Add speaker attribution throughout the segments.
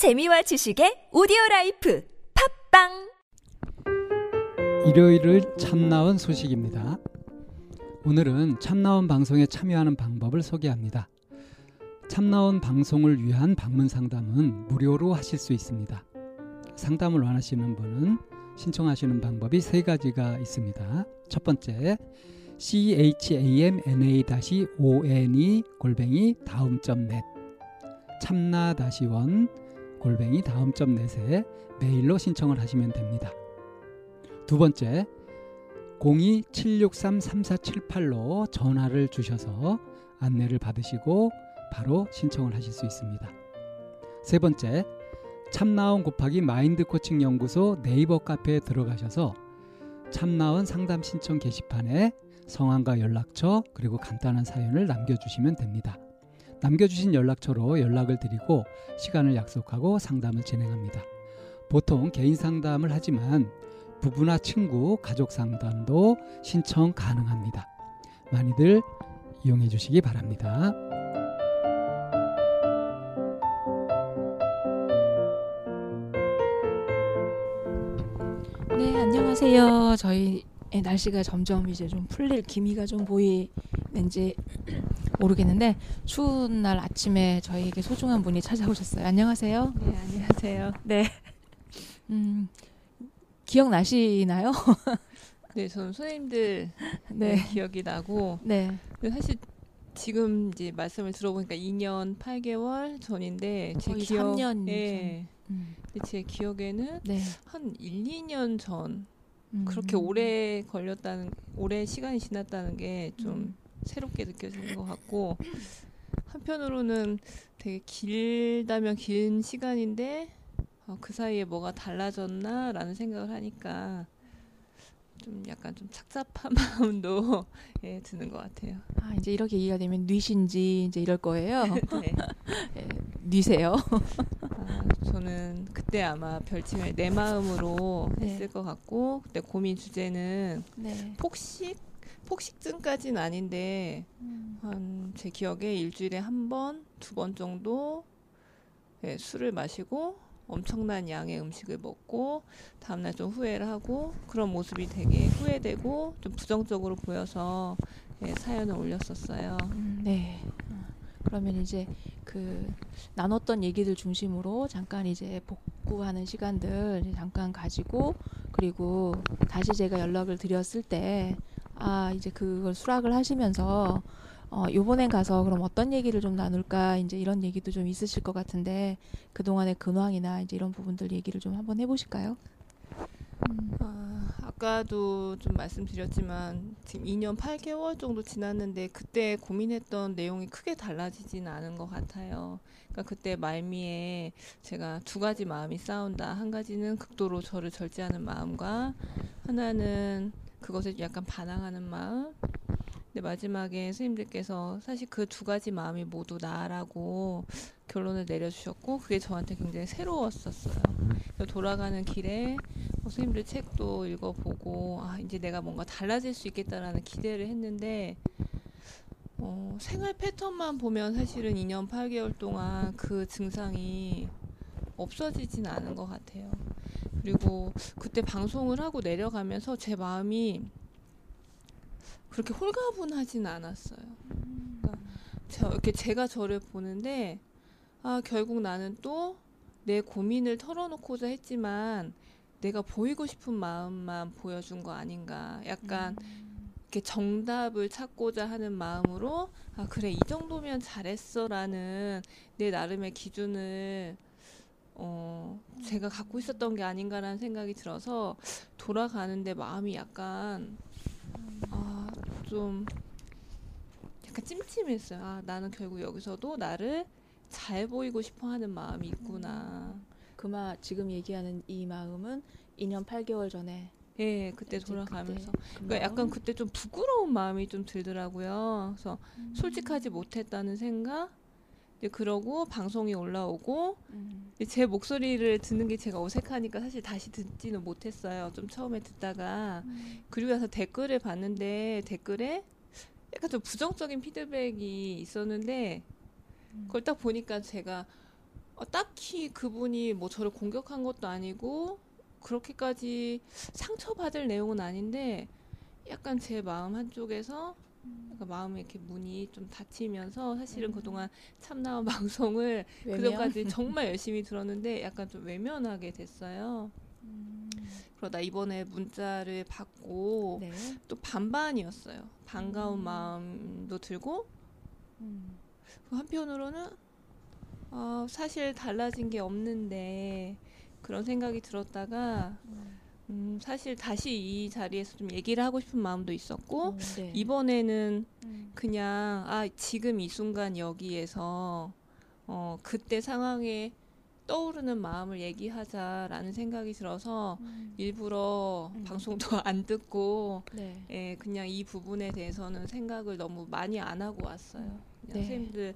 Speaker 1: 재미와 지식의 오디오 라이프 팝빵
Speaker 2: 일요일을 참나온 소식입니다. 오늘은 참나온 방송에 참여하는 방법을 소개합니다. 참나온 방송을 위한 방문 상담은 무료로 하실 수 있습니다. 상담을 원하시는 분은 신청하시는 방법이 세 가지가 있습니다. 첫 번째, chamna-one 골뱅이 다음 점 n 참나 다시 원 골뱅이 다음 점 넷에 메일로 신청을 하시면 됩니다. 두 번째 02-763-3478로 전화를 주셔서 안내를 받으시고 바로 신청을 하실 수 있습니다. 세 번째, 참나온 곱하기 마인드 코칭 연구소 네이버 카페에 들어가셔서 참나온 상담 신청 게시판에 성함과 연락처 그리고 간단한 사연을 남겨주시면 됩니다. 남겨주신 연락처로 연락을 드리고 시간을 약속하고 상담을 진행합니다. 보통 개인 상담을 하지만 부부나 친구, 가족 상담도 신청 가능합니다. 많이들 이용해 주시기 바랍니다.
Speaker 1: 네, 안녕하세요. 저희 날씨가 점점 이제 좀 풀릴 기미가 좀 보이는지 모르겠는데 추운 날 아침에 저희에게 소중한 분이 찾아오셨어요. 안녕하세요.
Speaker 3: 네, 안녕하세요. 네. 음,
Speaker 1: 기억나시나요?
Speaker 3: 네, 저는 선생님들 네. 네 기억이 나고 네. 사실 지금 이제 말씀을 들어보니까 2년 8개월 전인데 제
Speaker 1: 기억 3년 예. 전.
Speaker 3: 음. 제 기억에는 네. 한 1, 2년 전 음. 그렇게 오래 걸렸다는 오래 시간이 지났다는 게좀 음. 새롭게 느껴지는 것 같고 한편으로는 되게 길다면 긴 시간인데 어, 그 사이에 뭐가 달라졌나라는 생각을 하니까 좀 약간 좀 착잡한 마음도 예, 드는 것 같아요.
Speaker 1: 아 이제 이렇게 이해가 되면 뉘신지 이제 이럴 거예요. 네. 예, 뉘세요.
Speaker 3: 아, 저는 그때 아마 별칭을 내 마음으로 네. 했을 것 같고 그때 고민 주제는 네. 폭식 폭식증까지는 아닌데 음. 한제 기억에 일주일에 한 번, 두 번 정도 예, 술을 마시고 엄청난 양의 음식을 먹고 다음날 좀 후회를 하고 그런 모습이 되게 후회되고 좀 부정적으로 보여서 예, 사연을 올렸었어요. 음, 네.
Speaker 1: 그러면 이제 그 나눴던 얘기들 중심으로 잠깐 이제 복구하는 시간들 잠깐 가지고 그리고 다시 제가 연락을 드렸을 때아 이제 그걸 수락을 하시면서 어, 요번엔 가서 그럼 어떤 얘기를 좀 나눌까 이제 이런 얘기도 좀 있으실 것 같은데 그 동안의 근황이나 이제 이런 부분들 얘기를 좀 한번 해보실까요?
Speaker 3: 음, 아, 아까도 좀 말씀드렸지만 지금 2년 8개월 정도 지났는데 그때 고민했던 내용이 크게 달라지진 않은 것 같아요. 그러니까 그때 말미에 제가 두 가지 마음이 싸운다. 한 가지는 극도로 저를 절제하는 마음과 하나는 그것을 약간 반항하는 마음. 근데 마지막에 스님들께서 사실 그 두 가지 마음이 모두 나라고 결론을 내려주셨고 그게 저한테 굉장히 새로웠었어요. 돌아가는 길에 어, 스님들 책도 읽어보고 아 이제 내가 뭔가 달라질 수 있겠다라는 기대를 했는데 어, 생활 패턴만 보면 사실은 2년 8개월 동안 그 증상이 없어지진 않은 것 같아요. 그리고 그때 방송을 하고 내려가면서 제 마음이 그렇게 홀가분하진 않았어요. 그러니까 저, 이렇게 제가 저를 보는데 아 결국 나는 또 내 고민을 털어놓고자 했지만 내가 보이고 싶은 마음만 보여준 거 아닌가. 약간 이렇게 정답을 찾고자 하는 마음으로 아 그래 이 정도면 잘했어라는 내 나름의 기준을 어, 제가 갖고 있었던 게 아닌가라는 생각이 들어서 돌아가는데 마음이 약간 아, 좀 약간 찜찜했어요. 아, 나는 결국 여기서도 나를 잘 보이고 싶어 하는 마음이 있구나.
Speaker 1: 그마 지금 얘기하는 이 마음은 2년 8개월 전에
Speaker 3: 예, 그때 돌아가면서 그때 그 그러니까 약간 그때 좀 부끄러운 마음이 좀 들더라고요. 그래서 음. 솔직하지 못했다는 생각, 그러고 방송이 올라오고 음. 제 목소리를 듣는 게 제가 어색하니까 사실 다시 듣지는 못했어요. 좀 처음에 듣다가 음. 그리고 나서 댓글을 봤는데 댓글에 약간 좀 부정적인 피드백이 있었는데 음. 그걸 딱 보니까 제가 어, 딱히 그분이 뭐 저를 공격한 것도 아니고 그렇게까지 상처받을 내용은 아닌데 약간 제 마음 한쪽에서 그러니까 마음에 이렇게 문이 좀 닫히면서 사실은 음. 그동안 참나와 방송을 외면? 그전까지 정말 열심히 들었는데 약간 좀 외면하게 됐어요. 음. 그러다 이번에 문자를 받고 네. 또 반반이었어요. 반가운 음. 마음도 들고 음. 한편으로는 어, 사실 달라진 게 없는데 그런 생각이 들었다가 음. 음, 사실 다시 이 자리에서 좀 얘기를 하고 싶은 마음도 있었고 음, 네. 이번에는 음. 그냥 아 지금 이 순간 여기에서 어 그때 상황에 떠오르는 마음을 얘기하자라는 생각이 들어서 음. 일부러 음. 방송도 안 듣고 네. 예, 그냥 이 부분에 대해서는 생각을 너무 많이 안 하고 왔어요. 음. 네. 선생님들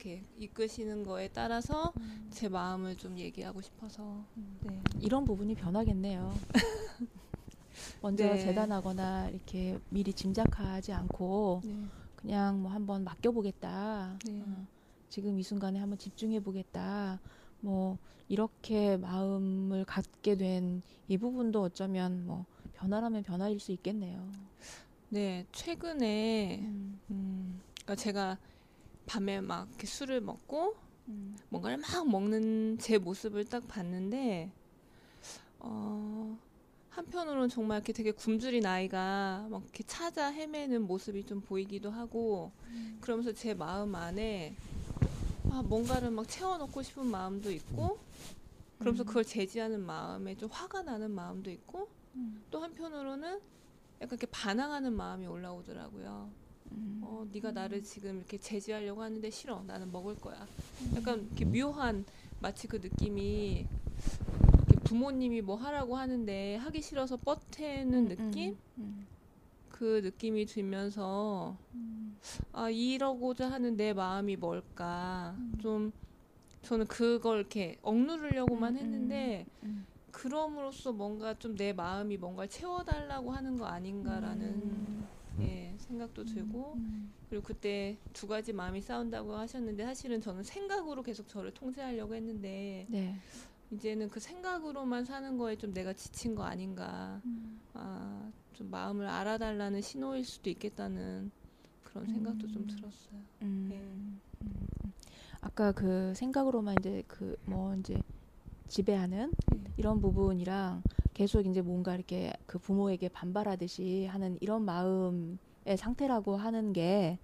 Speaker 3: 이렇게 이끄시는 거에 따라서 음. 제 마음을 좀 얘기하고 싶어서 음.
Speaker 1: 네. 이런 부분이 변하겠네요. 먼저 네. 재단하거나 이렇게 미리 짐작하지 않고 네. 그냥 뭐 한번 맡겨보겠다. 네. 어, 지금 이 순간에 한번 집중해보겠다. 뭐 이렇게 마음을 갖게 된 이 부분도 어쩌면 뭐 변화라면 변화일 수 있겠네요.
Speaker 3: 네, 최근에 음. 음, 그러니까 제가 밤에 막 이렇게 술을 먹고 음. 뭔가를 막 먹는 제 모습을 딱 봤는데 어, 한편으로는 정말 이렇게 되게 굶주린 아이가 막 이렇게 찾아 헤매는 모습이 좀 보이기도 하고 음. 그러면서 제 마음 안에 아, 뭔가를 막 채워넣고 싶은 마음도 있고 그러면서 음. 그걸 제지하는 마음에 좀 화가 나는 마음도 있고 음. 또 한편으로는 약간 이렇게 반항하는 마음이 올라오더라고요. 음. 어 네가 음. 나를 지금 이렇게 제지하려고 하는데 싫어 나는 먹을 거야 음. 약간 이렇게 묘한 마치 그 느낌이 부모님이 뭐 하라고 하는데 하기 싫어서 뻗대는 느낌 그 느낌이 들면서 아 이러고자 하는 내 마음이 뭘까 좀 저는 그걸 이렇게 억누르려고만 했는데 그럼으로써 뭔가 좀 내 마음이 뭔가 채워달라고 하는 거 아닌가라는 음. 예, 생각도 들고 음, 음. 그리고 그때 두 가지 마음이 싸운다고 하셨는데 사실은 저는 생각으로 계속 저를 통제하려고 했는데 네. 이제는 그 생각으로만 사는 거에 좀 내가 지친 거 아닌가 아, 좀 마음을 알아달라는 신호일 수도 있겠다는 그런 생각도 좀 들었어요. 예.
Speaker 1: 음. 아까 그 생각으로만 이제 그 뭐 이제 지배하는 음. 이런 부분이랑 계속 이제 뭔가 이렇게 그 부모에게 반발하듯이 하는 이런 마음의 상태라고 하는 게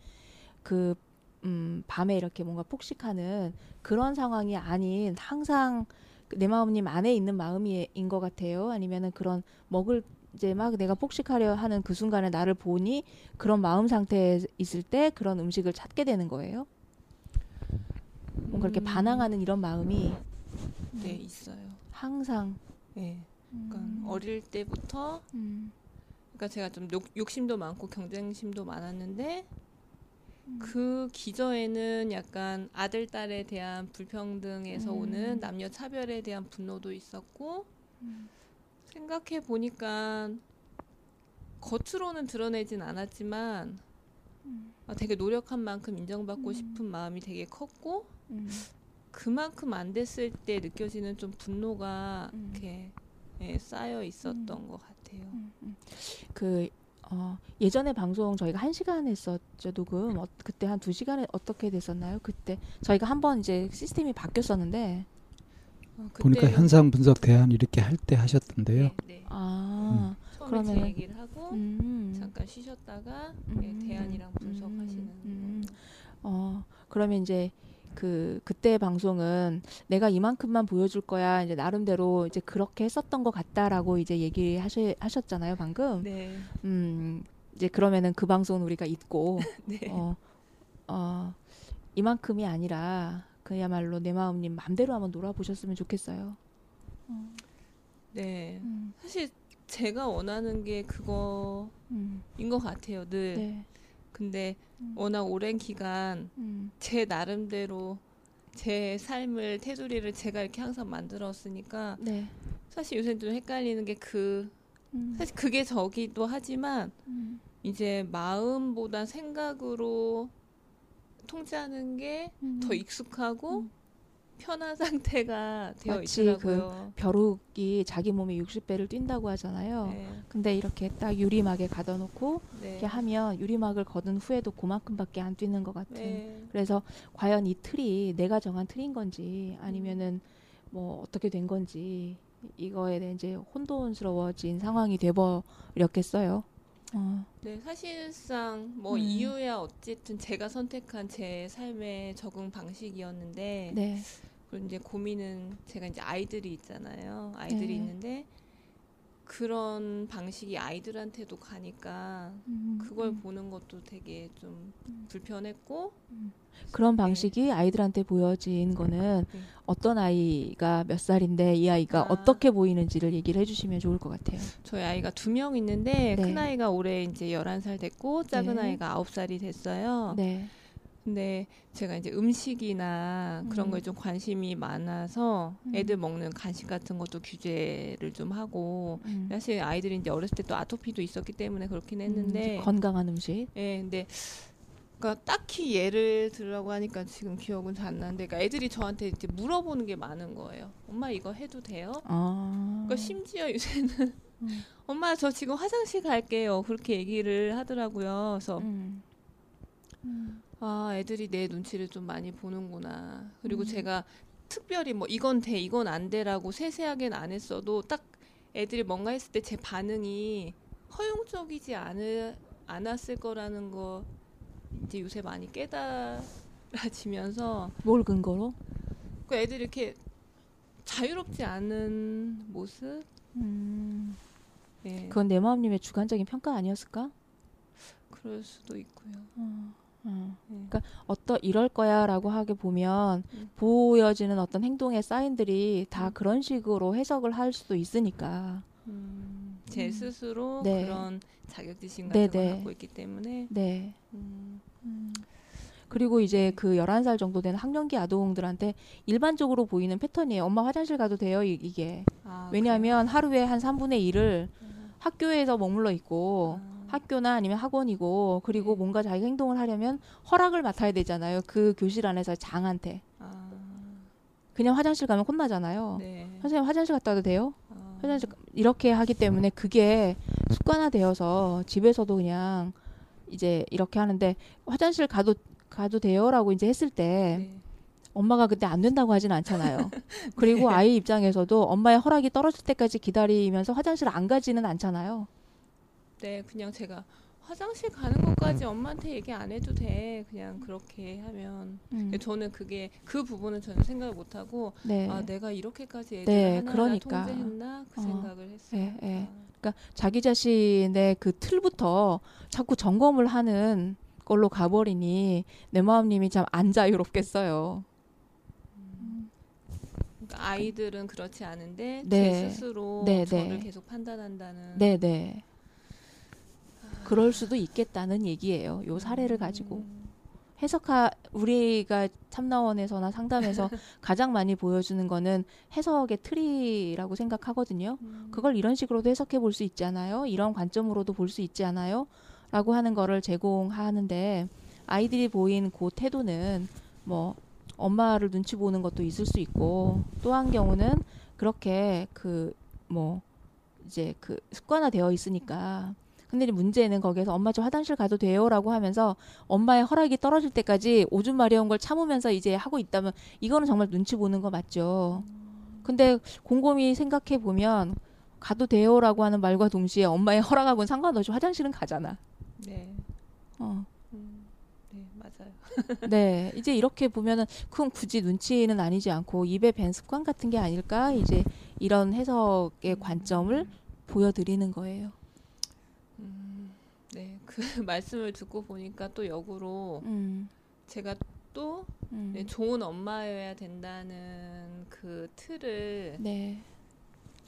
Speaker 1: 그 음, 밤에 이렇게 뭔가 폭식하는 그런 상황이 아닌 항상 내 마음님 안에 있는 마음인 이것 같아요. 아니면은 그런 먹을 이제 막 내가 폭식하려 하는 그 순간에 나를 보니 그런 마음 상태에 있을 때 그런 음식을 찾게 되는 거예요. 뭔가 이렇게 음. 반항하는 이런 마음이
Speaker 3: 네 있어요.
Speaker 1: 항상. 예.
Speaker 3: 그러니까 음. 어릴 때부터 음. 그러니까 제가 좀 욕, 심도 많고 경쟁심도 많았는데 음. 그 기저에는 약간 아들 딸에 대한 불평등에서 음. 오는 남녀 차별에 대한 분노도 있었고 음. 생각해 보니까 겉으로는 드러내진 않았지만 음. 아, 되게 노력한 만큼 인정받고 싶은 마음이 되게 컸고 그만큼 안 됐을 때 느껴지는 좀 분노가 음. 이렇게 예, 쌓여 있었던 음. 것 같아요. 음, 음. 그
Speaker 1: 어, 예전에 방송 저희가 한 시간 했었죠 녹음 어, 그때 한 두 시간에 어떻게 됐었나요? 그때 저희가 한번 이제 시스템이 바뀌었었는데
Speaker 2: 어, 보니까 현상 분석 대안 이렇게 할 때 하셨던데요. 네, 네.
Speaker 3: 아 그러면 얘기를 하고 음. 잠깐 쉬셨다가 음. 네, 대안이랑 분석하시는.
Speaker 1: 어 그러면 이제 그 그때 방송은 내가 이만큼만 보여줄 거야 이제 나름대로 이제 그렇게 했었던 것 같다라고 이제 얘기하셨잖아요 방금. 네. 음 이제 그러면은 그 방송은 우리가 잊고 네. 어, 어 이만큼이 아니라 그야말로 내 마음님 맘대로 한번 놀아보셨으면 좋겠어요. 어.
Speaker 3: 네. 음. 사실 제가 원하는 게 그거인 음. 것 같아요. 늘. 네. 근데 음. 워낙 오랜 기간 음. 제 나름대로 제 삶을 테두리를 제가 이렇게 항상 만들었으니까 네. 사실 요새 좀 헷갈리는 게그 음. 사실 그게 저기도 하지만 음. 이제 마음보다 생각으로 통제하는 게더 음. 익숙하고 음. 편한 상태가 되어 그 있더라고요.
Speaker 1: 그 벼룩이 자기 몸에 60배를 뛴다고 하잖아요. 네. 근데 이렇게 딱 유리막에 가둬놓고 네. 이렇게 하면 유리막을 걷은 후에도 그만큼밖에 안 뛰는 것 같은. 네. 그래서 과연 이 틀이 내가 정한 틀인 건지 아니면은 음. 뭐 어떻게 된 건지 이거에 대해 이제 혼돈스러워진 상황이 돼버렸겠어요.
Speaker 3: 어. 네, 사실상 뭐 음. 이유야 어쨌든 제가 선택한 제 삶의 적응 방식이었는데 네. 그리고 이제 고민은 제가 이제 아이들이 있잖아요. 아이들이 네. 있는데 그런 방식이 아이들한테도 가니까 음, 그걸 음. 보는 것도 되게 좀 음. 불편했고 음.
Speaker 1: 그런 네. 방식이 아이들한테 보여진 거는 네. 어떤 아이가 몇 살인데 이 아이가 아. 어떻게 보이는지를 얘기를 해주시면 좋을 것 같아요.
Speaker 3: 저희 아이가 두 명 있는데 네. 큰 아이가 올해 이제 열한 살 됐고 작은 네. 아이가 아홉 살이 됐어요. 네. 근데 제가 이제 음식이나 그런 음. 거좀 관심이 많아서 음. 애들 먹는 간식 같은 것도 규제를 좀 하고 음. 사실 아이들이 이제 어렸을 때 또 아토피도 있었기 때문에 그렇긴 음, 했는데
Speaker 1: 음, 건강한 음식.
Speaker 3: 예, 근데 그러니까 딱히 예를 들라고 하니까 지금 기억은 잘안 나는데 그러니까 애들이 저한테 이제 물어보는 게 많은 거예요. 엄마 이거 해도 돼요? 아. 그러니까 심지어 요새는 음. 엄마 저 지금 화장실 갈게요. 그렇게 얘기를 하더라고요. 그래서 음. 음. 아, 애들이 내 눈치를 좀 많이 보는구나. 그리고 음. 제가 특별히 뭐 이건 돼, 이건 안 돼라고 세세하게는 안 했어도 딱 애들이 뭔가 했을 때 제 반응이 허용적이지 않을, 않았을 거라는 거 이제 요새 많이 깨달아지면서
Speaker 1: 뭘 근거로?
Speaker 3: 그 애들이 이렇게 자유롭지 않은 모습? 음.
Speaker 1: 네. 그건 내 마음님의 주관적인 평가 아니었을까?
Speaker 3: 그럴 수도 있고요. 어.
Speaker 1: 음. 음. 그러니까 어떤 이럴 거야라고 하게 보면 음. 보여지는 어떤 행동의 사인들이 다 음. 그런 식으로 해석을 할 수도 있으니까 음.
Speaker 3: 제 스스로 네. 그런 자격지심 을 네, 네. 갖고 있기 때문에 네.
Speaker 1: 그리고 이제 네. 그 열한 살 정도 된 학령기 아동들한테 일반적으로 보이는 패턴이에요. 엄마 화장실 가도 돼요, 이, 게 아, 왜냐하면 그래요? 하루에 한 삼분의일을 학교에서 머물러 있고 아. 학교나 아니면 학원이고 그리고 네. 뭔가 자기 행동을 하려면 허락을 맡아야 되잖아요. 그 교실 안에서 장한테. 아. 그냥 화장실 가면 혼나잖아요. 네. 선생님 화장실 갔다 와도 돼요? 아. 화장실 이렇게 하기 때문에 그게 습관화되어서 집에서도 그냥 이제 이렇게 하는데 화장실 가도 가도 돼요라고 이제 했을 때 네. 엄마가 그때 안 된다고 하진 않잖아요. 네. 그리고 네. 아이 입장에서도 엄마의 허락이 떨어질 때까지 기다리면서 화장실 안 가지는 않잖아요.
Speaker 3: 때 네, 그냥 제가 화장실 가는 것까지 음. 엄마한테 얘기 안 해도 돼. 그냥 그렇게 하면. 음. 저는 그게 그 부분은 전혀 생각을 못 하고 네. 아 내가 이렇게까지 애들 네, 하나 그러니까. 통제했나 그 어. 생각을 예, 했어요. 예,
Speaker 1: 예. 그러니까 자기 자신의 그 틀부터 자꾸 점검을 하는 걸로 가버리니 내 마음님이 참 안 자유롭겠어요.
Speaker 3: 음. 그러니까 아이들은 그렇지 않은데 네. 제 스스로 네, 네, 저를 계속 판단한다는. 네, 네.
Speaker 1: 그럴 수도 있겠다는 얘기예요. 요 사례를 가지고 해석하 우리가 참나원에서나 상담에서 가장 많이 보여주는 거는 해석의 틀이라고 생각하거든요. 음. 그걸 이런 식으로도 해석해 볼 수있지않아요 이런 관점으로도 볼 수 있지 않아요? 라고 하는 거를 제공하는데 아이들이 보인 그 태도는 뭐 엄마를 눈치 보는 것도 있을 수 있고 또 한 경우는 그렇게 그 뭐 이제 그 습관화되어 있으니까 근데 문제는 거기에서 엄마 저 화장실 가도 돼요라고 하면서 엄마의 허락이 떨어질 때까지 오줌 마려운 걸 참으면서 이제 하고 있다면 이거는 정말 눈치 보는 거 맞죠. 근데 곰곰이 생각해 보면 가도 돼요라고 하는 말과 동시에 엄마의 허락하고는 상관없이 화장실은 가잖아. 네. 어. 음. 네, 맞아요. 네, 이제 이렇게 보면은 큰 굳이 눈치는 아니지 않고 입에 밴 습관 같은 게 아닐까 이제 이런 해석의 음. 관점을 보여드리는 거예요.
Speaker 3: 그 말씀을 듣고 보니까 또 역으로 음. 제가 또 음. 네, 좋은 엄마여야 된다는 그 틀을 네.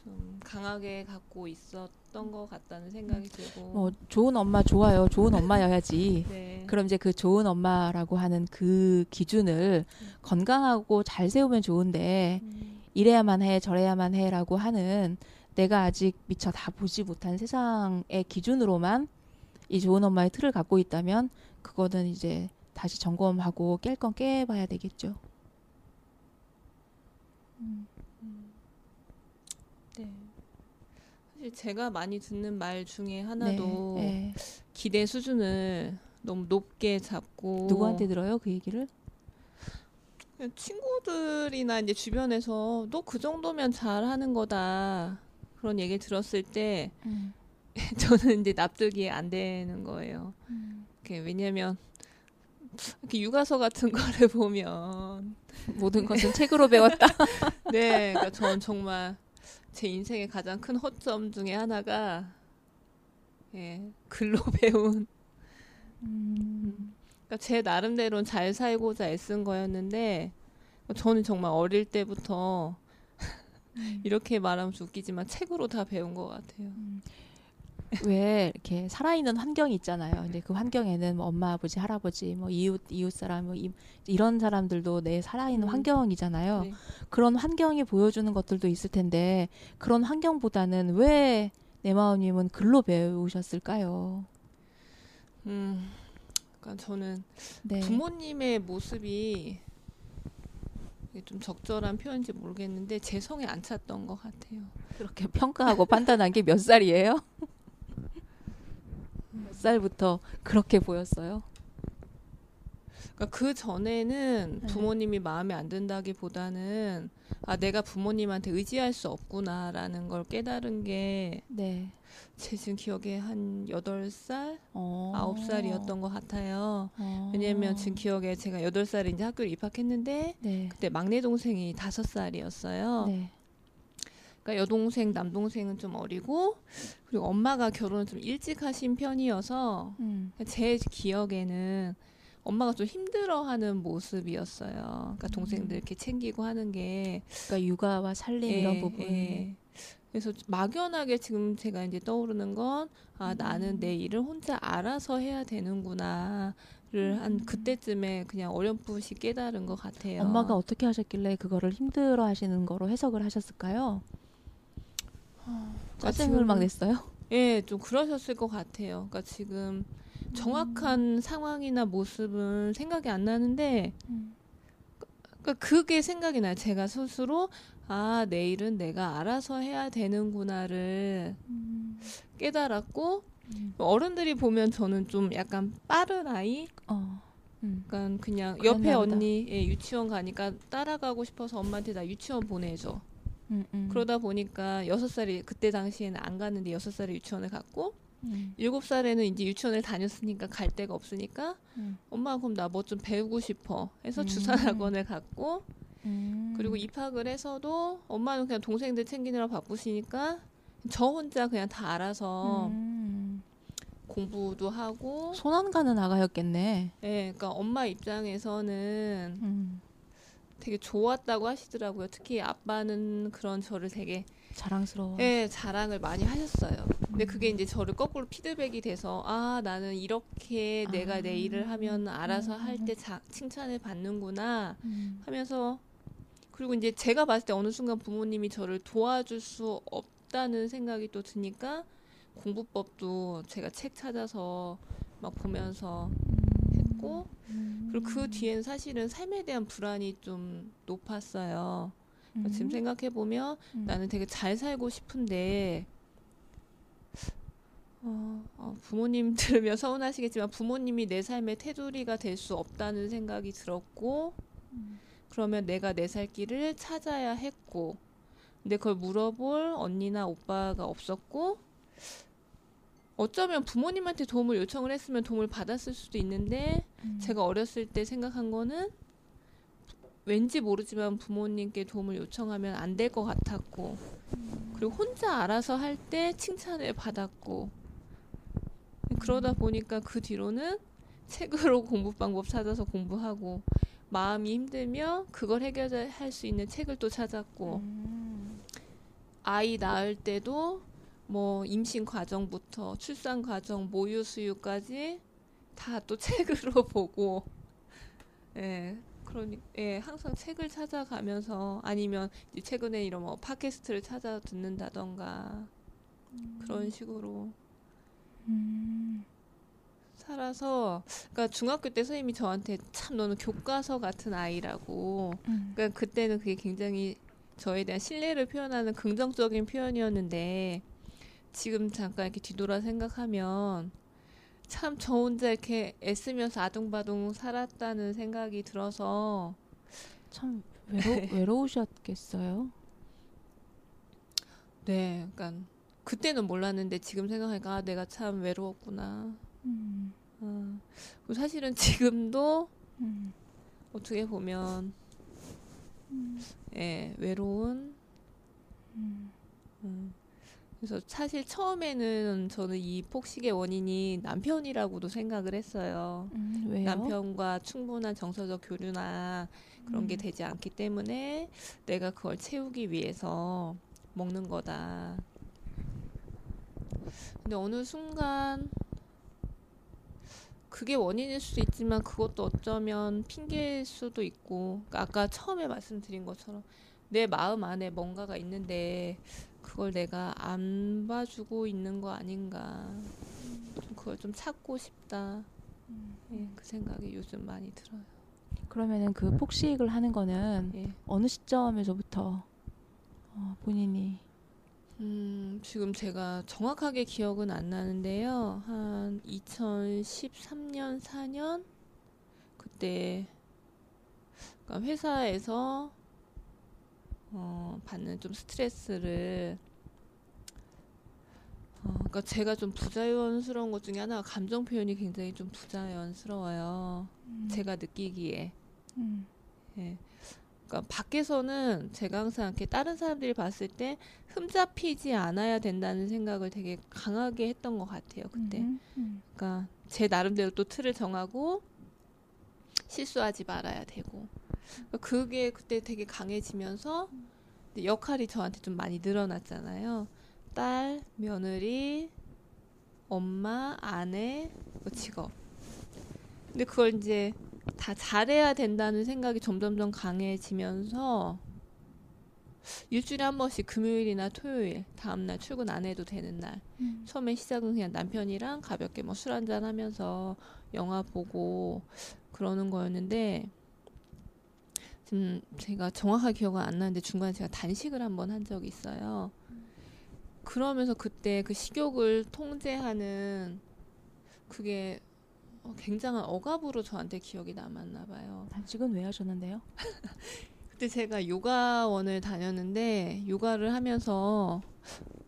Speaker 3: 좀 강하게 갖고 있었던 것 같다는 생각이 음. 들고 뭐
Speaker 1: 좋은 엄마 좋아요 좋은 엄마여야지 네. 그럼 이제 그 좋은 엄마라고 하는 그 기준을 음. 건강하고 잘 세우면 좋은데 음. 이래야만 해 저래야만 해라고 하는 내가 아직 미처 다 보지 못한 세상의 기준으로만 이 좋은 엄마의 틀을 갖고 있다면 그거는 이제 다시 점검하고 깰 건 깨봐야 되겠죠.
Speaker 3: 음, 음. 네. 사실 제가 많이 듣는 말 중에 하나도 네, 네. 기대 수준을 너무 높게 잡고
Speaker 1: 누구한테 들어요 그 얘기를?
Speaker 3: 친구들이나 이제 주변에서 너 그 정도면 잘하는 거다 그런 얘기 를 들었을 때 음. 저는 이제 납득이 안 되는 거예요. 음. 왜냐하면 이렇게 육아서 같은 거를 보면 모든 것은 책으로 배웠다. 네, 그러니까 저는 정말 제 인생의 가장 큰 허점 중에 하나가 예, 글로 배운. 음. 그러니까 제 나름대로는 잘 살고자 애쓴 거였는데 저는 정말 어릴 때부터 음. 이렇게 말하면 웃기지만 책으로 다 배운 것 같아요. 음.
Speaker 1: 왜 이렇게 살아있는 환경이 있잖아요. 이제 그 환경에는 뭐 엄마, 아버지, 할아버지, 뭐 이웃, 이웃 사람, 뭐 이, 런 사람들도 내 살아있는 음. 환경이잖아요. 네. 그런 환경이 보여주는 것들도 있을 텐데 그런 환경보다는 왜 내마음님은 글로 배우셨을까요?
Speaker 3: 음, 그러니까 저는 네. 부모님의 모습이 좀 적절한 표현인지 모르겠는데 제 성에 안 찼던 것 같아요.
Speaker 1: 그렇게 평가하고 판단한 게 몇 살이에요? 살부터 그렇게 보였어요?
Speaker 3: 그러니까 그 전에는 네. 부모님이 마음에 안 든다기보다는 아 내가 부모님한테 의지할 수 없구나라는 걸 깨달은 게제 네. 지금 기억에 한 여덟 살 어. 아홉 살이었던것 같아요. 오. 어. 왜냐면 하 지금 기억에 제가 여덟 살에 이제 학교를 입학했는데 네. 그때 막내 동생이 다섯 살이었어요 네. 그러니까 여동생, 남동생은 좀 어리고 그리고 엄마가 결혼을 좀 일찍 하신 편이어서 음. 제 기억에는 엄마가 좀 힘들어하는 모습이었어요. 그러니까 음. 동생들 이렇게 챙기고 하는 게
Speaker 1: 그러니까 육아와 살림 예, 이런 부분. 예.
Speaker 3: 그래서 막연하게 지금 제가 이제 떠오르는 건 아, 음. 나는 내 일을 혼자 알아서 해야 되는구나. 를한 음. 그때쯤에 그냥 어렴풋이 깨달은 것 같아요.
Speaker 1: 엄마가 어떻게 하셨길래 그거를 힘들어 하시는 거로 해석을 하셨을까요? 그까 어. 아, 짜증을 막 냈어요?
Speaker 3: 예, 좀 그러셨을 것 같아요. 그러니까 지금 정확한 음. 상황이나 모습은 생각이 안 나는데, 음. 그러니까 그게 생각이 나요. 제가 스스로 아 내일은 내가 알아서 해야 되는구나를 음. 깨달았고 음. 어른들이 보면 저는 좀 약간 빠른 아이. 어. 그러니까 그냥 옆에 언니 예, 유치원 가니까 따라가고 싶어서 엄마한테 나 유치원 보내줘. 음, 음. 그러다 보니까 여섯 살이 그때 당시에는 안 갔는데 여섯 살에 유치원을 갔고 음. 일곱 살에는 이제 유치원을 다녔으니까 갈 데가 없으니까 음. 엄마 그럼 나 뭐 좀 배우고 싶어 해서 음. 주사학원을 갔고 그리고 입학을 해서도 엄마는 그냥 동생들 챙기느라 바쁘시니까 저 혼자 그냥 다 알아서 공부도 하고
Speaker 1: 손안 가는 아가였겠네.
Speaker 3: 예,
Speaker 1: 네,
Speaker 3: 그러니까 엄마 입장에서는 음. 되게 좋았다고 하시더라고요. 특히 아빠는 그런 저를 되게
Speaker 1: 자랑스러워.
Speaker 3: 예, 자랑을 많이 하셨어요. 근데 그게 음. 이제 저를 거꾸로 피드백이 돼서 아 나는 이렇게 아. 내가 내 아. 일을 하면 알아서 음. 할때 칭찬을 받는구나 음. 하면서 그리고 이제 제가 봤을 때 어느 순간 부모님이 저를 도와줄 수 없다는 생각이 또 드니까 공부법도 제가 책 찾아서 막 보면서 음. 하고 음. 그리고 그 음. 뒤엔 사실은 삶에 대한 불안이 좀 높았어요. 그러니까 지금 음. 생각해 보면 음. 나는 되게 잘 살고 싶은데 어, 어, 부모님 들으면 서운하시겠지만 부모님이 내 삶의 테두리가 될 수 없다는 생각이 들었고 음. 그러면 내가 내 살 길을 찾아야 했고 근데 그걸 물어볼 언니나 오빠가 없었고 어쩌면 부모님한테 도움을 요청을 했으면 도움을 받았을 수도 있는데 음. 제가 어렸을 때 생각한 거는 왠지 모르지만 부모님께 도움을 요청하면 안 될 것 같았고 음. 그리고 혼자 알아서 할 때 칭찬을 받았고 그러다 음. 보니까 그 뒤로는 책으로 공부 방법 찾아서 공부하고 마음이 힘들면 그걸 해결할 수 있는 책을 또 찾았고 음. 아이 낳을 때도 뭐 임신 과정부터 출산 과정, 모유 수유까지 다 또 책으로 보고 예. 그러니 예, 항상 책을 찾아가면서 아니면 이제 최근에 이런 뭐 팟캐스트를 찾아 듣는다던가 음. 그런 식으로 음. 살아서 그러니까 중학교 때 선생님이 저한테 참 너는 교과서 같은 아이라고 음. 그러니까 그때는 그게 굉장히 저에 대한 신뢰를 표현하는 긍정적인 표현이었는데 지금 잠깐 이렇게 뒤돌아 생각하면 참 저 혼자 이렇게 애쓰면서 아둥바둥 살았다는 생각이 들어서
Speaker 1: 참 외로, 외로우셨겠어요.
Speaker 3: 네, 그러니까 그때는 몰랐는데 지금 생각하니까 아, 내가 참 외로웠구나. 음. 아, 사실은 지금도 음. 어떻게 보면 음. 예, 외로운 음. 음. 그래서 사실 처음에는 저는 이 폭식의 원인이 남편이라고도 생각을 했어요. 음, 남편과 충분한 정서적 교류나 그런 음. 게 되지 않기 때문에 내가 그걸 채우기 위해서 먹는 거다. 근데 어느 순간 그게 원인일 수도 있지만 그것도 어쩌면 핑계일 수도 있고 그러니까 아까 처음에 말씀드린 것처럼 내 마음 안에 뭔가가 있는데 그걸 내가 안 봐주고 있는 거 아닌가. 좀 그걸 좀 찾고 싶다. 음. 예, 그 생각이 요즘 많이 들어요.
Speaker 1: 그러면은 그 폭식을 하는 거는 예. 어느 시점에서부터 어, 본인이 음,
Speaker 3: 지금 제가 정확하게 기억은 안 나는데요. 한 2013년, 4년? 그때, 그러니까 회사에서 어, 받는 좀 스트레스를 어, 그니까 제가 좀 부자연스러운 것 중에 하나가 감정 표현이 굉장히 좀 부자연스러워요. 음. 제가 느끼기에. 음. 예. 그니까 밖에서는 제가 항상 이렇게 다른 사람들이 봤을 때 흠잡히지 않아야 된다는 생각을 되게 강하게 했던 것 같아요. 그때. 음. 음. 그니까제 나름대로 또 틀을 정하고 실수하지 말아야 되고. 그러니까 그게 그때 되게 강해지면서 역할이 저한테 좀 많이 늘어났잖아요. 딸, 며느리, 엄마, 아내, 뭐 직업. 근데 그걸 이제 다 잘해야 된다는 생각이 점점점 강해지면서 일주일에 한 번씩 금요일이나 토요일 다음날 출근 안 해도 되는 날 음. 처음에 시작은 그냥 남편이랑 가볍게 뭐 술 한잔 하면서 영화 보고 그러는 거였는데 지금 제가 정확하게 기억은 안 나는데 중간에 제가 단식을 한 번 한 적이 있어요. 그러면서 그때 그 식욕을 통제하는 그게 굉장한 억압으로 저한테 기억이 남았나 봐요.
Speaker 1: 단식은 왜 하셨는데요?
Speaker 3: 그때 제가 요가원을 다녔는데 요가를 하면서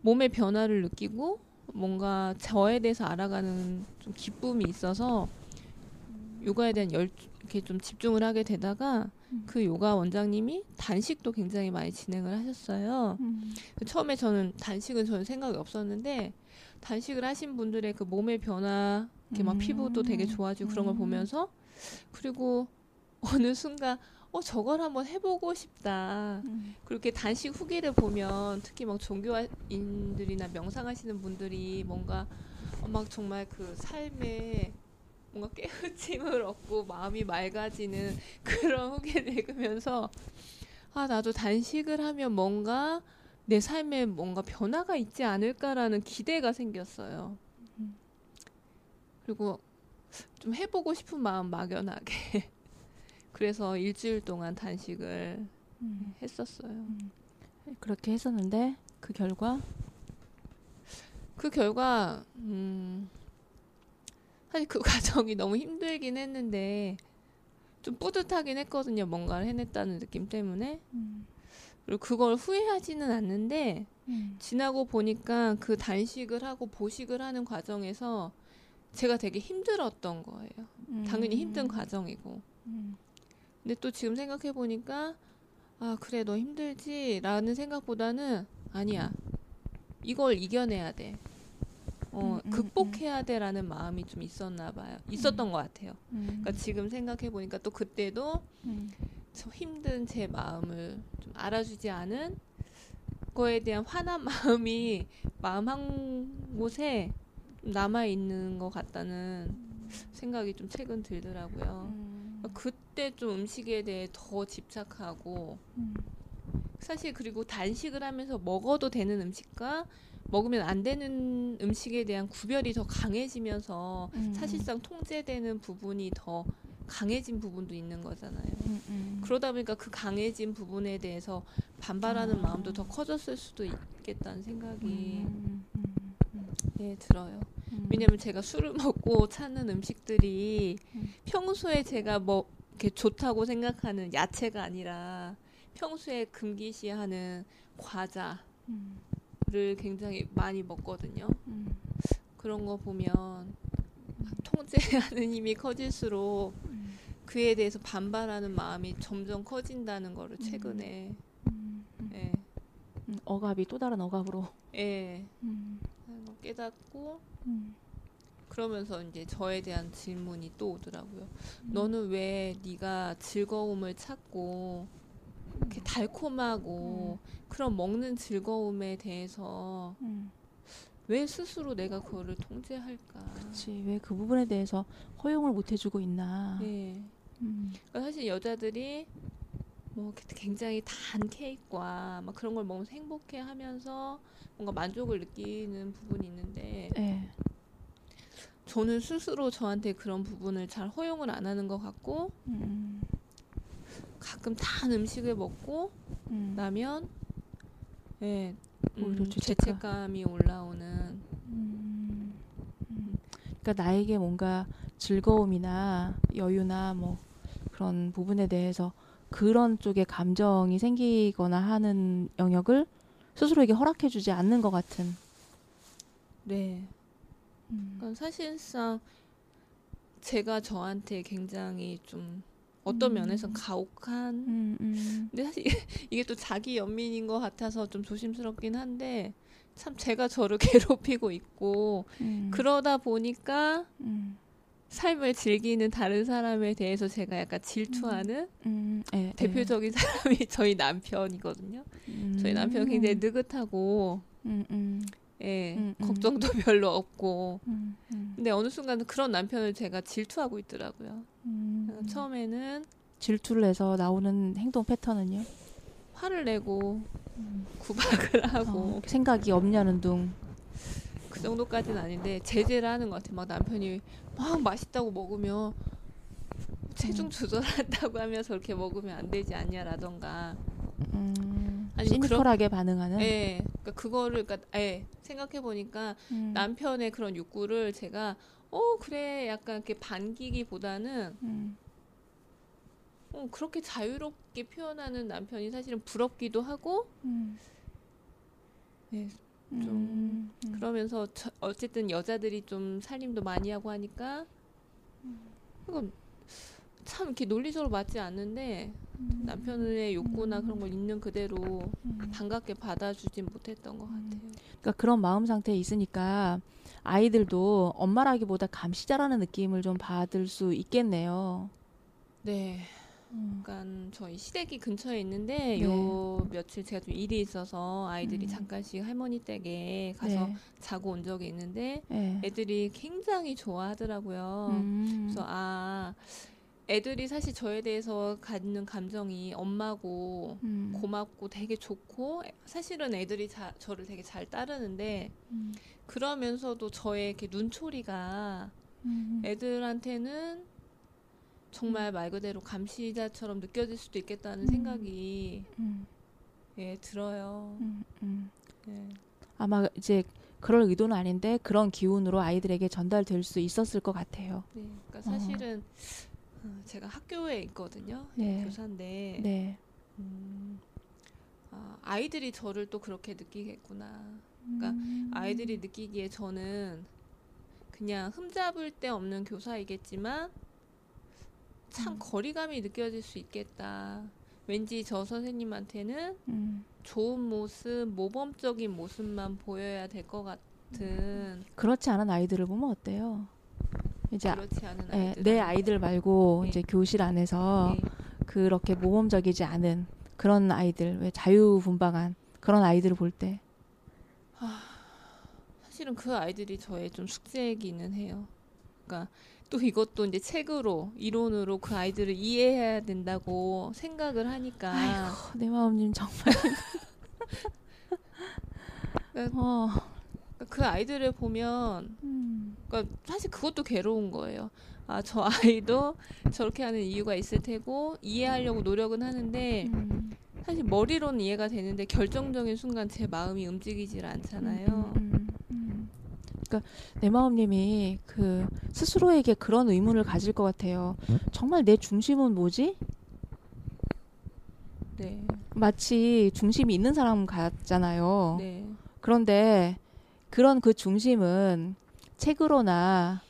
Speaker 3: 몸의 변화를 느끼고 뭔가 저에 대해서 알아가는 좀 기쁨이 있어서 요가에 대한 열 이렇게 좀 집중을 하게 되다가 그 요가 원장님이 단식도 굉장히 많이 진행을 하셨어요. 음. 처음에 저는 단식은 저는 생각이 없었는데 단식을 하신 분들의 그 몸의 변화, 이렇게 막 음. 피부도 되게 좋아지고 그런 걸 음. 보면서 그리고 어느 순간 어 저걸 한번 해보고 싶다. 음. 그렇게 단식 후기를 보면 특히 막 종교인들이나 명상하시는 분들이 뭔가 어, 막 정말 그 삶에 뭔가 깨우침을 얻고 마음이 맑아지는 그런 후기를 읽으면서 아 나도 단식을 하면 뭔가 내 삶에 뭔가 변화가 있지 않을까라는 기대가 생겼어요. 음. 그리고 좀 해보고 싶은 마음 막연하게 그래서 일주일 동안 단식을 음. 했었어요. 음.
Speaker 1: 그렇게 했었는데 그 결과
Speaker 3: 그 결과 음 사실 그 과정이 너무 힘들긴 했는데 좀 뿌듯하긴 했거든요. 뭔가를 해냈다는 느낌 때문에. 음. 그리고 그걸 후회하지는 않는데 음. 지나고 보니까 그 단식을 하고 보식을 하는 과정에서 제가 되게 힘들었던 거예요. 음. 당연히 힘든 음. 과정이고. 음. 근데 또 지금 생각해 보니까 아 그래 너 힘들지라는 생각보다는 아니야 이걸 이겨내야 돼 어, 음, 음, 극복해야 돼라는 마음이 좀 있었나 봐요. 음. 있었던 것 같아요. 그러니까 지금 생각해 보니까 또 그때도 저 힘든 제 마음을 좀 알아주지 않은 거에 대한 화난 마음이 마음 한 곳에 남아 있는 것 같다는 생각이 좀 최근 들더라고요. 음. 그러니까 그때 좀 음식에 대해 더 집착하고 음. 사실 그리고 단식을 하면서 먹어도 되는 음식과 먹으면 안 되는 음식에 대한 구별이 더 강해지면서 음. 사실상 통제되는 부분이 더 강해진 부분도 있는 거잖아요. 음, 음. 그러다 보니까 그 강해진 부분에 대해서 반발하는 아. 마음도 더 커졌을 수도 있겠다는 생각이 예 들어요. 왜냐면 제가 술을 먹고 찾는 음식들이 평소에 제가 뭐 이렇게 좋다고 생각하는 야채가 아니라 평소에 금기시하는 과자를 음. 굉장히 많이 먹거든요. 음. 그런 거 보면 음. 통제하는 힘이 커질수록 음. 그에 대해서 반발하는 마음이 점점 커진다는 거를 음. 최근에
Speaker 1: 예. 억압이 또 다른 억압으로
Speaker 3: 예. 깨닫고 그러면서 이제 저에 대한 질문이 또 오더라고요. 음. 너는 왜 네가 즐거움을 찾고 이렇게 음. 달콤하고 음. 그런 먹는 즐거움에 대해서 음. 왜 스스로 내가 그거를 통제할까? 그렇지.
Speaker 1: 왜그 부분에 대해서 허용을 못 해주고 있나? 네. 음.
Speaker 3: 그러니까 사실 여자들이 뭐 굉장히 단 케이크와 막 그런 걸먹으면 행복해하면서 뭔가 만족을 느끼는 부분이 있는데 네. 저는 스스로 저한테 그런 부분을 잘 허용을 안 하는 것 같고 음. 가끔 단 음식을 먹고 음. 나면 예, 오히 음, 죄책감. 이 올라오는. 음.
Speaker 1: 음. 그러니까 나에게 뭔가 즐거움이나 여유나 뭐 그런 부분에 대해서 그런 쪽에 감정이 생기거나 하는 영역을 스스로에게 허락해주지 않는 것 같은.
Speaker 3: 네. 음. 그러 그러니까 사실상 제가 저한테 굉장히 좀 어떤 음. 면에서는 가혹한. 음, 음. 근데 사실 이게, 또 자기 연민인 것 같아서 좀 조심스럽긴 한데 참 제가 저를 괴롭히고 있고 음. 그러다 보니까 음. 삶을 즐기는 다른 사람에 대해서 제가 약간 질투하는 에, 음. 예, 예. 대표적인 에. 사람이 저희 남편이거든요. 저희 남편 굉장히 느긋하고. 예, 음, 음. 걱정도 별로 없고. 음, 음, 근데 어느 순간 그런 남편을 제가 질투하고 있더라고요. 음. 처음에는
Speaker 1: 질투를 해서 나오는 행동 패턴은요?
Speaker 3: 화를 내고 음. 구박을 어, 하고
Speaker 1: 어, 생각이 없냐는 둥. 그
Speaker 3: 정도까지는 아닌데 제재를 하는 것 같아요. 막 남편이 막 맛있다고 먹으면 체중 조절한다고 하면서 그렇게 먹으면 안 되지 않냐라던가
Speaker 1: 음, 아니, 그니하게 반응하는.
Speaker 3: 예, 그러니까 그거를 그러니까 예, 생각해 보니까 음. 남편의 그런 욕구를 제가 어 그래 약간 이렇게 반기기보다는 음. 어, 그렇게 자유롭게 표현하는 남편이 사실은 부럽기도 하고. 예, 좀 음. 그러면서 저, 어쨌든 여자들이 좀 살림도 많이 하고 하니까 음. 그건 참 이렇게 논리적으로 맞지 않는데 음. 남편의 욕구나 그런 걸 있는 그대로 음. 반갑게 받아주진 못했던 것 음. 같아요.
Speaker 1: 그러니까 그런 마음 상태에 있으니까 아이들도 엄마라기보다 감시자라는 느낌을 좀 받을 수 있겠네요.
Speaker 3: 네. 음. 그러니까 저희 시댁이 근처에 있는데 네. 요 며칠 제가 좀 일이 있어서 아이들이 음. 잠깐씩 할머니 댁에 가서 네. 자고 온 적이 있는데 네. 애들이 굉장히 좋아하더라고요. 음. 그래서 아 애들이 사실 저에 대해서 갖는 감정이 엄마고 음. 고맙고 되게 좋고 사실은 애들이 자, 저를 되게 잘 따르는데 음. 그러면서도 저의 이렇게 눈초리가 음. 애들한테는 정말 음. 말 그대로 감시자처럼 느껴질 수도 있겠다는 음. 생각이 음. 예 들어요.
Speaker 1: 예. 아마 이제 그럴 의도는 아닌데 그런 기운으로 아이들에게 전달될 수 있었을 것 같아요. 네,
Speaker 3: 그러니까 어. 사실은 어. 아, 제가 학교에 있거든요. 네, 네. 교사인데 네. 음, 아, 이들이 저를 또 그렇게 느끼겠구나. 그러니까 음. 아이들이 느끼기에 저는 그냥 흠잡을 데 없는 교사이겠지만 참 음. 거리감이 느껴질 수 있겠다. 왠지 저 선생님한테는 음. 좋은 모습, 모범적인 모습만 보여야 될 것 같은.
Speaker 1: 그렇지 않은 아이들을 보면 어때요? 이제 네, 내 아이들 말고 네. 이제 교실 안에서 네. 그렇게 모범적이지 않은 그런 아이들 왜 자유분방한 그런 아이들을 볼때 아,
Speaker 3: 사실은 그 아이들이 저의 좀 숙제이기는 해요. 그러니까 또 이것도 이제 책으로 이론으로 그 아이들을 이해해야 된다고 생각을 하니까
Speaker 1: 아이고, 내 마음님 정말
Speaker 3: 그러니까 어. 그러니까 그 아이들을 보면 음. 그러니까 사실 그것도 괴로운 거예요. 아 저 아이도 저렇게 하는 이유가 있을 테고 이해하려고 노력은 하는데 음. 사실 머리로는 이해가 되는데 결정적인 순간 제 마음이 움직이질 않잖아요. 음,
Speaker 1: 그러니까 내 마음님이 그 스스로에게 그런 의문을 가질 것 같아요. 네? 정말 내 중심은 뭐지? 네. 마치 중심이 있는 사람 같잖아요. 네. 그런데 그런 그 중심은 책으로나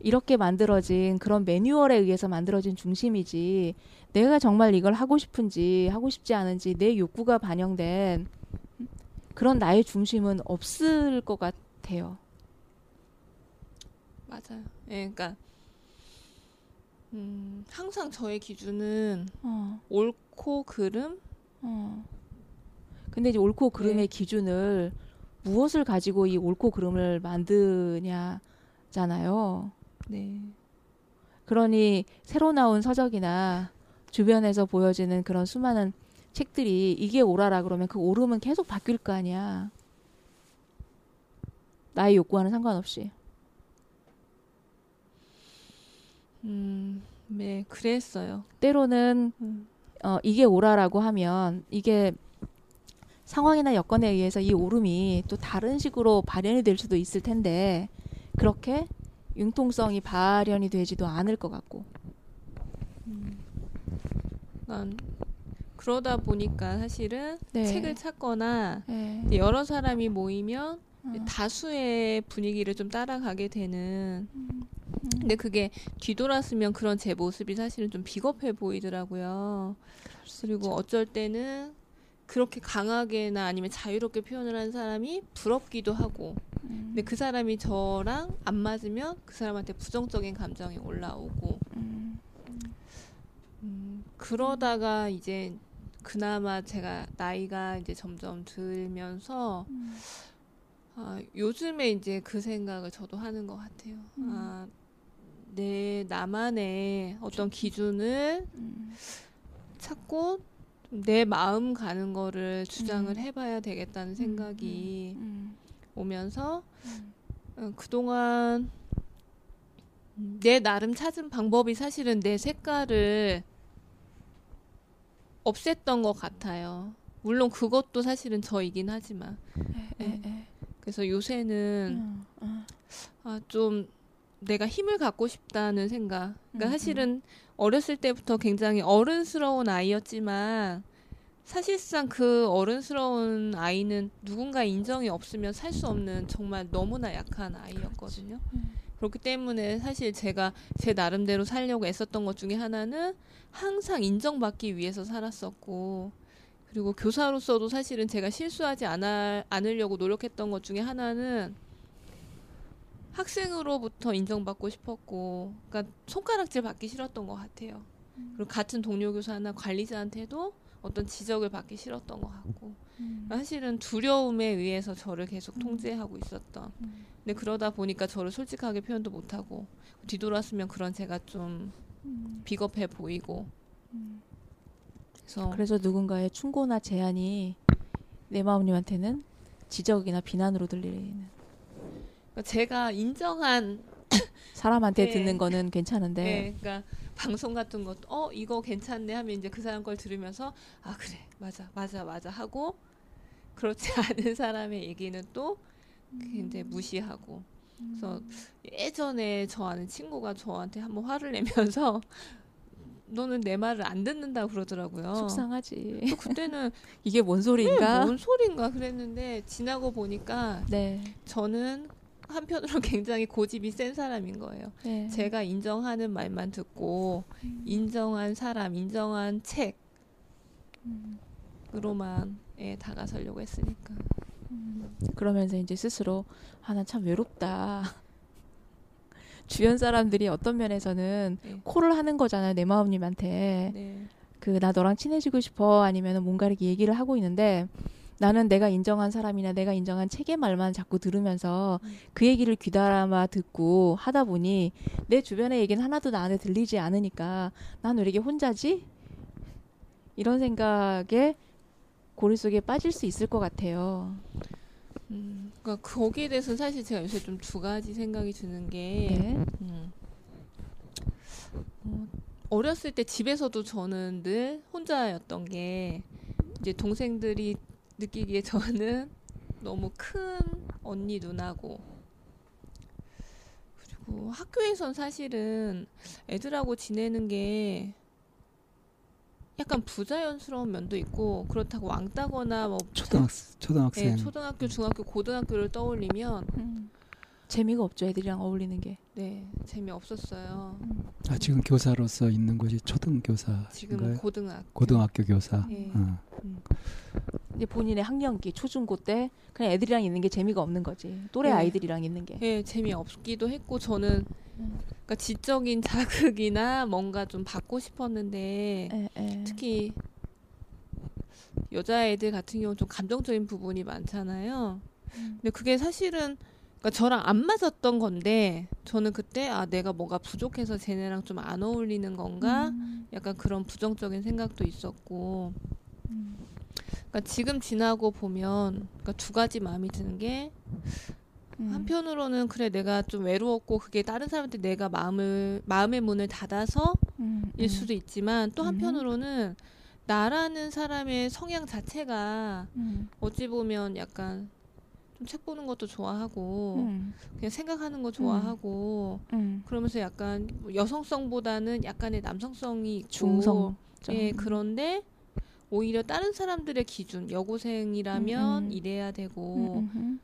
Speaker 1: 이렇게 만들어진 그런 매뉴얼에 의해서 만들어진 중심이지 내가 정말 이걸 하고 싶은지 하고 싶지 않은지 내 욕구가 반영된 그런 나의 중심은 없을 것 같아요.
Speaker 3: 맞아요. 예, 그러니까 음, 항상 저의 기준은 어. 옳고 그름. 어.
Speaker 1: 근데 이제 옳고 그름의 네. 기준을 무엇을 가지고 이 옳고 그름을 만드냐잖아요. 네. 그러니 새로 나온 서적이나 주변에서 보여지는 그런 수많은 책들이 이게 오라라 그러면 그 오름은 계속 바뀔 거 아니야. 나의 욕구와는 상관없이.
Speaker 3: 음, 네, 그랬어요.
Speaker 1: 때로는 음. 어, 이게 오라라고 하면 이게 상황이나 여건에 의해서 이 오름이 또 다른 식으로 발현이 될 수도 있을 텐데 그렇게 융통성이 발현이 되지도 않을 것 같고. 음.
Speaker 3: 난 그러다 보니까 사실은 네. 책을 찾거나 네. 여러 사람이 모이면 어. 다수의 분위기를 좀 따라가게 되는 음. 근데 그게 뒤돌았으면 그런 제 모습이 사실은 좀 비겁해 보이더라고요. 그리고 어쩔 때는 그렇게 강하게나 아니면 자유롭게 표현을 한 사람이 부럽기도 하고 음. 근데 그 사람이 저랑 안 맞으면 그 사람한테 부정적인 감정이 올라오고 음. 음, 그러다가 이제 그나마 제가 나이가 이제 점점 들면서 음. 아, 요즘에 이제 그 생각을 저도 하는 것 같아요. 음. 아, 내 나만의 어떤 기준을 음. 찾고 내 마음 가는 거를 주장을 음. 해봐야 되겠다는 생각이 음, 음, 오면서 어, 그동안 내 나름 찾은 방법이 사실은 내 색깔을 없앴던 것 같아요. 물론 그것도 사실은 저이긴 하지만. 에, 에, 에. 그래서 요새는 어, 어. 아, 좀 내가 힘을 갖고 싶다는 생각. 그러니까 음, 사실은 음. 어렸을 때부터 굉장히 어른스러운 아이였지만 사실상 그 어른스러운 아이는 누군가 인정이 없으면 살 수 없는 정말 너무나 약한 아이였거든요. 그렇죠. 음. 그렇기 때문에 사실 제가 제 나름대로 살려고 애썼던 것 중에 하나는 항상 인정받기 위해서 살았었고 그리고 교사로서도 사실은 제가 실수하지 않아, 않으려고 노력했던 것 중에 하나는 학생으로부터 인정받고 싶었고, 그러니까 손가락질 받기 싫었던 것 같아요. 음. 그리고 같은 동료 교사나 관리자한테도 어떤 지적을 받기 싫었던 것 같고, 음. 사실은 두려움에 의해서 저를 계속 음. 통제하고 있었던. 음. 근데 그러다 보니까 저를 솔직하게 표현도 못하고, 뒤돌았으면 그런 제가 좀 비겁해 보이고.
Speaker 1: 그래서, 그래서 누군가의 충고나 제안이 내 마음님한테는 지적이나 비난으로 들리는.
Speaker 3: 그러니까 제가 인정한
Speaker 1: 사람한테 네. 듣는 거는 괜찮은데. 네, 그러니까
Speaker 3: 방송 같은 것도 어 이거 괜찮네 하면 이제 그 사람 걸 들으면서 아 그래 맞아 맞아 맞아 하고 그렇지 않은 사람의 얘기는 또 굉장히 음. 무시하고. 그래서 음. 예전에 저 아는 친구가 저한테 한번 화를 내면서 너는 내 말을 안 듣는다 그러더라고요.
Speaker 1: 속상하지.
Speaker 3: 그때는
Speaker 1: 이게 뭔 네, 소리인가? 뭔
Speaker 3: 소리인가 그랬는데 지나고 보니까 네. 저는 한편으로 굉장히 고집이 센 사람인 거예요. 네. 제가 인정하는 말만 듣고 음. 인정한 사람, 인정한 책으로만 음. 예, 다가서려고 했으니까.
Speaker 1: 음. 그러면서 이제 스스로 하나 아, 참 외롭다. 주변 사람들이 어떤 면에서는 네. 콜을 하는 거잖아요 내 마음님한테. 네. 그나 너랑 친해지고 싶어 아니면 뭔가 이렇게 얘기를 하고 있는데 나는 내가 인정한 사람이나 내가 인정한 책의 말만 자꾸 들으면서 음. 그 얘기를 귀담아 듣고 하다 보니 내 주변의 얘기는 하나도 나한테 들리지 않으니까 난 왜 이렇게 혼자지? 이런 생각에 고리 속에 빠질 수 있을 것 같아요.
Speaker 3: 음, 그러니까 거기에 대해서 사실 제가 요새 좀 두 가지 생각이 드는 게 네. 음. 어, 어렸을 때 집에서도 저는 늘 혼자였던 게 이제 동생들이 느끼기에 저는 너무 큰 언니 누나고 그리고 학교에선 사실은 애들하고 지내는 게 약간 부자연스러운 면도 있고 그렇다고 왕따거나 뭐
Speaker 4: 초등학, 초등학생 네,
Speaker 3: 초등학교 중학교 고등학교를 떠올리면
Speaker 1: 음. 재미가 없죠 애들이랑 어울리는 게. 네,
Speaker 3: 재미 없었어요.
Speaker 4: 음. 아 지금 교사로서 있는 곳이 초등 교사.
Speaker 3: 지금 고등학교.
Speaker 4: 고등학교 교사. 네. 음.
Speaker 1: 이제 본인의 학년기 초중고 때 그냥 애들이랑 있는 게 재미가 없는 거지 또래 네. 아이들이랑 있는 게. 네,
Speaker 3: 예, 재미 없기도 했고 저는 음. 그러니까 지적인 자극이나 뭔가 좀 받고 싶었는데 에, 에. 특히 여자애들 같은 경우는 좀 감정적인 부분이 많잖아요. 음. 근데 그게 사실은 그러니까 저랑 안 맞았던 건데 저는 그때 아 내가 뭐가 부족해서 쟤네랑 좀 안 어울리는 건가 음. 약간 그런 부정적인 생각도 있었고 음. 그러니까 지금 지나고 보면 그러니까 두 가지 마음이 드는 게 음. 한편으로는 그래 내가 좀 외로웠고 그게 다른 사람한테 내가 마음을 마음의 문을 닫아서 음, 일 수도 있지만 또 한편으로는 나라는 사람의 성향 자체가 어찌 보면 약간 좀책 보는 것도 좋아하고 음. 그냥 생각하는 거 음. 좋아하고 음. 그러면서 약간 뭐 여성성보다는 약간의 남성성이 중성. 예 그런데 오히려 다른 사람들의 기준 여고생이라면 음 이래야 되고 음그 음,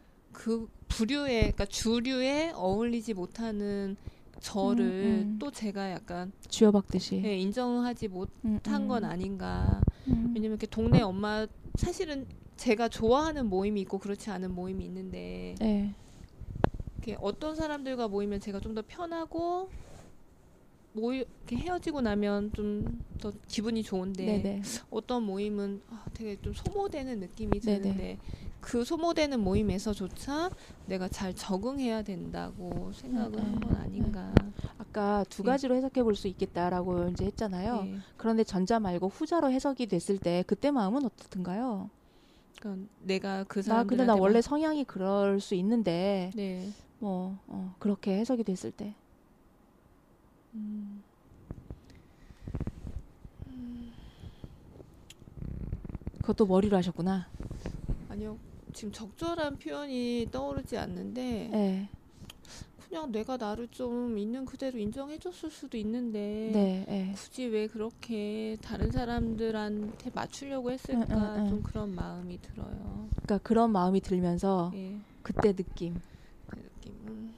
Speaker 3: 음. 부류에 그니까 주류에 어울리지 못하는 저를 음, 음. 또 제가 약간
Speaker 1: 쥐어박듯이
Speaker 3: 예, 인정하지 못한 음, 건 아닌가 왜냐면 이렇게 동네 엄마 사실은 제가 좋아하는 모임이 있고 그렇지 않은 모임이 있는데 네. 어떤 사람들과 모이면 제가 좀 더 편하고 모이 이렇게 헤어지고 나면 좀 더 기분이 좋은데 네네. 네. 어떤 모임은 아, 되게 좀 소모되는 느낌이 네, 네. 드는데 네네. 그 소모되는 모임에서조차 내가 잘 적응해야 된다고 생각을 한건 음, 음, 음. 아닌가.
Speaker 1: 아까 두 예. 가지로 네. 해석해 볼 수 있겠다라고 이제 했잖아요. 네. 그런데 전자 말고 후자로 해석이 됐을 때 그때 마음은 어떻든가요? 그러니까 내가 그 사람 나 근데 나 원래 성향이 그럴 수 있는데 네. 뭐 어, 그렇게 해석이 됐을 때. 음. 그것도 머리로 하셨구나.
Speaker 3: 아니요, 지금 적절한 표현이 떠오르지 않는데. 네. 그냥 내가 나를 좀 있는 그대로 인정해줬을 수도 있는데 네, 네. 굳이 왜 그렇게 다른 사람들한테 맞추려고 했을까 응, 응, 응. 좀 그런 마음이 들어요.
Speaker 1: 그러니까 그런 마음이 들면서 예. 그때 느낌. 그 느낌.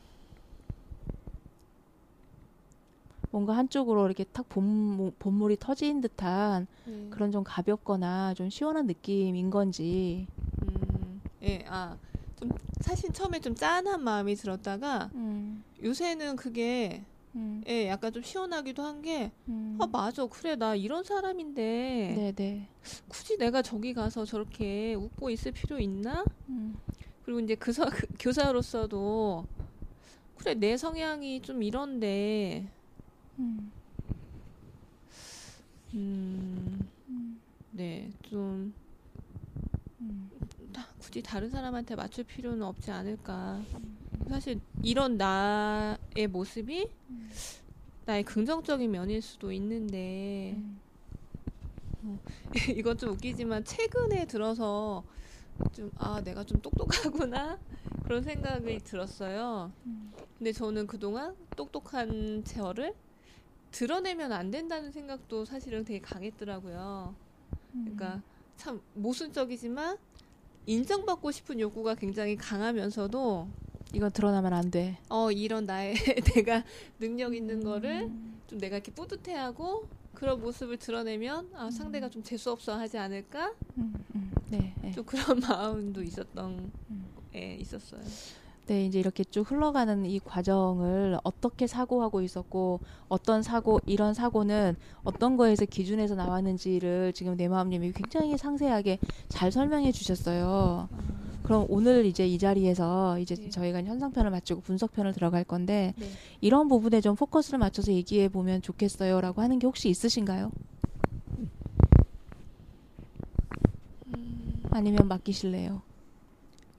Speaker 1: 뭔가 한쪽으로 이렇게 탁 본, 물이 터진 듯한 예. 그런 좀 가볍거나 좀 시원한 느낌인 건지. 음,
Speaker 3: 예, 아. 좀 사실 처음에 좀 짠한 마음이 들었다가 음. 요새는 그게 음. 예, 약간 좀 시원하기도 한 게, 음. 아, 맞아. 그래, 나 이런 사람인데. 네네. 굳이 내가 저기 가서 저렇게 웃고 있을 필요 있나? 음. 그리고 이제 그, 그 교사로서도, 그래, 내 성향이 좀 이런데, 음, 음. 음. 네, 좀, 굳이 다른 사람한테 맞출 필요는 없지 않을까. 사실 이런 나의 모습이 나의 긍정적인 면일 수도 있는데 어, 이건 좀 웃기지만 최근에 들어서 좀 아 내가 좀 똑똑하구나 그런 생각이 들었어요. 근데 저는 그동안 똑똑한 어를 드러내면 안 된다는 생각도 사실은 되게 강했더라고요. 그러니까 음. 참 모순적이지만 인정받고 싶은 욕구가 굉장히 강하면서도
Speaker 1: 이건 드러나면 안 돼. 어
Speaker 3: 이런 나의 내가 능력 있는 거를 음. 좀 내가 이렇게 뿌듯해하고 그런 모습을 드러내면 아 상대가 좀 재수 없어 하지 않을까? 음, 음, 네, 네. 좀 그런 마음도 있었던 음. 예 있었어요.
Speaker 1: 네, 이제 이렇게 쭉 흘러가는 이 과정을 어떻게 사고하고 있었고 어떤 사고 이런 사고는 어떤 거에서 기준에서 나왔는지를 지금 내마음님이 굉장히 상세하게 잘 설명해 주셨어요. 아. 그럼 오늘 이제 이 자리에서 이제 네. 저희가 현상편을 마치고 분석편을 들어갈 건데 네. 이런 부분에 좀 포커스를 맞춰서 얘기해 보면 좋겠어요라고 하는 게 혹시 있으신가요? 음. 아니면 맡기실래요?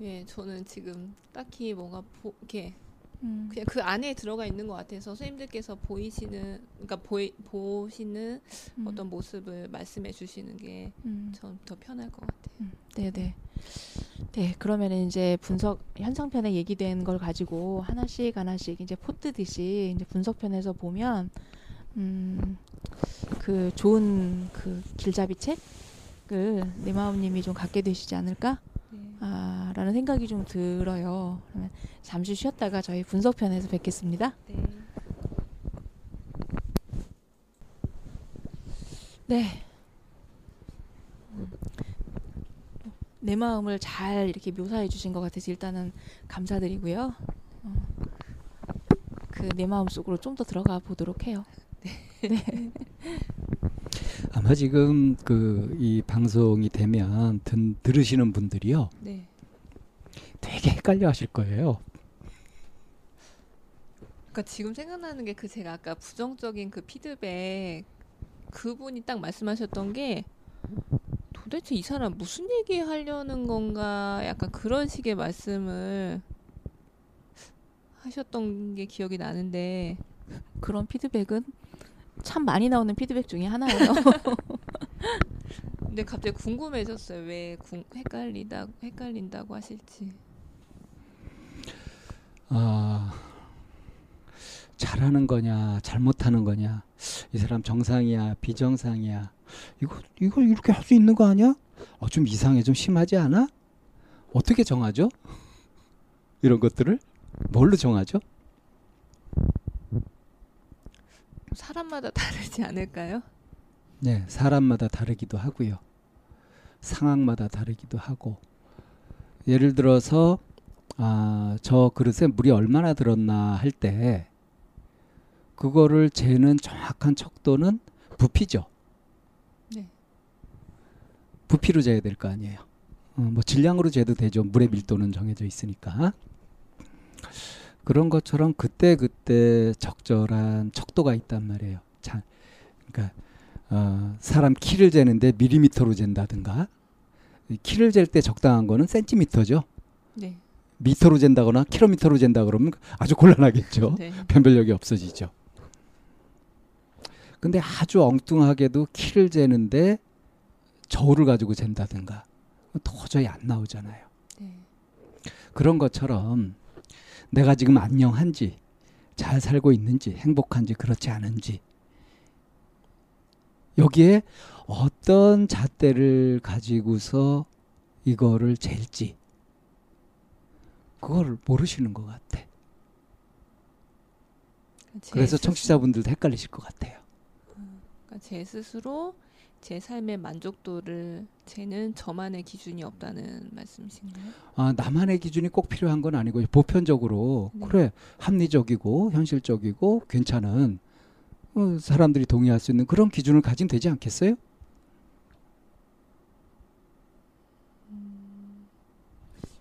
Speaker 3: 예, 저는 지금 딱히 뭔가 보, 이렇게 음. 그냥 그 안에 들어가 있는 것 같아서 선생님들께서 보이시는 그러니까 보이, 보시는 음. 어떤 모습을 말씀해 주시는 게 전더 음. 편할 것 같아요. 네네. 음.
Speaker 1: 네, 네. 네 그러면 이제 분석 현상편에 얘기된 걸 가지고 하나씩 하나씩 이제 포트듯이 이제 분석편에서 보면 음그 좋은 그 길잡이 책을 네마음님이 그 좀 갖게 되시지 않을까 아, 라는 생각이 좀 들어요. 그러면 잠시 쉬었다가 저희 분석편에서 뵙겠습니다. 네. 네. 음, 내 마음을 잘 이렇게 묘사해 주신 것 같아서 일단은 감사드리고요. 어, 그내 마음 속으로 좀 더 들어가 보도록 해요.
Speaker 4: 네. 아마 지금 그 이 방송이 되면 든, 들으시는 분들이요. 네. 되게 헷갈려 하실 거예요.
Speaker 3: 그러니까 지금 생각나는 게 그 제가 아까 부정적인 그 피드백 그분이 딱 말씀하셨던 게 도대체 이 사람 무슨 얘기 하려는 건가 약간 그런 식의 말씀을 하셨던 게 기억이 나는데
Speaker 1: 그런 피드백은 참 많이 나오는 피드백 중에 하나예요.
Speaker 3: 근데 갑자기 궁금해졌어요. 왜 궁, 헷갈리다 헷갈린다고 하실지.
Speaker 4: 아 잘하는 거냐 잘못하는 거냐 이 사람 정상이야 비정상이야 이거 이걸 이렇게 할 수 있는 거 아니야? 어, 좀 이상해 좀 심하지 않아? 어떻게 정하죠? 이런 것들을 뭘로 정하죠?
Speaker 3: 사람마다 다르지 않을까요?
Speaker 4: 네, 사람마다 다르기도 하고요. 상황마다 다르기도 하고. 예를 들어서 아, 저 그릇에 물이 얼마나 들었나 할 때 그거를 재는 정확한 척도는 부피죠. 네. 부피로 재야 될 거 아니에요. 어, 뭐 질량으로 재도 되죠. 물의 밀도는 정해져 있으니까. 그런 것처럼 그때 그때 적절한 척도가 있단 말이에요. 자, 그러니까 어, 사람 키를 재는데 미리미터로 잰다든가 키를 잴 때 적당한 거는 센티미터죠. 네. 미터로 잰다거나 킬로미터로 잰다 그러면 아주 곤란하겠죠. 네. 변별력이 없어지죠. 근데 아주 엉뚱하게도 키를 재는데 저울을 가지고 잰다든가 도저히 안 나오잖아요. 네. 그런 것처럼 내가 지금 안녕한지 잘 살고 있는지 행복한지 그렇지 않은지 여기에 어떤 잣대를 가지고서 이거를 잴지 그걸 모르시는 것 같아. 그러니까 그래서 청취자분들도 헷갈리실 것 같아요.
Speaker 3: 음, 그러니까 제 스스로 제 삶의 만족도를 쟤는 저만의 기준이 없다는 말씀이신가요?
Speaker 4: 아 나만의 기준이 꼭 필요한 건 아니고 보편적으로 네. 그래 합리적이고 현실적이고 괜찮은 어, 사람들이 동의할 수 있는 그런 기준을 가진 되지 않겠어요?
Speaker 1: 음,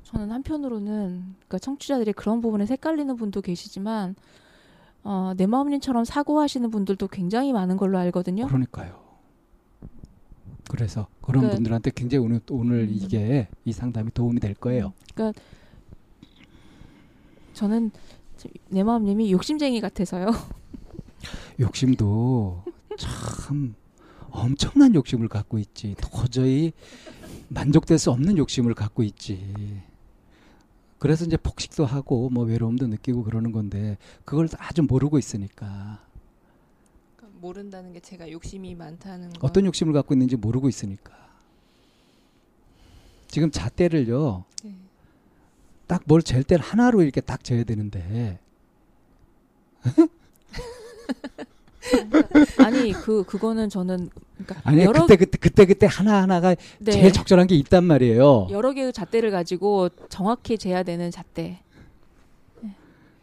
Speaker 1: 저는 한편으로는 그러니까 청취자들이 그런 부분에 색깔리는 분도 계시지만 어, 내 마음님처럼 사고하시는 분들도 굉장히 많은 걸로 알거든요.
Speaker 4: 그러니까요. 그래서 그런 그러니까, 분들한테 굉장히 오늘 오늘 음. 이게 이 상담이 도움이 될 거예요. 음. 그러니까
Speaker 1: 저는 내 마음님이 욕심쟁이 같아서요.
Speaker 4: 욕심도 참 엄청난 욕심을 갖고 있지. 도저히 만족될 수 없는 욕심을 갖고 있지. 그래서 이제 폭식도 하고 뭐 외로움도 느끼고 그러는 건데 그걸 아주 모르고 있으니까
Speaker 3: 모른다는 게 제가 욕심이 많다는
Speaker 4: 거. 어떤 욕심을 갖고 있는지 모르고 있으니까. 지금 잣대를요. 네. 딱뭘 잴 때를 하나로 이렇게 딱 재야 되는데.
Speaker 1: 아니 그 그거는 저는
Speaker 4: 그러니까 아니 여러 그때 그때 그때 그때 하나 하나가 네. 제일 적절한 게 있단 말이에요.
Speaker 1: 여러 개의 잣대를 가지고 정확히 재야 되는 잣대.
Speaker 4: 네.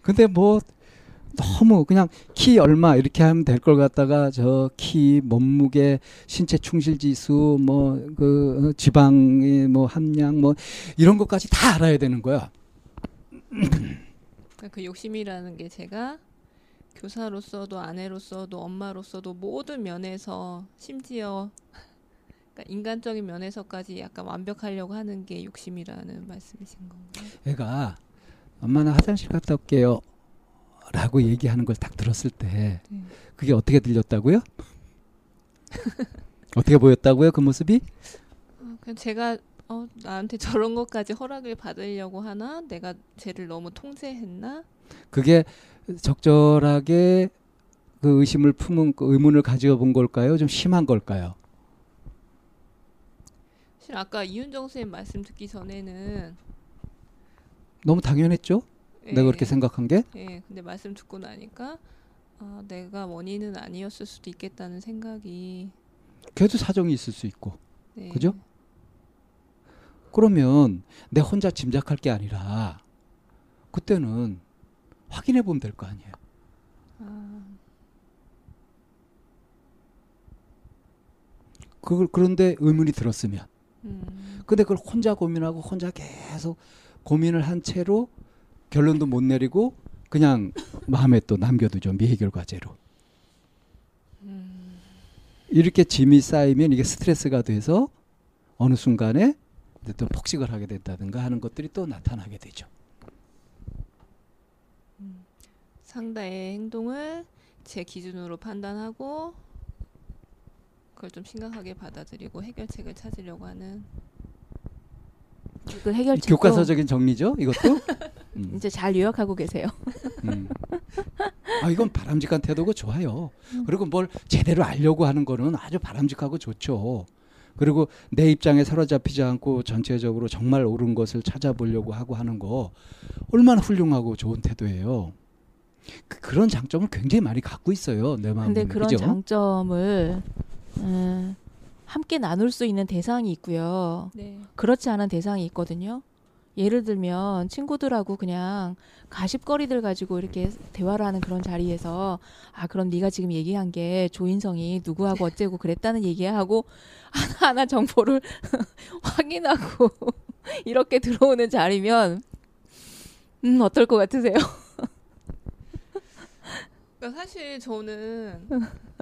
Speaker 4: 근데 뭐 너무 그냥 키 얼마 이렇게 하면 될 걸 갖다가 저키 몸무게 신체 충실 지수 뭐그 어, 지방의 뭐 함량 뭐 이런 것까지 다 알아야 되는 거야.
Speaker 3: 그러니까 그 욕심이라는 게 제가 교사로서도 아내로서도 엄마로서도 모든 면에서 심지어 그러니까 인간적인 면에서까지 약간 완벽하려고 하는 게 욕심이라는 말씀이신 건가요?
Speaker 4: 애가 엄마는 화장실 갔다 올게요. 라고 얘기하는 걸 딱 들었을 때 네. 그게 어떻게 들렸다고요? 어떻게 보였다고요? 그 모습이?
Speaker 3: 아, 그냥 제가 어, 나한테 저런 것까지 허락을 받으려고 하나? 내가 쟤를 너무 통제했나?
Speaker 4: 그게 적절하게 그 의심을 품은 그 의문을 가져본 걸까요? 좀 심한 걸까요?
Speaker 3: 사실 아까 이윤정 선생님 말씀 듣기 전에는
Speaker 4: 너무 당연했죠. 내가 예. 그렇게 생각한 게?
Speaker 3: 예. 근데 말씀 듣고 나니까 어, 내가 원인은 아니었을 수도 있겠다는 생각이.
Speaker 4: 걔도 사정이 있을 수 있고, 네. 그죠? 그러면 내 혼자 짐작할 게 아니라 그때는 확인해 보면 될 거 아니에요. 아. 그걸 그런데 의문이 들었으면. 음. 근데 그걸 혼자 고민하고 혼자 계속 고민을 한 채로 결론도 못 내리고 그냥 마음에 또 남겨두죠 미해결 과제로. 이렇게 짐이 쌓이면 이게 스트레스가 돼서 어느 순간에 또 폭식을 하게 된다든가 하는 것들이 또 나타나게 되죠.
Speaker 3: 음, 상대의 행동을 제 기준으로 판단하고 그걸 좀 심각하게 받아들이고 해결책을 찾으려고 하는
Speaker 4: 그 해결책 교과서적인 정리죠 이것도 음.
Speaker 1: 이제 잘 요약하고 계세요.
Speaker 4: 음. 아 이건 바람직한 태도고 좋아요. 음. 그리고 뭘 제대로 알려고 하는 거는 아주 바람직하고 좋죠. 그리고 내 입장에 사로잡히지 않고 전체적으로 정말 옳은 것을 찾아보려고 하고 하는 거 얼마나 훌륭하고 좋은 태도예요. 그, 런 장점을 굉장히 많이 갖고 있어요 내 마음에.
Speaker 1: 근데 그런 그죠? 장점을 음, 함께 나눌 수 있는 대상이 있고요. 네. 그렇지 않은 대상이 있거든요. 예를 들면 친구들하고 그냥 가십거리들 가지고 이렇게 대화를 하는 그런 자리에서 아 그럼 네가 지금 얘기한 게 조인성이 누구하고 어째고 그랬다는 얘기 하고 하나하나 정보를 확인하고 이렇게 들어오는 자리면 음 어떨 것 같으세요?
Speaker 3: 그러니까 사실 저는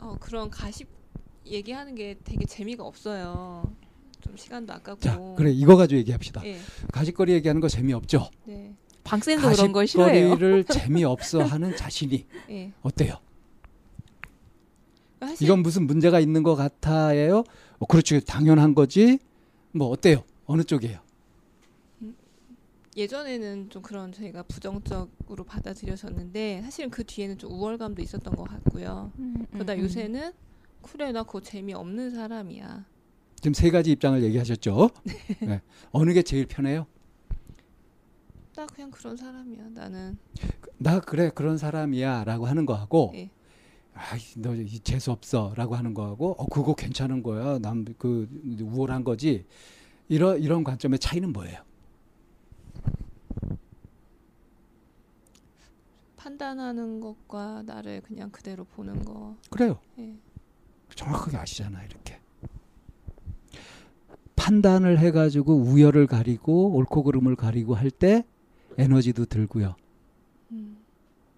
Speaker 3: 어, 그런 가십 얘기하는 게 되게 재미가 없어요. 좀 시간도 아깝고. 자,
Speaker 4: 그래 이거 가지고 얘기합시다. 예. 가십거리 얘기하는 거 재미없죠. 네.
Speaker 1: 방쌤도 그런 걸싫어요 가십거리를
Speaker 4: 재미없어 하는 자신이 예. 어때요? 사실... 이건 무슨 문제가 있는 것 같아요? 뭐 그렇죠. 당연한 거지. 뭐 어때요? 어느 쪽이에요?
Speaker 3: 예전에는 좀 그런 저희가 부정적으로 받아들여졌는데 사실은 그 뒤에는 좀 우월감도 있었던 것 같고요. 음, 음, 그러다 음. 요새는 그래 나 그거 재미없는 사람이야.
Speaker 4: 지금 세 가지 입장을 얘기하셨죠. 네. 네. 어느 게 제일 편해요?
Speaker 3: 나 그냥 그런 사람이야. 나는
Speaker 4: 그, 나 그래 그런 사람이야라고 하는 거하고 네. 예. 아너 재수 없어라고 하는 거하고 어 그거 괜찮은 거야. 난그 우월한 거지. 이런 이런 관점의 차이는 뭐예요?
Speaker 3: 판단하는 것과 나를 그냥 그대로 보는 거.
Speaker 4: 그래요. 네. 정확하게 아시잖아 이렇게 판단을 해가지고 우열을 가리고 옳고 그름을 가리고 할 때 에너지도 들고요. 음.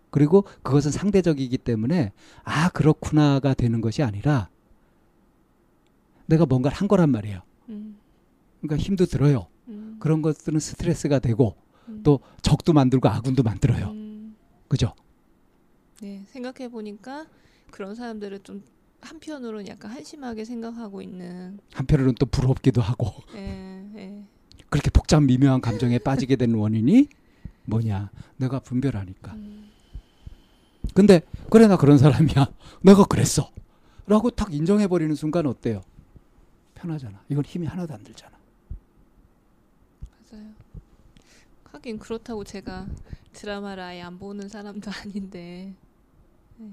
Speaker 4: 그리고 그것은 상대적이기 때문에 아 그렇구나가 되는 것이 아니라 내가 뭔가를 한 거란 말이에요. 음. 그러니까 힘도 들어요. 음. 그런 것들은 스트레스가 되고 또 적도 만들고 아군도 만들어요. 그죠?
Speaker 3: 네 생각해 보니까 그런 사람들은 좀 한편으로는 약간 한심하게 생각하고 있는
Speaker 4: 한편으로는 또 부럽기도 하고 예, 예. 그렇게 복잡 미묘한 감정에 빠지게 된 원인이 뭐냐 내가 분별하니까 음. 근데 그래 나 그런 사람이야 내가 그랬어 라고 탁 인정해버리는 순간 어때요 편하잖아 이건 힘이 하나도 안 들잖아
Speaker 3: 맞아요 하긴 그렇다고 제가 드라마를 아예 안 보는 사람도 아닌데 네.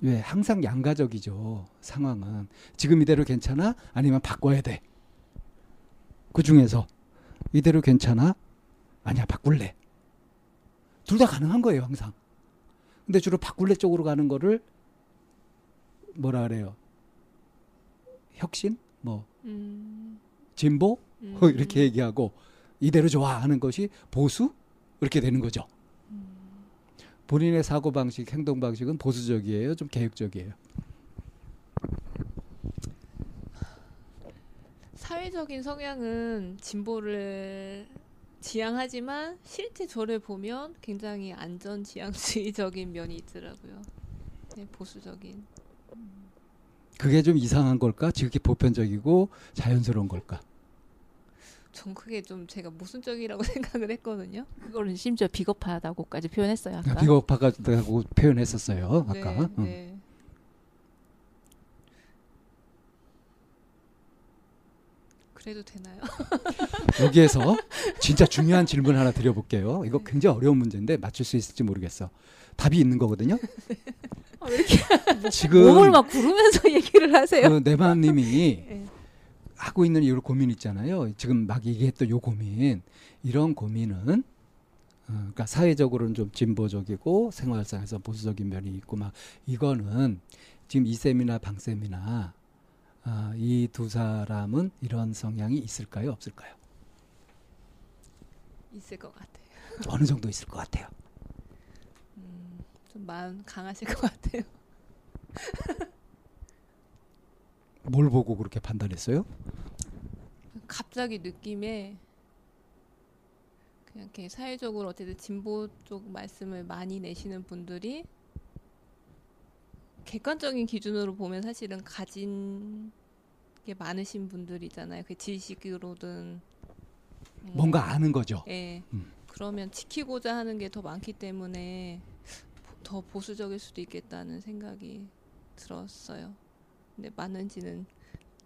Speaker 4: 왜 예, 항상 양가적이죠 상황은 지금 이대로 괜찮아 아니면 바꿔야 돼그 중에서 이대로 괜찮아 아니야 바꿀래 둘 다 가능한 거예요 항상 근데 주로 바꿀래 쪽으로 가는 거를 뭐라 그래요 혁신 뭐 음. 진보 음. 뭐 이렇게 얘기하고 이대로 좋아하는 것이 보수 이렇게 되는 거죠. 본인의 사고 방식, 행동 방식은 보수적이에요, 좀계획적이에요
Speaker 3: 사회적인 성향은 진보를 지향하지만 실제 저를 보면 굉장히 안전 지향주의적인 면이 있더라고요. 네, 보수적인.
Speaker 4: 그게 좀 이상한 걸까? 지극히 보편적이고 자연스러운 걸까?
Speaker 3: 전크게좀 제가 모순적이라고 생각을 했거든요.
Speaker 1: 그거는 심지어 비겁하다고까지 표현했어요.
Speaker 4: 아까. 아, 비겁하다고 표현했었어요. 네, 아까. 네, 네.
Speaker 3: 그래도 되나요?
Speaker 4: 여기에서 진짜 중요한 질문 하나 드려볼게요. 이거 네. 굉장히 어려운 문제인데 맞출 수 있을지 모르겠어. 답이 있는 거거든요. 네.
Speaker 1: 아, 왜 이렇게 지금 몸을 막 구르면서 얘기를 하세요? 그,
Speaker 4: 내마님이 네. 하고 있는 이 고민 있잖아요. 지금 막 얘기했던 요 고민 이런 고민은 어, 그러니까 사회적으로는 좀 진보적이고 생활상에서 보수적인 면이 있고 막 이거는 지금 이 쌤이나 방 쌤이나 어, 아, 이두 사람은 이런 성향이 있을까요 없을까요?
Speaker 3: 있을 것 같아요.
Speaker 4: 어느 정도 있을 것 같아요.
Speaker 3: 음, 좀 마음 강하실 것 같아요.
Speaker 4: 뭘 보고 그렇게 판단했어요?
Speaker 3: 갑자기 느낌에 그냥 이렇게 사회적으로 어쨌든 진보 쪽 말씀을 많이 내시는 분들이 객관적인 기준으로 보면 사실은 가진 게 많으신 분들이잖아요. 그 지식으로든
Speaker 4: 음. 뭔가 아는 거죠.
Speaker 3: 예. 음. 그러면 지키고자 하는 게 더 많기 때문에 더 보수적일 수도 있겠다는 생각이 들었어요. 근데 네, 맞는지는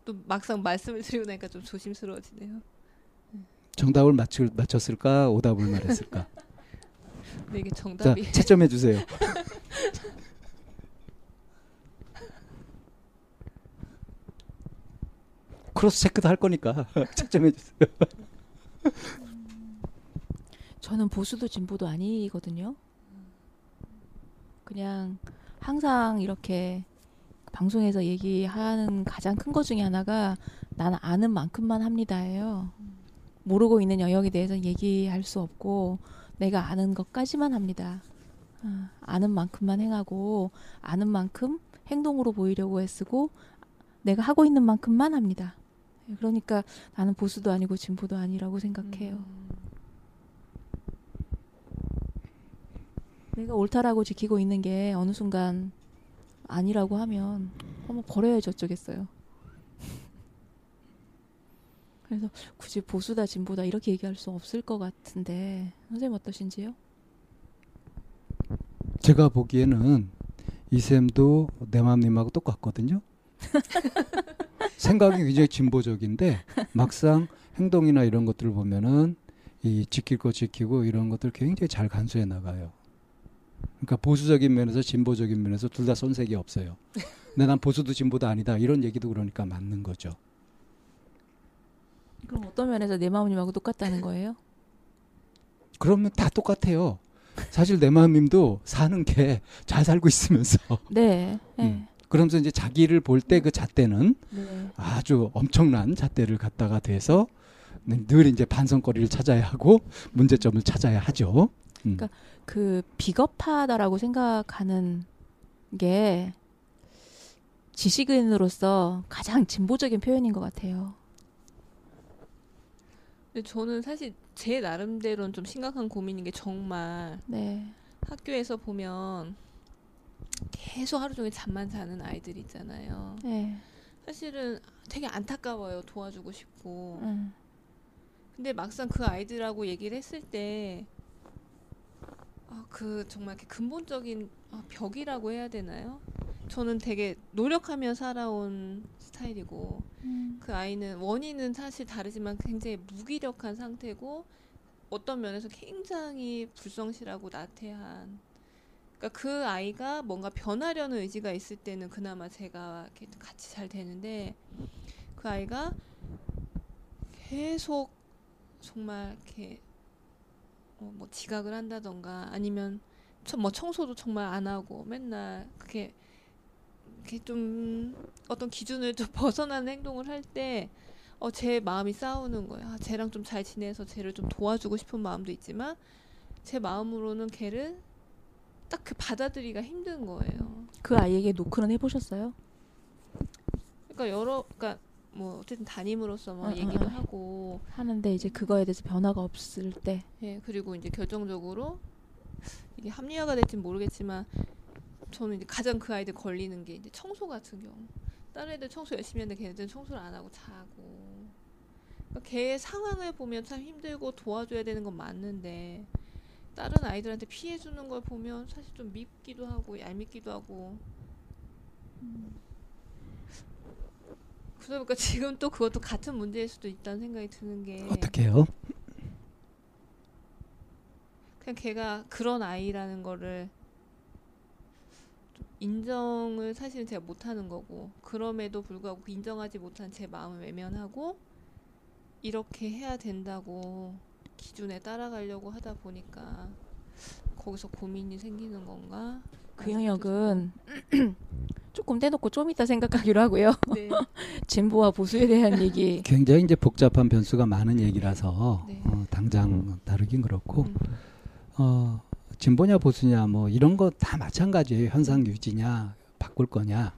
Speaker 3: 또 막상 말씀을 드리고 나니까 좀 조심스러워지네요.
Speaker 4: 정답을 맞추, 맞췄을까 오답을 말했을까?
Speaker 3: 네, 이게 정답이. 자,
Speaker 4: 채점해 주세요. 크로스 체크도 할 거니까 채점해 주세요.
Speaker 1: 저는 보수도 진보도 아니거든요. 그냥 항상 이렇게 방송에서 얘기하는 가장 큰 것 중에 하나가 나는 아는 만큼만 합니다예요. 모르고 있는 영역에 대해서 는 얘기할 수 없고 내가 아는 것까지만 합니다. 아, 아는 만큼만 행하고 아는 만큼 행동으로 보이려고 애쓰고 내가 하고 있는 만큼만 합니다. 예, 그러니까 나는 보수도 아니고 진보도 아니라고 생각해요. 음. 내가 옳다라고 지키고 있는 게 어느 순간 아니라고 하면 한번 버려야지 어쩌겠어요. 그래서 굳이 보수다 진보다 이렇게 얘기할 수 없을 것 같은데 선생님 어떠신지요?
Speaker 4: 제가 보기에는 이쌤도 내 맘님하고 똑같거든요. 생각이 굉장히 진보적인데 막상 행동이나 이런 것들을 보면은 이 지킬 거 지키고 이런 것들 굉장히 잘 간수해 나가요. 그러니까 보수적인 면에서 진보적인 면에서 둘 다 손색이 없어요. 근데 난 보수도 진보도 아니다 이런 얘기도 그러니까 맞는 거죠.
Speaker 1: 그럼 어떤 면에서 내 마음님하고 똑같다는 거예요?
Speaker 4: 그러면 다 똑같아요. 사실 내 마음님도 사는 게 잘 살고 있으면서. 네. 네. 음. 그러면서 이제 자기를 볼 때 그 잣대는 네. 아주 엄청난 잣대를 갖다가 돼서 늘 이제 반성거리를 찾아야 하고 문제점을 찾아야 하죠.
Speaker 1: 음. 그러니까 그 비겁하다라고 생각하는 게 지식인으로서 가장 진보적인 표현인 것 같아요.
Speaker 3: 근데 저는 사실 제 나름대로는 좀 심각한 고민인 게 정말 네. 학교에서 보면 계속 하루 종일 잠만 자는 아이들 있잖아요. 네. 사실은 되게 안타까워요. 도와주고 싶고. 음. 근데 막상 그 아이들하고 얘기를 했을 때그 정말 이렇게 근본적인 아, 벽이라고 해야 되나요? 저는 되게 노력하며 살아온 스타일이고 음. 그 아이는 원인은 사실 다르지만 굉장히 무기력한 상태고 어떤 면에서 굉장히 불성실하고 나태한 그러니까 그 아이가 뭔가 변하려는 의지가 있을 때는 그나마 제가 같이 잘 되는데 그 아이가 계속 정말 이렇게 어, 뭐 지각을 한다던가 아니면 뭐 청소도 정말 안 하고 맨날 그게 이렇게 좀 어떤 기준을 좀 벗어나는 행동을 할 때 어, 제 마음이 싸우는 거야 아, 쟤랑 좀 잘 지내서 쟤를 좀 도와주고 싶은 마음도 있지만 제 마음으로는 걔를 딱 그 받아들이기가 힘든 거예요.
Speaker 1: 그 아이에게 노크는 해보셨어요?
Speaker 3: 그러니까 여러 그러니까 뭐 어쨌든 담임으로서 뭐 응, 얘기도 응. 하고
Speaker 1: 하는데 이제 그거에 대해서 변화가 없을 때. 예,
Speaker 3: 그리고 이제 결정적으로 이게 합리화가 될지는 모르겠지만 저는 이제 가장 그 아이들 걸리는 게 이제 청소 같은 경우. 다른 애들 청소 열심히 하는데 걔네들은 청소를 안 하고 자고. 그러니까 걔의 상황을 보면 참 힘들고 도와줘야 되는 건 맞는데 다른 아이들한테 피해 주는 걸 보면 사실 좀 밉기도 하고 얄밉기도 하고. 음. 그러다 보니까 지금 또 그것도 같은 문제일 수도 있다는 생각이 드는 게
Speaker 4: 어떻게요?
Speaker 3: 그냥 걔가 그런 아이라는 거를 인정을 사실은 제가 못하는 거고 그럼에도 불구하고 인정하지 못한 제 마음을 외면하고 이렇게 해야 된다고 기준에 따라가려고 하다 보니까 거기서 고민이 생기는 건가?
Speaker 1: 그 영역은 조금 떼놓고 좀 이따 생각하기로 하고요. 네. 진보와 보수에 대한 얘기.
Speaker 4: 굉장히 이제 복잡한 변수가 많은 얘기라서 네. 어, 당장 음. 다르긴 그렇고 음. 어, 진보냐 보수냐 뭐 이런 거 다 마찬가지예요. 현상 유지냐 바꿀 거냐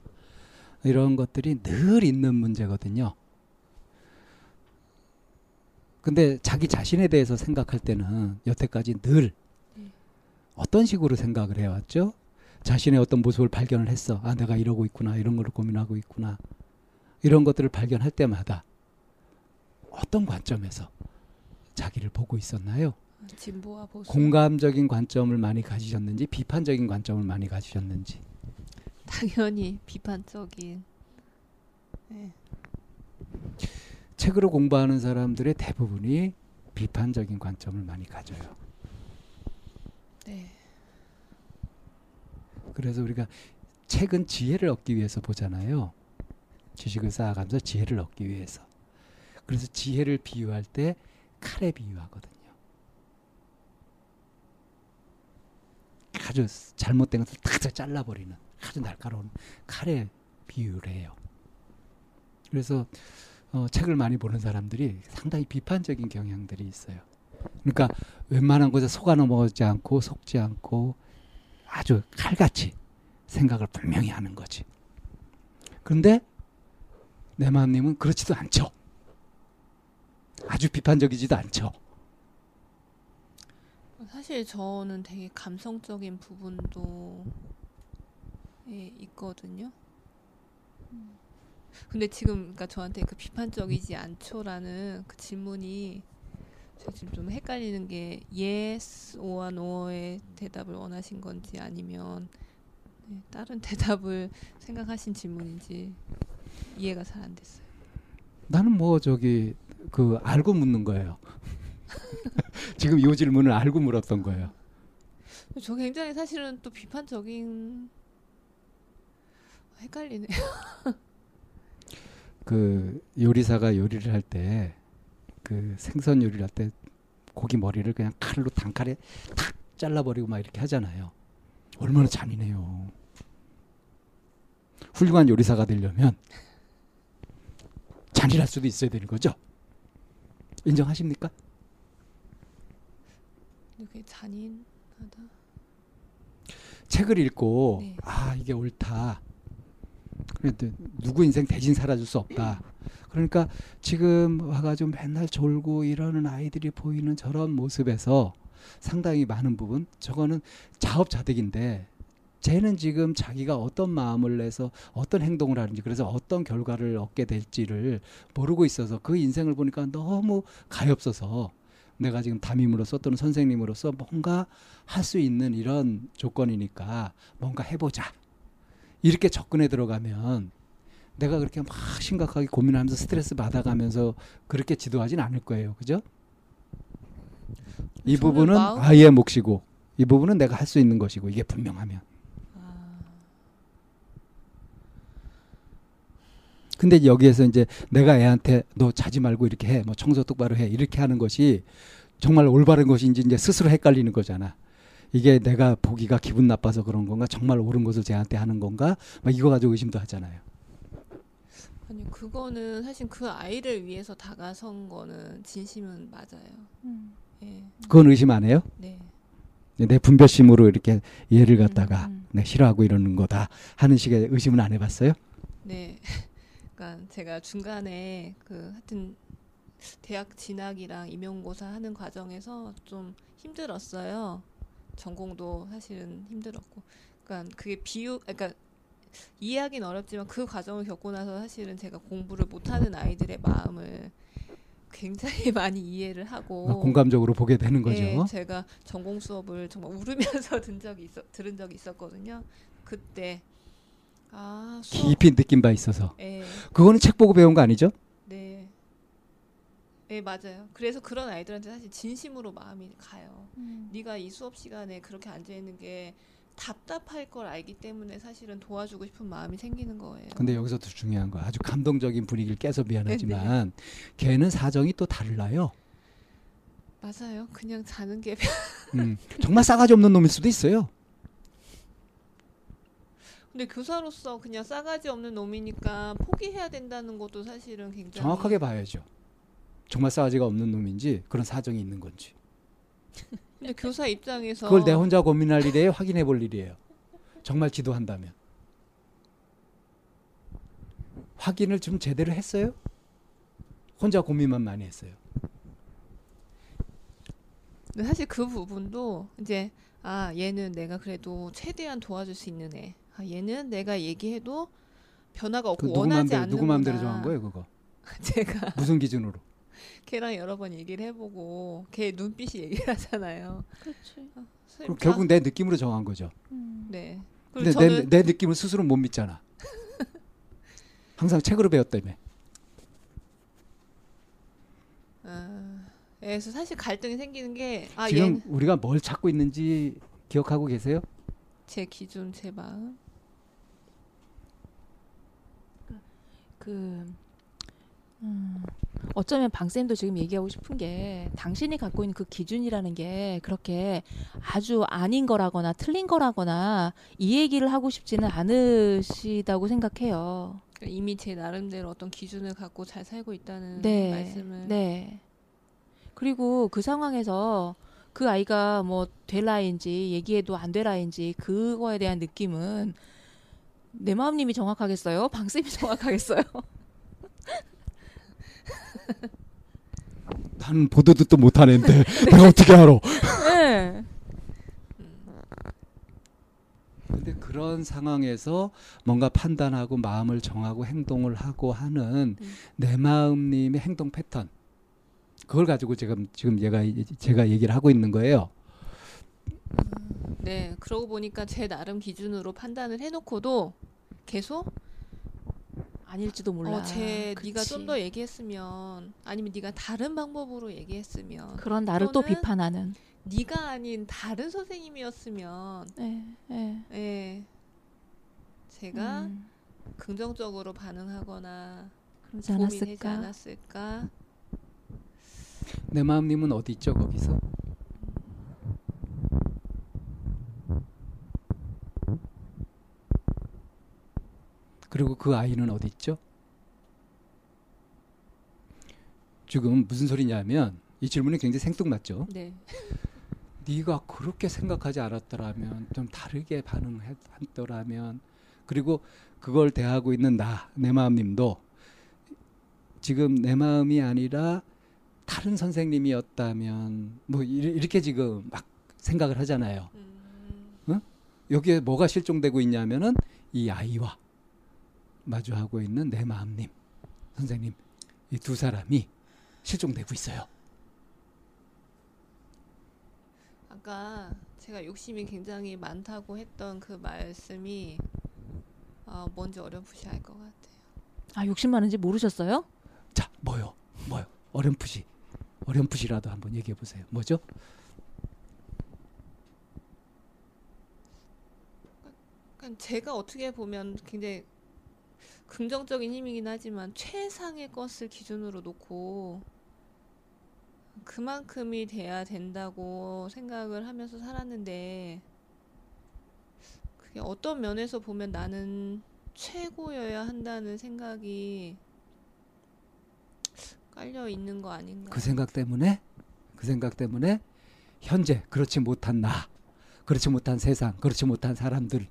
Speaker 4: 이런 것들이 늘 있는 문제거든요. 근데 자기 자신에 대해서 생각할 때는 여태까지 늘 네. 어떤 식으로 생각을 해왔죠? 자신의 어떤 모습을 발견을 했어. 아, 내가 이러고 있구나. 이런 걸 고민하고 있구나. 이런 것들을 발견할 때마다 어떤 관점에서 자기를 보고 있었나요? 진보와 보수. 공감적인 관점을 많이 가지셨는지 비판적인 관점을 많이 가지셨는지.
Speaker 3: 당연히 비판적인. 네.
Speaker 4: 책으로 공부하는 사람들의 대부분이 비판적인 관점을 많이 가져요. 네. 그래서 우리가 책은 지혜를 얻기 위해서 보잖아요. 지식을 쌓아가면서 지혜를 얻기 위해서. 그래서 지혜를 비유할 때 칼에 비유하거든요. 아주 잘못된 것을 탁 잘라버리는 아주 날카로운 칼에 비유를 해요. 그래서 어, 책을 많이 보는 사람들이 상당히 비판적인 경향들이 있어요. 그러니까 웬만한 것에 속아 넘어가지 않고 속지 않고 아주 칼같이 생각을 분명히 하는 거지. 그런데 내 마음님은 그렇지도 않죠. 아주 비판적이지도 않죠.
Speaker 3: 사실 저는 되게 감성적인 부분도 예, 있거든요. 근데 지금 그러니까 저한테 그 비판적이지 않죠라는 그 질문이 어, 지금 좀 헷갈리는 게 yes or no의 대답을 원하신 건지 아니면 네, 다른 대답을 생각하신 질문인지 이해가 잘 안 됐어요.
Speaker 4: 나는 뭐 저기 그 알고 묻는 거예요. 지금 이 질문을 알고 물었던 거예요.
Speaker 3: 저 굉장히 사실은 또 비판적인 헷갈리네요.
Speaker 4: 그 요리사가 요리를 할때 그 생선 요리를 할때 고기 머리를 그냥 칼로 단칼에 탁 잘라버리고 막 이렇게 하잖아요. 얼마나 잔인해요. 훌륭한 요리사가 되려면 잔인할 수도 있어야 되는 거죠. 인정하십니까?
Speaker 3: 그게 잔인하다.
Speaker 4: 책을 읽고 네. 아 이게 옳다. 그래도 누구 인생 대신 살아줄 수 없다. 그러니까 지금 와가지고 맨날 졸고 이러는 아이들이 보이는 저런 모습에서 상당히 많은 부분 저거는 자업자득인데 쟤는 지금 자기가 어떤 마음을 내서 어떤 행동을 하는지 그래서 어떤 결과를 얻게 될지를 모르고 있어서 그 인생을 보니까 너무 가엾어서 내가 지금 담임으로서 또는 선생님으로서 뭔가 할 수 있는 이런 조건이니까 뭔가 해보자 이렇게 접근해 들어가면 내가 그렇게 막 심각하게 고민하면서 스트레스 받아가면서 그렇게 지도하진 않을 거예요. 그죠? 이 부분은 마음... 아이의 몫이고 이 부분은 내가 할 수 있는 것이고 이게 분명하면. 아. 근데 여기에서 이제 내가 애한테 너 자지 말고 이렇게 해, 뭐 청소 똑바로 해 이렇게 하는 것이 정말 올바른 것인지 이제 스스로 헷갈리는 거잖아. 이게 내가 보기가 기분 나빠서 그런 건가, 정말 옳은 것을 쟤한테 하는 건가, 막 이거 가지고 의심도 하잖아요.
Speaker 3: 아니 그거는 사실 그 아이를 위해서 다가선 거는 진심은 맞아요. 음.
Speaker 4: 예. 그건 의심 안 해요? 네. 네 내 분별심으로 이렇게 얘를 갖다가 음, 음. 네, 싫어하고 이러는 거다 하는 식의 의심은 안 해봤어요?
Speaker 3: 네. 그러니까 제가 중간에 그 하여튼 대학 진학이랑 임용고사 하는 과정에서 좀 힘들었어요. 전공도 사실은 힘들었고, 그러니까 그게 비유, 그러니까 이해하기는 어렵지만 그 과정을 겪고 나서 사실은 제가 공부를 못하는 아이들의 마음을 굉장히 많이 이해를 하고
Speaker 4: 공감적으로 보게 되는 예, 거죠. 네,
Speaker 3: 제가 전공 수업을 정말 울으면서 든 적이 있어, 들은 적이 있었거든요. 그때 아,
Speaker 4: 깊이 느낀 바 있어서. 네. 그거는 책 보고 배운 거 아니죠?
Speaker 3: 네. 네 맞아요. 그래서 그런 아이들한테 사실 진심으로 마음이 가요. 음. 네가 이 수업 시간에 그렇게 앉아 있는 게 답답할 걸 알기 때문에 사실은 도와주고 싶은 마음이 생기는 거예요.
Speaker 4: 근데 여기서 더 중요한 거 아주 감동적인 분위기를 깨서 미안하지만 네, 네. 걔는 사정이 또 달라요.
Speaker 3: 맞아요. 그냥 자는 게 음,
Speaker 4: 정말 싸가지 없는 놈일 수도 있어요.
Speaker 3: 근데 교사로서 그냥 싸가지 없는 놈이니까 포기해야 된다는 것도 사실은 굉장히
Speaker 4: 정확하게 봐야죠. 정말 싸가지가 없는 놈인지 그런 사정이 있는 건지.
Speaker 3: 근데 교사 입장에서
Speaker 4: 그걸 내 혼자 고민할 일이에요. 확인해 볼 일이에요. 정말 지도한다면. 확인을 좀 제대로 했어요? 혼자 고민만 많이 했어요.
Speaker 3: 근데 사실 그 부분도 이제 아 얘는 내가 그래도 최대한 도와줄 수 있는 애. 아 얘는 내가 얘기해도 변화가 없고 그 원하지 마음대로, 않는
Speaker 4: 누구 마음대로 정한 거예요 그거? 제가 무슨 기준으로?
Speaker 3: 걔랑 여러 번 얘기를 해보고 걔 눈빛이 얘기를 하잖아요.
Speaker 4: 그렇지. 어, 그럼 결국 내 느낌으로 정한 거죠. 음. 네. 근데 내, 내 느낌을 스스로 못 믿잖아. 항상 책으로 배웠다며.
Speaker 3: 아, 예, 그래서 사실 갈등이 생기는 게
Speaker 4: 아, 예. 지금 얘는, 우리가 뭘 찾고 있는지 기억하고 계세요?
Speaker 3: 제 기준, 제 마음.
Speaker 1: 그, 그 어쩌면 방쌤도 지금 얘기하고 싶은 게 당신이 갖고 있는 그 기준이라는 게 그렇게 아주 아닌 거라거나 틀린 거라거나 이 얘기를 하고 싶지는 않으시다고 생각해요.
Speaker 3: 그러니까 이미 제 나름대로 어떤 기준을 갖고 잘 살고 있다는 네, 말씀을. 네.
Speaker 1: 그리고 그 상황에서 그 아이가 뭐 될라인지 얘기해도 안 될라인지 그거에 대한 느낌은 내 마음님이 정확하겠어요? 방쌤이 정확하겠어요?
Speaker 4: 난 보도 듣도 못한 앤데 내가 어떻게 알아? 네. 근데 그런 상황에서 뭔가 판단하고 마음을 정하고 행동을 하고 하는 음. 내 마음님의 행동 패턴 그걸 가지고 지금 지금 얘가 제가 얘기를 하고 있는 거예요. 음,
Speaker 3: 네, 그러고 보니까 제 나름 기준으로 판단을 해놓고도 계속 아닐지도 몰라. 어, 쟤 그치. 네가 좀 더 얘기했으면 아니면 네가 다른 방법으로 얘기했으면
Speaker 1: 그런 나를 또 비판하는
Speaker 3: 네가 아닌 다른 선생님이었으면 예. 예. 예. 제가 음. 긍정적으로 반응하거나 그러지 않았을까? 않았을까? 내 마음님은
Speaker 4: 어디 있죠 거기서? 그리고 그 아이는 어디 있죠? 지금 무슨 소리냐면 이 질문이 굉장히 생뚱맞죠. 네. 네가 그렇게 생각하지 않았더라면 좀 다르게 반응했더라면 그리고 그걸 대하고 있는 나 내 마음님도 지금 내 마음이 아니라 다른 선생님이었다면 뭐 이렇게 지금 막 생각을 하잖아요. 음. 응? 여기에 뭐가 실종되고 있냐면은 이 아이와 마주하고 있는 내 마음님 선생님 이 두 사람이 실종되고 있어요.
Speaker 3: 아까 제가 욕심이 굉장히 많다고 했던 그 말씀이 어, 뭔지 어렴풋이 알 것 같아요.
Speaker 1: 아 욕심 많은지 모르셨어요?
Speaker 4: 자 뭐요 뭐요 어렴풋이 어렴풋이라도 한번 얘기해 보세요. 뭐죠?
Speaker 3: 제가 어떻게 보면 굉장히 긍정적인 힘이긴 하지만 최상의 것을 기준으로 놓고 그만큼이 돼야 된다고 생각을 하면서 살았는데 그게 어떤 면에서 보면 나는 최고여야 한다는 생각이 깔려 있는 거 아닌가?
Speaker 4: 그 생각 때문에 그 생각 때문에 현재 그렇지 못한 나, 그렇지 못한 세상, 그렇지 못한 사람들은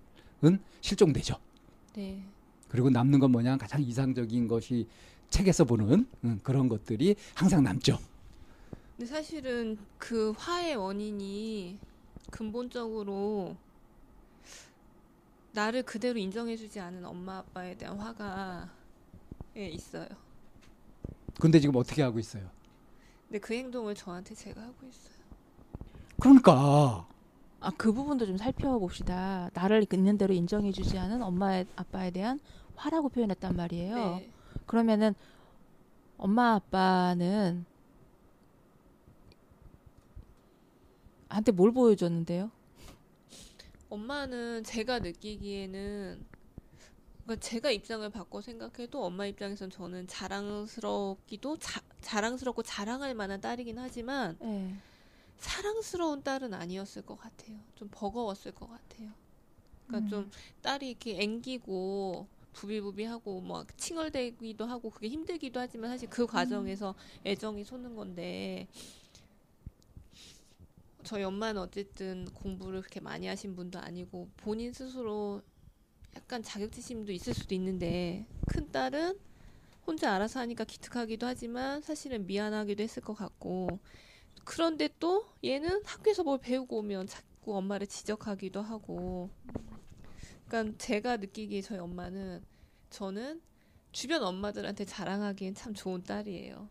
Speaker 4: 실종되죠. 네. 그리고 남는 건 뭐냐 가장 이상적인 것이 책에서 보는 음, 그런 것들이 항상 남죠.
Speaker 3: 근데 사실은 그 화의 원인이 근본적으로 나를 그대로 인정해주지 않은 엄마 아빠에 대한 화가 예, 있어요.
Speaker 4: 근데 지금 어떻게 하고 있어요?
Speaker 3: 근데 그 행동을 저한테 제가 하고 있어요.
Speaker 4: 그러니까
Speaker 1: 아 그 부분도 좀 살펴봅시다. 나를 있는 대로 인정해주지 않은 엄마 아빠에 대한 화라고 표현했단 말이에요. 네. 그러면은 엄마 아빠는 한테 뭘 보여줬는데요?
Speaker 3: 엄마는 제가 느끼기에는 그러니까 제가 입장을 바꿔 생각해도 엄마 입장에선 저는 자랑스럽기도 자, 자랑스럽고 자랑할 만한 딸이긴 하지만 네. 사랑스러운 딸은 아니었을 것 같아요. 좀 버거웠을 것 같아요. 그러니까 음. 좀 딸이 이렇게 앵기고 부비부비하고 막 칭얼대기도 하고 그게 힘들기도 하지만 사실 그 과정에서 애정이 솟는 건데 저희 엄마는 어쨌든 공부를 그렇게 많이 하신 분도 아니고 본인 스스로 약간 자격지심도 있을 수도 있는데 큰 딸은 혼자 알아서 하니까 기특하기도 하지만 사실은 미안하기도 했을 것 같고 그런데 또 얘는 학교에서 뭘 배우고 오면 자꾸 엄마를 지적하기도 하고 그러니까 제가 느끼기에 저희 엄마는 저는 주변 엄마들한테 자랑하기엔 참 좋은 딸이에요.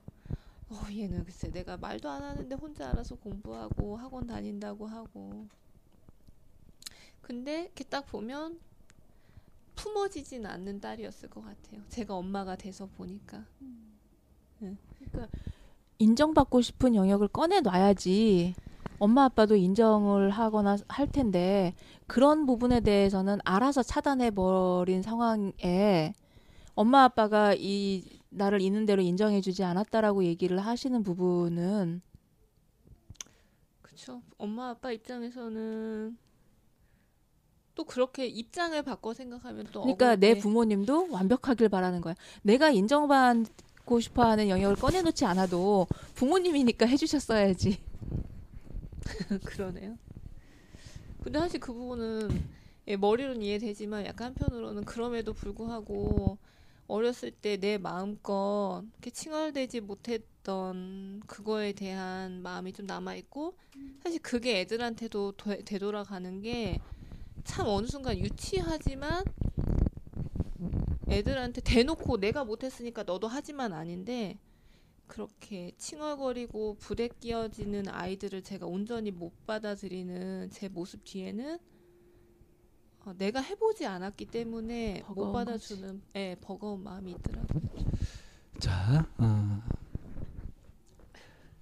Speaker 3: 어, 얘는 글쎄 내가 말도 안 하는데 혼자 알아서 공부하고 학원 다닌다고 하고. 근데 이렇게 딱 보면 품어지진 않는 딸이었을 것 같아요. 제가 엄마가 돼서 보니까. 음. 네.
Speaker 1: 그러니까 인정받고 싶은 영역을 꺼내 놔야지 엄마 아빠도 인정을 하거나 할 텐데 그런 부분에 대해서는 알아서 차단해 버린 상황에 엄마 아빠가 이 나를 있는 대로 인정해 주지 않았다라고 얘기를 하시는 부분은
Speaker 3: 그렇죠. 엄마 아빠 입장에서는 또 그렇게 입장을 바꿔 생각하면 또
Speaker 1: 그러니까 어렵게. 내 부모님도 완벽하길 바라는 거야. 내가 인정받고 싶어하는 영역을 꺼내놓지 않아도 부모님이니까 해주셨어야지.
Speaker 3: 그러네요. 근데 사실 그 부분은 예, 머리로는 이해되지만 약간 한편으로는 그럼에도 불구하고 어렸을 때 내 마음껏 이렇게 칭얼대지 못했던 그거에 대한 마음이 좀 남아있고 사실 그게 애들한테도 되, 되돌아가는 게 참 어느 순간 유치하지만 애들한테 대놓고 내가 못했으니까 너도 하지만 아닌데 그렇게 칭얼거리고 불에 끼어지는 아이들을 제가 온전히 못 받아들이는 제 모습 뒤에는 어, 내가 해보지 않았기 때문에 못 받아주는 예 네, 버거운 마음이 있더라고요. 자, 어,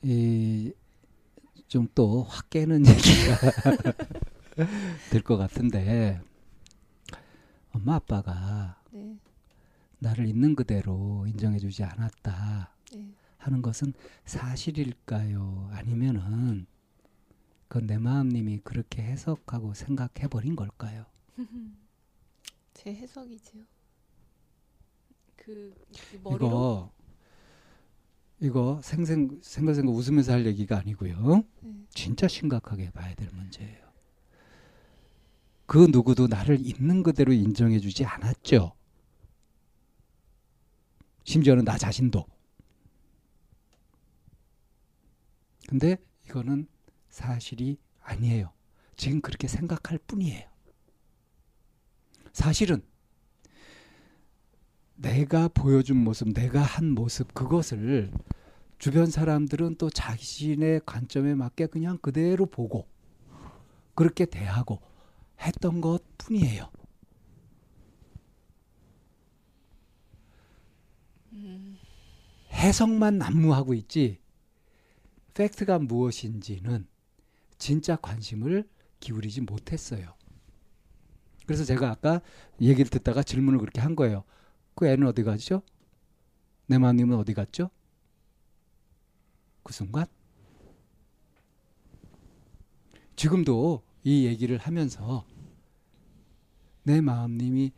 Speaker 4: 이좀 또 확 깨는 얘기가 될 것 같은데 엄마 아빠가 네. 나를 있는 그대로 인정해주지 않았다. 네. 하는 것은 사실일까요? 아니면은 그 내 마음님이 그렇게 해석하고 생각해 버린 걸까요?
Speaker 3: 제 해석이지요.
Speaker 4: 그 이거 이거 생생 생각생각 웃으면서 할 얘기가 아니고요. 네. 진짜 심각하게 봐야 될 문제예요. 그 누구도 나를 있는 그대로 인정해 주지 않았죠. 심지어는 나 자신도. 근데 이거는 사실이 아니에요. 지금 그렇게 생각할 뿐이에요. 사실은 내가 보여준 모습, 내가 한 모습 그것을 주변 사람들은 또 자신의 관점에 맞게 그냥 그대로 보고 그렇게 대하고 했던 것 뿐이에요. 음. 해석만 난무하고 있지 팩트가 무엇인지는 진짜 관심을 기울이지 못했어요. 그래서 제가 아까 얘기를 듣다가 질문을 그렇게 한 거예요. 그 애는 어디 가죠? 내 마음님은 어디 갔죠? 그 순간 지금도 이 얘기를 하면서 내 마음님이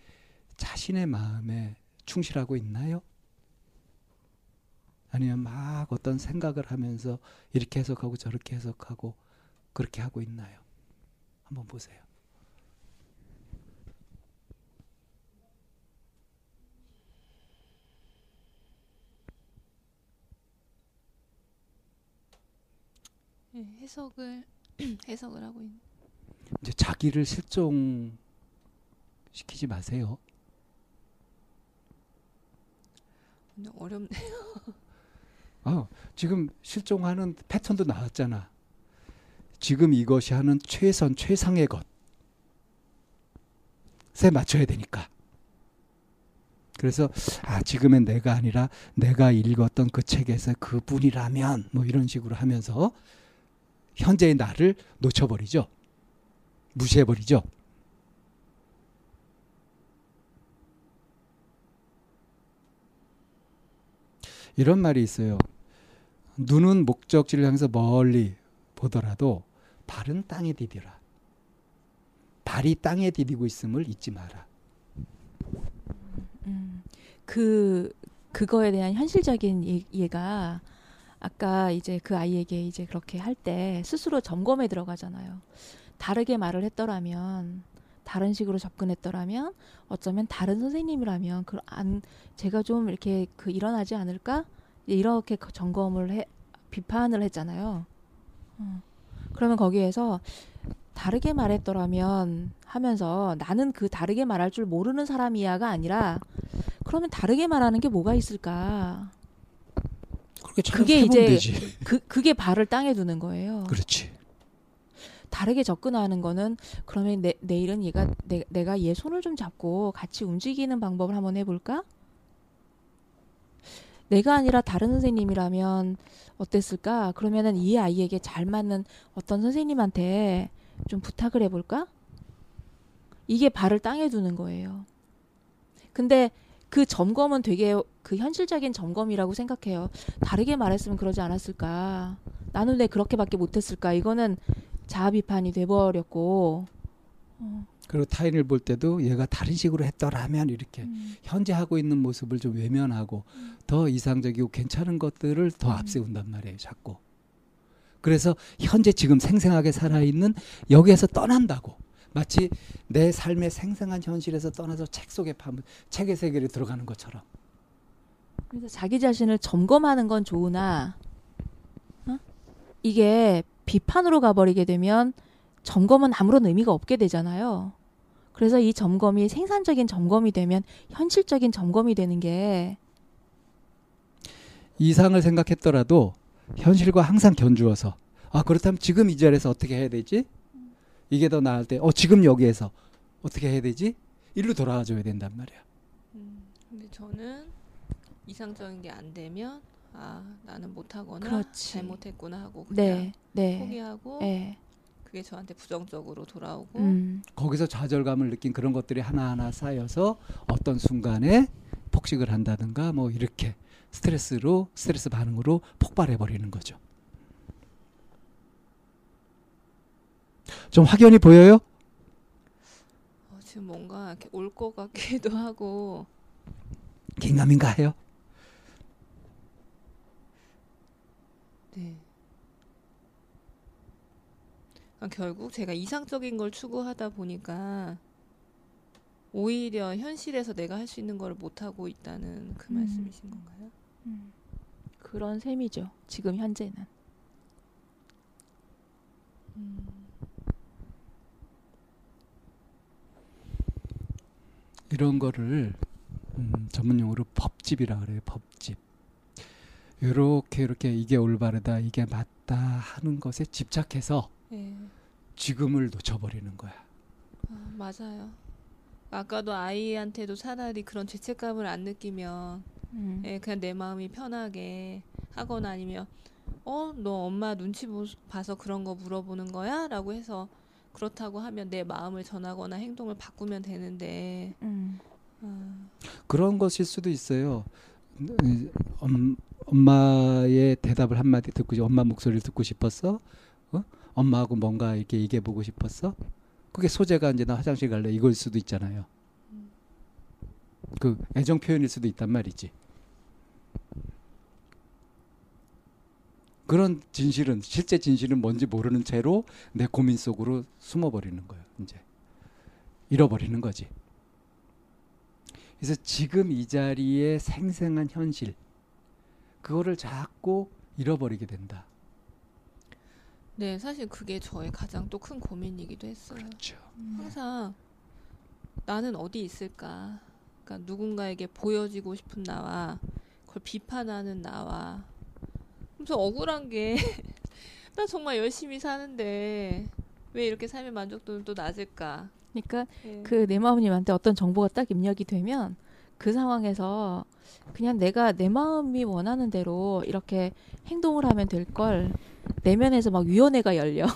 Speaker 4: 자신의 마음에 충실하고 있나요? 아니면 막 어떤 생각을 하면서 이렇게 해석하고 저렇게 해석하고 그렇게 하고 있나요? 한번 보세요.
Speaker 3: 네, 해석을 해석을 하고 있는.
Speaker 4: 이제 자기를 실종 시키지 마세요.
Speaker 3: 어렵네요.
Speaker 4: 아, 지금 실종하는 패턴도 나왔잖아. 지금 이것이 하는 최선, 최상의 것에 맞춰야 되니까. 그래서 아 지금은 내가 아니라 내가 읽었던 그 책에서 그분이라면 뭐 이런 식으로 하면서 현재의 나를 놓쳐버리죠. 무시해버리죠. 이런 말이 있어요. 눈은 목적지를 향해서 멀리 보더라도 발은 땅에 디디라. 발이 땅에 디디고 있음을 잊지 마라.
Speaker 1: 음, 그 그거에 대한 현실적인 이, 해가 아까 이제 그 아이에게 이제 그렇게 할 때 스스로 점검에 들어가잖아요. 다르게 말을 했더라면 다른 식으로 접근했더라면 어쩌면 다른 선생님이라면 그 안 제가 좀 이렇게 그 일어나지 않을까? 예, 이렇게 점검을 해 비판을 했잖아요. 어. 그러면 거기에서 다르게 말했더라면 하면서 나는 그 다르게 말할 줄 모르는 사람이야가 아니라 그러면 다르게 말하는 게 뭐가 있을까?
Speaker 4: 그게 이제 되지.
Speaker 1: 그 그게 발을 땅에 두는 거예요.
Speaker 4: 그렇지.
Speaker 1: 다르게 접근하는 거는 그러면 내, 내일은 얘가 내, 내가 얘 손을 좀 잡고 같이 움직이는 방법을 한번 해볼까? 내가 아니라 다른 선생님이라면 어땠을까? 그러면은 이 아이에게 잘 맞는 어떤 선생님한테 좀 부탁을 해볼까? 이게 발을 땅에 두는 거예요. 근데 그 점검은 되게 그 현실적인 점검이라고 생각해요. 다르게 말했으면 그러지 않았을까? 나는 왜 그렇게밖에 못했을까? 이거는 자아 비판이 돼버렸고.
Speaker 4: 어. 그리고 타인을 볼 때도 얘가 다른 식으로 했더라면 이렇게 음. 현재 하고 있는 모습을 좀 외면하고 음. 더 이상적이고 괜찮은 것들을 더 음. 앞세운단 말이에요, 자꾸. 그래서 현재 지금 생생하게 살아있는 여기에서 떠난다고. 마치 내 삶의 생생한 현실에서 떠나서 책 속에 파묻, 책의 세계로 들어가는 것처럼.
Speaker 1: 그래서 자기 자신을 점검하는 건 좋으나, 어? 이게 비판으로 가버리게 되면 점검은 아무런 의미가 없게 되잖아요. 그래서 이 점검이 생산적인 점검이 되면 현실적인 점검이 되는 게
Speaker 4: 이상을 생각했더라도 현실과 항상 견주어서 아 그렇다면 지금 이 자리에서 어떻게 해야 되지? 이게 더 나을 때 어 지금 여기에서 어떻게 해야 되지? 일로 돌아가줘야 된단 말이야.
Speaker 3: 음, 근데 저는 이상적인 게 안 되면 아 나는 못하거나 그렇지. 잘못했구나 하고 네, 그냥 네, 네. 포기하고 네. 그게 저한테 부정적으로 돌아오고 음.
Speaker 4: 거기서 좌절감을 느낀 그런 것들이 하나하나 쌓여서 어떤 순간에 폭식을 한다든가 뭐 이렇게 스트레스로 스트레스 반응으로 폭발해 버리는 거죠. 좀 확연히 보여요?
Speaker 3: 어, 지금 뭔가 이렇게 올것 같기도 하고
Speaker 4: 긴가인가해요
Speaker 3: 네. 아, 결국 제가 이상적인 걸 추구하다 보니까 오히려 현실에서 내가 할 수 있는 걸 못하고 있다는 그 음. 말씀이신 건가요? 음.
Speaker 1: 그런 셈이죠. 지금 현재는.
Speaker 4: 음. 이런 거를 음, 전문 용어로 법집이라 그래요. 법집. 이렇게 이렇게 이게 올바르다, 이게 맞다 하는 것에 집착해서 예. 지금을 놓쳐버리는 거야.
Speaker 3: 아, 맞아요. 아까도 아이한테도 차라리 그런 죄책감을 안 느끼면 음. 예, 그냥 내 마음이 편하게 하거나 아니면 어너 엄마 눈치 봐서 그런 거 물어보는 거야라고 해서 그렇다고 하면 내 마음을 전하거나 행동을 바꾸면 되는데 음. 아.
Speaker 4: 그런 것일 수도 있어요. 음, 엄마의 대답을 한마디 듣고 엄마 목소리를 듣고 싶었어. 어? 엄마하고 뭔가 이렇게 얘기해 보고 싶었어? 그게 소재가 이제 나 화장실 갈래 이걸 수도 있잖아요. 그 애정 표현일 수도 있단 말이지. 그런 진실은 실제 진실은 뭔지 모르는 채로 내 고민 속으로 숨어버리는 거예요. 이제 잃어버리는 거지. 그래서 지금 이자리에 생생한 현실 그거를 자꾸 잃어버리게 된다.
Speaker 3: 네, 사실 그게 저의 가장 또 큰 고민이기도 했어요.
Speaker 4: 그렇죠.
Speaker 3: 음. 항상 나는 어디 있을까? 그러니까 누군가에게 보여지고 싶은 나와 그걸 비판하는 나와 엄청 억울한 게 나 정말 열심히 사는데 왜 이렇게 삶의 만족도는 또 낮을까?
Speaker 1: 그러니까 네. 그내 마음님한테 어떤 정보가 딱 입력이 되면 그 상황에서 그냥 내가 내 마음이 원하는 대로 이렇게 행동을 하면 될걸 내면에서 막 위원회가 열려.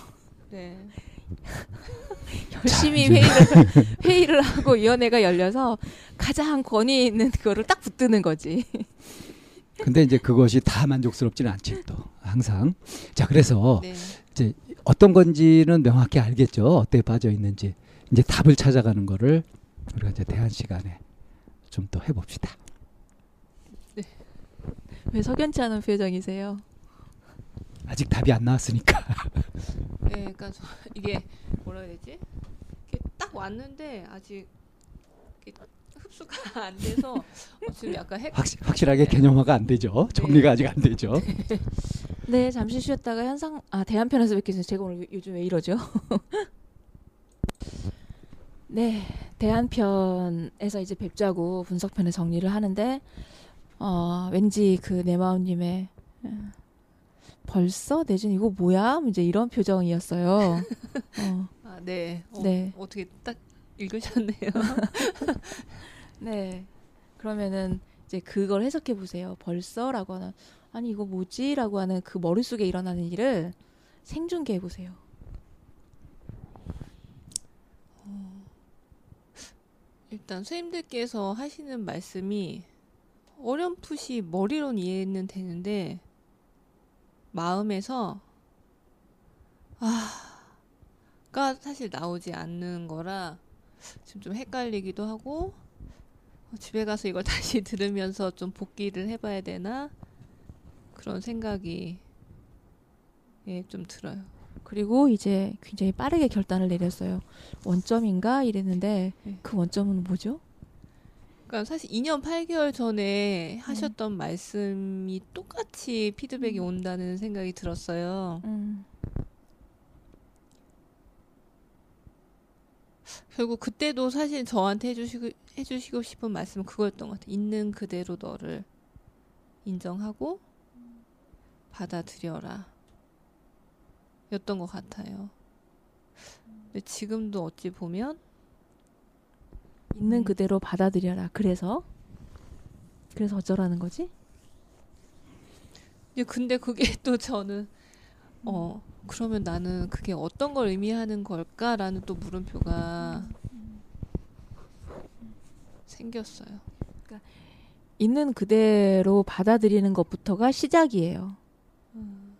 Speaker 1: 네. 열심히 회의를 회의를 하고 위원회가 열려서 가장 권위 있는 그거를 딱 붙드는 거지.
Speaker 4: 근데 이제 그것이 다 만족스럽지는 않지 또 항상. 자 그래서 네. 이제 어떤 건지는 명확히 알겠죠. 어때 빠져 있는지 이제 답을 찾아가는 거를 우리가 이제 대한 시간에 좀 더 해봅시다.
Speaker 1: 네. 왜 석연치 않은 표정이세요?
Speaker 4: 아직 답이 안 나왔으니까.
Speaker 3: 네, 그러니까 이게 뭐라 해야 되지? 딱 왔는데 아직 흡수가 안 돼서 어, 지금 약간 핵...
Speaker 4: 확시, 확실하게 네. 개념화가 안 되죠. 네. 정리가 아직 안 되죠. 네.
Speaker 1: 네. 잠시 쉬었다가 현상 아 대한편에서 뵙겠습니다. 제가 오늘 요즘 왜 이러죠? 네, 대한편에서 이제 뵙자고 분석편의 정리를 하는데 어, 왠지 그 내마음님의 예, 벌써 내준 이거 뭐야? 이제 이런 표정이었어요. 어.
Speaker 3: 아, 네. 어, 네. 어떻게 딱 읽으셨네요.
Speaker 1: 네. 그러면은 이제 그걸 해석해 보세요. 벌써라고 하는 아니 이거 뭐지라고 하는 그 머릿속에 일어나는 일을 생중계해 보세요.
Speaker 3: 어, 일단 선생님들께서 하시는 말씀이 어렴풋이 머리론 이해는 되는데 마음에서 아가 사실 나오지 않는 거라 지금 좀 헷갈리기도 하고 어, 집에 가서 이걸 다시 들으면서 좀 복귀를 해봐야 되나 그런 생각이 예, 좀 들어요.
Speaker 1: 그리고 이제 굉장히 빠르게 결단을 내렸어요. 원점인가 이랬는데 네. 그 원점은 뭐죠?
Speaker 3: 그러니까 사실 2년 8개월 전에 음. 하셨던 말씀이 똑같이 피드백이 음. 온다는 생각이 들었어요. 음. 결국 그때도 사실 저한테 해주시고, 해주시고 싶은 말씀은 그거였던 것 같아요. 있는 그대로 너를 인정하고 받아들여라. 였던 것 같아요. 근데 지금도 어찌 보면
Speaker 1: 있는 음. 그대로 받아들여라. 그래서 그래서 어쩌라는 거지?
Speaker 3: 근데 그게 또 저는 어 음. 그러면 나는 그게 어떤 걸 의미하는 걸까라는 또 물음표가 생겼어요. 그러니까
Speaker 1: 있는 그대로 받아들이는 것부터가 시작이에요. 음.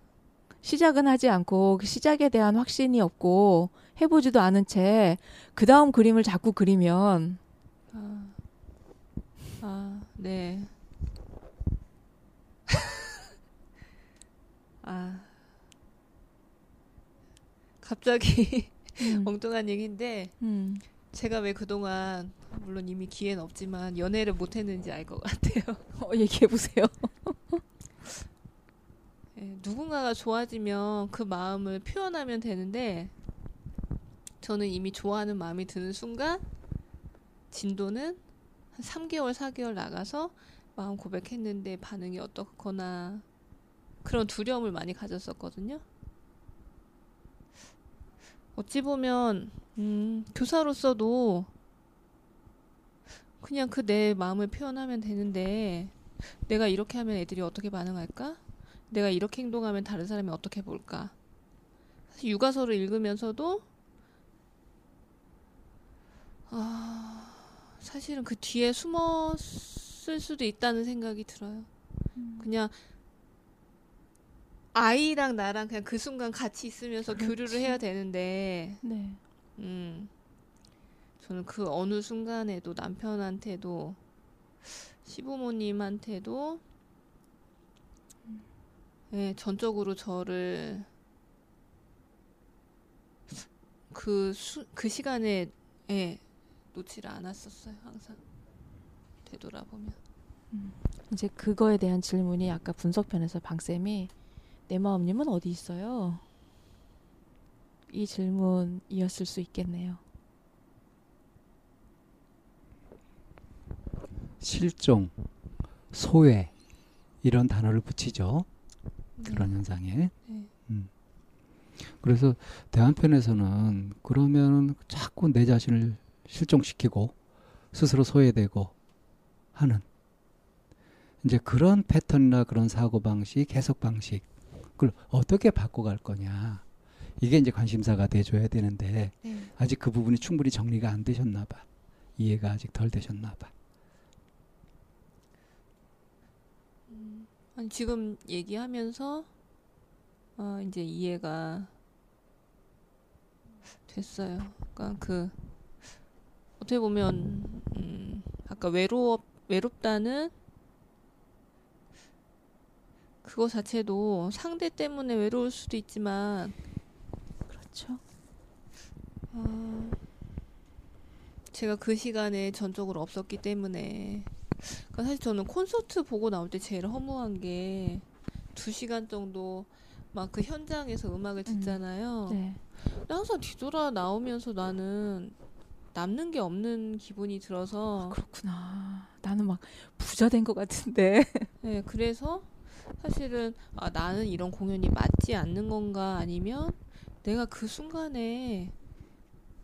Speaker 1: 시작은 하지 않고 시작에 대한 확신이 없고 해보지도 않은 채 그 다음 그림을 자꾸 그리면
Speaker 3: 아, 아 네. 아 갑자기 음. 엉뚱한 얘기인데 음. 제가 왜 그동안 물론 이미 기회는 없지만 연애를 못했는지 알 것 같아요.
Speaker 1: 어, 얘기해 보세요.
Speaker 3: 네, 예, 누군가가 좋아지면 그 마음을 표현하면 되는데 저는 이미 좋아하는 마음이 드는 순간 진도는 한 3개월, 4개월 나가서 마음 고백했는데 반응이 어떻거나 그런 두려움을 많이 가졌었거든요. 어찌 보면 음, 교사로서도 그냥 그 내 마음을 표현하면 되는데 내가 이렇게 하면 애들이 어떻게 반응할까? 내가 이렇게 행동하면 다른 사람이 어떻게 볼까? 사실 육아서를 읽으면서도 아, 사실은 그 뒤에 숨었을 수도 있다는 생각이 들어요. 음. 그냥 아이랑 나랑 그냥 그 순간 같이 있으면서 그렇지. 교류를 해야 되는데,
Speaker 1: 네.
Speaker 3: 음, 저는 그 어느 순간에도 남편한테도 시부모님한테도 예, 전적으로 저를 그, 수, 그 시간에 예, 놓지를 않았었어요 항상 되돌아보면
Speaker 1: 음. 이제 그거에 대한 질문이 아까 분석편에서 방쌤이 내 마음님은 어디 있어요? 이 질문이었을 수 있겠네요.
Speaker 4: 실종, 소외 이런 단어를 붙이죠. 네. 그런 현상에. 네. 음. 그래서 대한편에서는 그러면 자꾸 내 자신을 실종시키고 스스로 소외되고 하는 이제 그런 패턴이나 그런 사고 방식, 계속 방식 그걸 어떻게 바꿔갈 거냐 이게 이제 관심사가 돼줘야 되는데 네. 아직 그 부분이 충분히 정리가 안 되셨나 봐 이해가 아직 덜 되셨나 봐.
Speaker 3: 음, 지금 얘기하면서 어, 이제 이해가 됐어요. 그러니까 그 어떻게 보면 음, 아까 외로 외롭다는 그거 자체도 상대 때문에 외로울 수도 있지만
Speaker 1: 그렇죠. 어,
Speaker 3: 제가 그 시간에 전적으로 없었기 때문에 그러니까 사실 저는 콘서트 보고 나올 때 제일 허무한 게 두 시간 정도 막 그 현장에서 음악을 음. 듣잖아요. 음, 네. 근데 항상 뒤돌아 나오면서 나는 남는 게 없는 기분이 들어서 아,
Speaker 1: 그렇구나. 나는 막 부자 된 것 같은데.
Speaker 3: 네, 그래서 사실은 아, 나는 이런 공연이 맞지 않는 건가 아니면 내가 그 순간에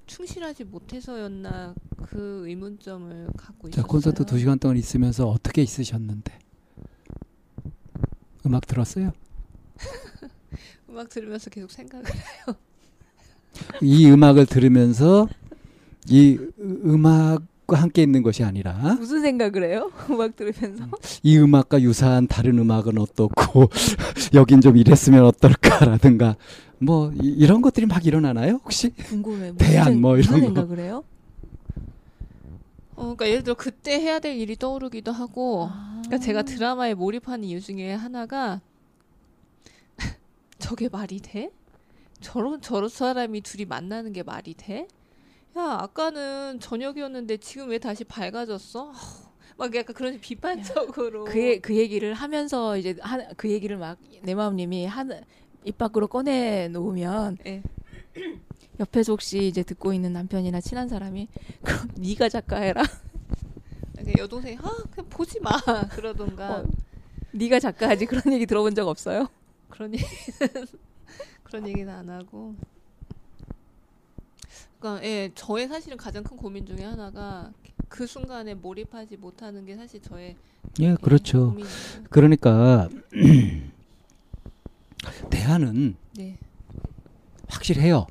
Speaker 3: 충실하지 못해서였나 그 의문점을 갖고 있어요.
Speaker 4: 콘서트 두 시간 동안 있으면서 어떻게 있으셨는데 음악 들었어요?
Speaker 3: 음악 들으면서 계속 생각을 해요.
Speaker 4: 이 음악을 들으면서 이 음악과 함께 있는 것이 아니라
Speaker 3: 무슨 생각을 해요? 음악 들으면서
Speaker 4: 이 음악과 유사한 다른 음악은 어떻고 여긴 좀 이랬으면 어떨까라든가 뭐 이, 런 것들이 막 일어나나요 혹시? 궁금해. 대안 뭐 이런 무슨
Speaker 1: 생각을
Speaker 4: 해요?
Speaker 3: 어, 그러니까 예를 들어 그때 해야 될 일이 떠오르기도 하고, 아~ 그러니까 제가 드라마에 몰입하는 이유 중에 하나가 저게 말이 돼? 저런 저런 사람이 둘이 만나는 게 말이 돼? 야 아까는 저녁이었는데 지금 왜 다시 밝아졌어? 막 약간 그런 비판적으로
Speaker 1: 그, 그 얘기를 하면서 이제 하, 그 얘기를 막 내 마음님이 한 입 밖으로 꺼내 놓으면 예. 옆에서 혹시 이제 듣고 있는 남편이나 친한 사람이 그럼 네가 작가해라
Speaker 3: 그러니까 여동생이 아 그냥 보지 마 그러던가
Speaker 1: 어, 네가 작가하지 그런 얘기 들어본 적 없어요?
Speaker 3: 그런 얘기는 그런 얘기는 안 하고 그러 그러니까, 예, 저의 사실은 가장 큰 고민 중에 하나가 그 순간에 몰입하지 못하는 게 사실 저의
Speaker 4: 예, 그렇죠. 고민이에요. 그러니까 대안은 네. 확실해요.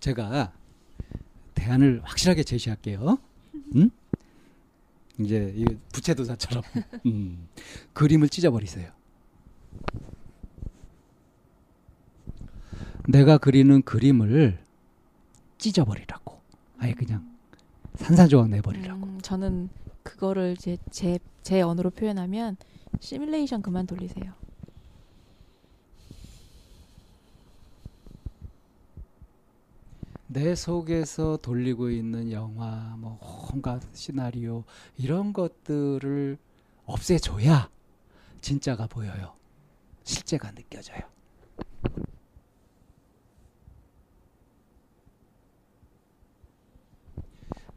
Speaker 4: 제가 대안을 확실하게 제시할게요. 음? 이제 부채도사처럼 음. 그림을 찢어버리세요. 내가 그리는 그림을 찢어버리라고. 아예 그냥 산산조각 내버리라고. 음,
Speaker 1: 저는 그거를 이제 제, 제 언어로 표현하면 시뮬레이션 그만 돌리세요.
Speaker 4: 내 속에서 돌리고 있는 영화, 뭐온가 시나리오 이런 것들을 없애줘야 진짜가 보여요. 실제가 느껴져요.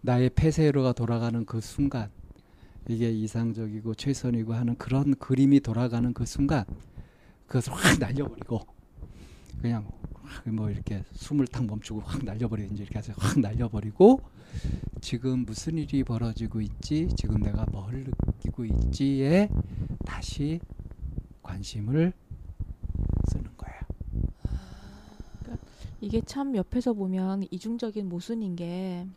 Speaker 4: 나의 폐쇄로가 돌아가는 그 순간 이게 이상적이고 최선이고 하는 그런 그림이 돌아가는 그 순간 그것을 확 날려버리고 그냥 뭐 이렇게 숨을 탁 멈추고 확날려버리는지 이렇게 해서 확 날려버리고 지금 무슨 일이 벌어지고 있지 지금 내가 뭘 느끼고 있지에 다시 관심을 쓰는 거야.
Speaker 1: 그러니까 이게 참 옆에서 보면 이중적인 모순인 게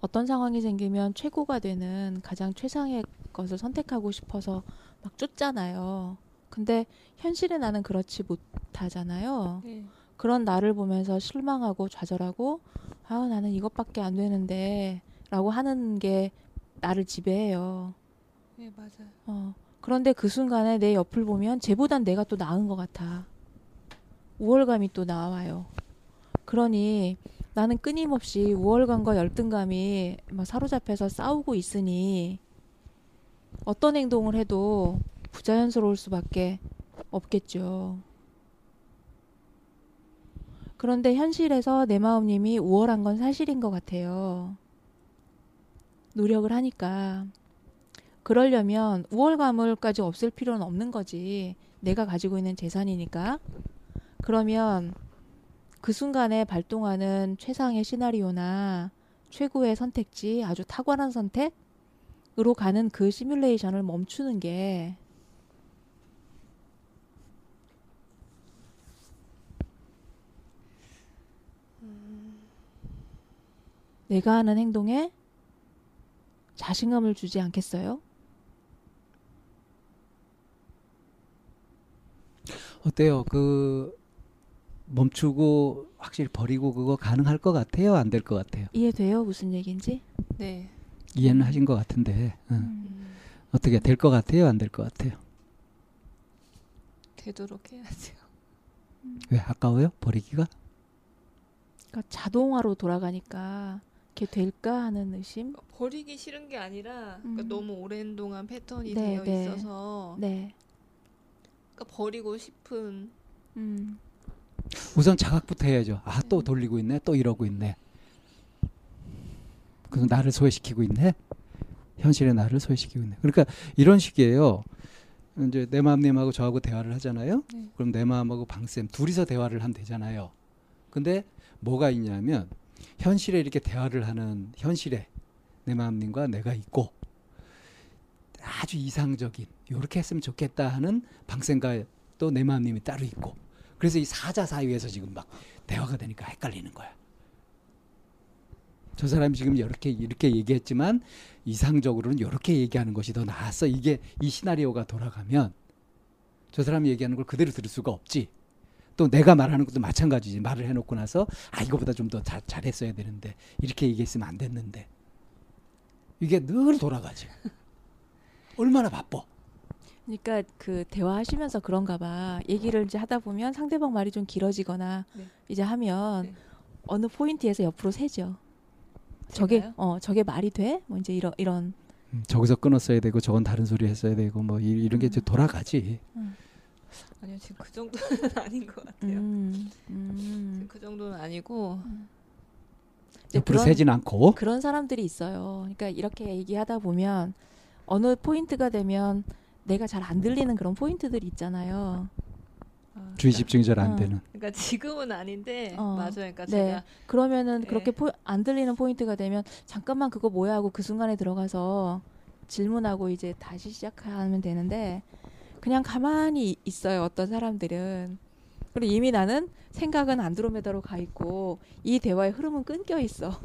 Speaker 1: 어떤 상황이 생기면 최고가 되는 가장 최상의 것을 선택하고 싶어서 막 쫓잖아요. 근데 현실에 나는 그렇지 못하잖아요. 네. 그런 나를 보면서 실망하고 좌절하고 아 나는 이것밖에 안 되는데라고 하는 게 나를 지배해요.
Speaker 3: 네 맞아요.
Speaker 1: 어 그런데 그 순간에 내 옆을 보면 쟤보단 내가 또 나은 것 같아. 우월감이 또 나와요. 그러니 나는 끊임없이 우월감과 열등감이 막 사로잡혀서 싸우고 있으니 어떤 행동을 해도 부자연스러울 수밖에 없겠죠. 그런데 현실에서 내 마음님이 우월한 건 사실인 것 같아요. 노력을 하니까. 그러려면 우월감을까지 없앨 필요는 없는 거지. 내가 가지고 있는 재산이니까. 그러면 그 순간에 발동하는 최상의 시나리오나 최고의 선택지, 아주 탁월한 선택으로 가는 그 시뮬레이션을 멈추는 게 내가 하는 행동에 자신감을 주지 않겠어요?
Speaker 4: 어때요? 그 멈추고 확실히 버리고 그거 가능할 것 같아요? 안 될 것 같아요?
Speaker 1: 이해돼요? 무슨 얘기인지?
Speaker 3: 네.
Speaker 4: 이해는 하신 것 같은데 응. 예. 음. 어떻게 될 것 같아요? 안 될 것 같아요?
Speaker 3: 되도록 해야죠.
Speaker 4: 왜 아까워요? 버리기가?
Speaker 1: 그러니까 자동화로 돌아가니까 이게 될까 하는 의심. 어,
Speaker 3: 버리기 싫은 게 아니라 그러니까 음. 너무 오랜 동안 패턴이 네, 되어 네. 있어서 네. 그러니까 버리고 싶은. 음.
Speaker 4: 우선 자각부터 해야죠. 아, 또 음. 돌리고 있네. 또 이러고 있네. 그래서 나를 소외시키고 있네. 현실의 나를 소외시키고 있네. 그러니까 이런 식이에요. 이제 내 마음님하고 저하고 대화를 하잖아요. 네. 그럼 내 마음하고 방쌤 둘이서 대화를 하면 되잖아요. 근데 뭐가 있냐면 현실에 이렇게 대화를 하는 현실에 내 마음님과 내가 있고 아주 이상적인 요렇게 했으면 좋겠다 하는 방쌤과또 내 마음님이 따로 있고 그래서 이 사자 사이에서 지금 막 대화가 되니까 헷갈리는 거야. 저 사람이 지금 이렇게 이렇게 얘기했지만 이상적으로는 이렇게 얘기하는 것이 더 나았어. 이게 이 시나리오가 돌아가면 저 사람이 얘기하는 걸 그대로 들을 수가 없지. 또 내가 말하는 것도 마찬가지지. 말을 해놓고 나서 아 이거보다 좀 더 잘했어야 되는데 이렇게 얘기했으면 안 됐는데 이게 늘 돌아가지. 얼마나 바빠.
Speaker 1: 그러니까 그 대화하시면서 그런가 봐. 얘기를 이제 하다 보면 상대방 말이 좀 길어지거나 네. 이제 하면 네. 어느 포인트에서 옆으로 새죠. 저게 제가요? 어 저게 말이 돼? 뭐 이제 이런 이런
Speaker 4: 음, 저기서 끊었어야 되고 저건 다른 소리 했어야 되고 뭐 이, 런게 음. 이제 돌아가지. 음.
Speaker 3: 아니요 지금 그 정도는 아닌 것 같아요. 음, 음. 그 정도는 아니고 음.
Speaker 4: 옆으로 그런, 새진 않고
Speaker 1: 그런 사람들이 있어요. 그러니까 이렇게 얘기하다 보면 어느 포인트가 되면 내가 잘 안 들리는 그런 포인트들 있잖아요.
Speaker 4: 주의 집중이 잘안 어. 되는.
Speaker 3: 그러니까 지금은 아닌데 어. 맞아요. 그러니까 네. 제가
Speaker 1: 그러면은 네. 그렇게 포, 안 들리는 포인트가 되면 잠깐만 그거 뭐야 하고 그 순간에 들어가서 질문하고 이제 다시 시작하면 되는데 그냥 가만히 있어요. 어떤 사람들은 그리고 이미 나는 생각은 안드로메다로 가 있고 이 대화의 흐름은 끊겨 있어.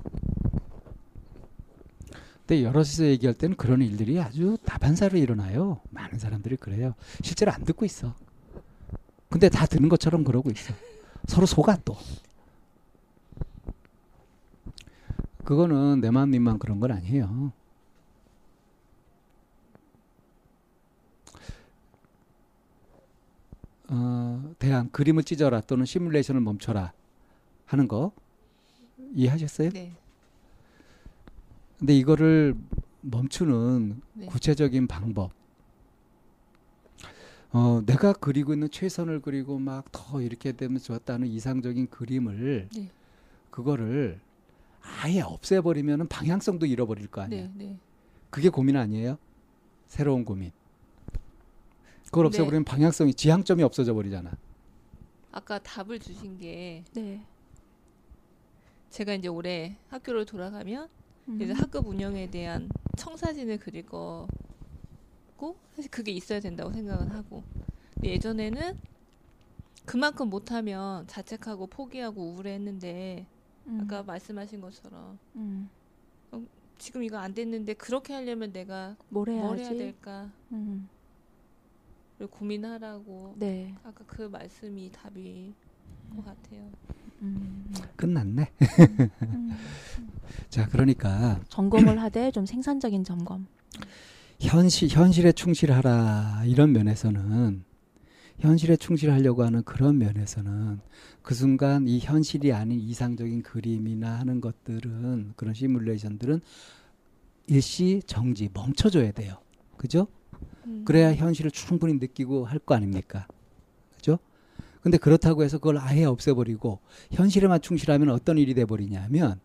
Speaker 4: 근데 여럿이서 얘기할 때는 그런 일들이 아주 다반사로 일어나요. 많은 사람들이 그래요. 실제로 안 듣고 있어. 근데 다 듣는 것처럼 그러고 있어. 서로 속아 또. 그거는 내 마음님만 그런 건 아니에요. 어, 대한 그림을 찢어라 또는 시뮬레이션을 멈춰라 하는 거 이해하셨어요?
Speaker 3: 네.
Speaker 4: 근데 이거를 멈추는 네. 구체적인 방법. 어, 내가 그리고 있는 최선을 그리고 막 더 이렇게 되면 좋았다는 이상적인 그림을 네. 그거를 아예 없애버리면 방향성도 잃어버릴 거 아니에요. 네, 네, 그게 고민 아니에요? 새로운 고민. 그걸 네. 없애버리면 방향성이 지향점이 없어져 버리잖아.
Speaker 3: 아까 답을 주신 게
Speaker 1: 네.
Speaker 3: 제가 이제 올해 학교를 돌아가면 음. 이제 학급 운영에 대한 청사진을 그릴 거고 사실 그게 있어야 된다고 생각은 하고 예전에는 그만큼 못하면 자책하고 포기하고 우울해했는데 음. 아까 말씀하신 것처럼 음. 어, 지금 이거 안 됐는데 그렇게 하려면 내가 뭘, 뭘 해야 될까 음. 고민하라고 네. 아까 그 말씀이 답인 것 같아요.
Speaker 4: 끝났네. 음. 자, 그러니까
Speaker 1: 점검을 하되 좀 생산적인 점검.
Speaker 4: 현실 현실에 충실하라 이런 면에서는 현실에 충실하려고 하는 그런 면에서는 그 순간 이 현실이 아닌 이상적인 그림이나 하는 것들은 그런 시뮬레이션들은 일시 정지 멈춰줘야 돼요. 그죠? 음. 그래야 현실을 충분히 느끼고 할 거 아닙니까? 근데 그렇다고 해서 그걸 아예 없애버리고 현실에만 충실하면 어떤 일이 돼버리냐면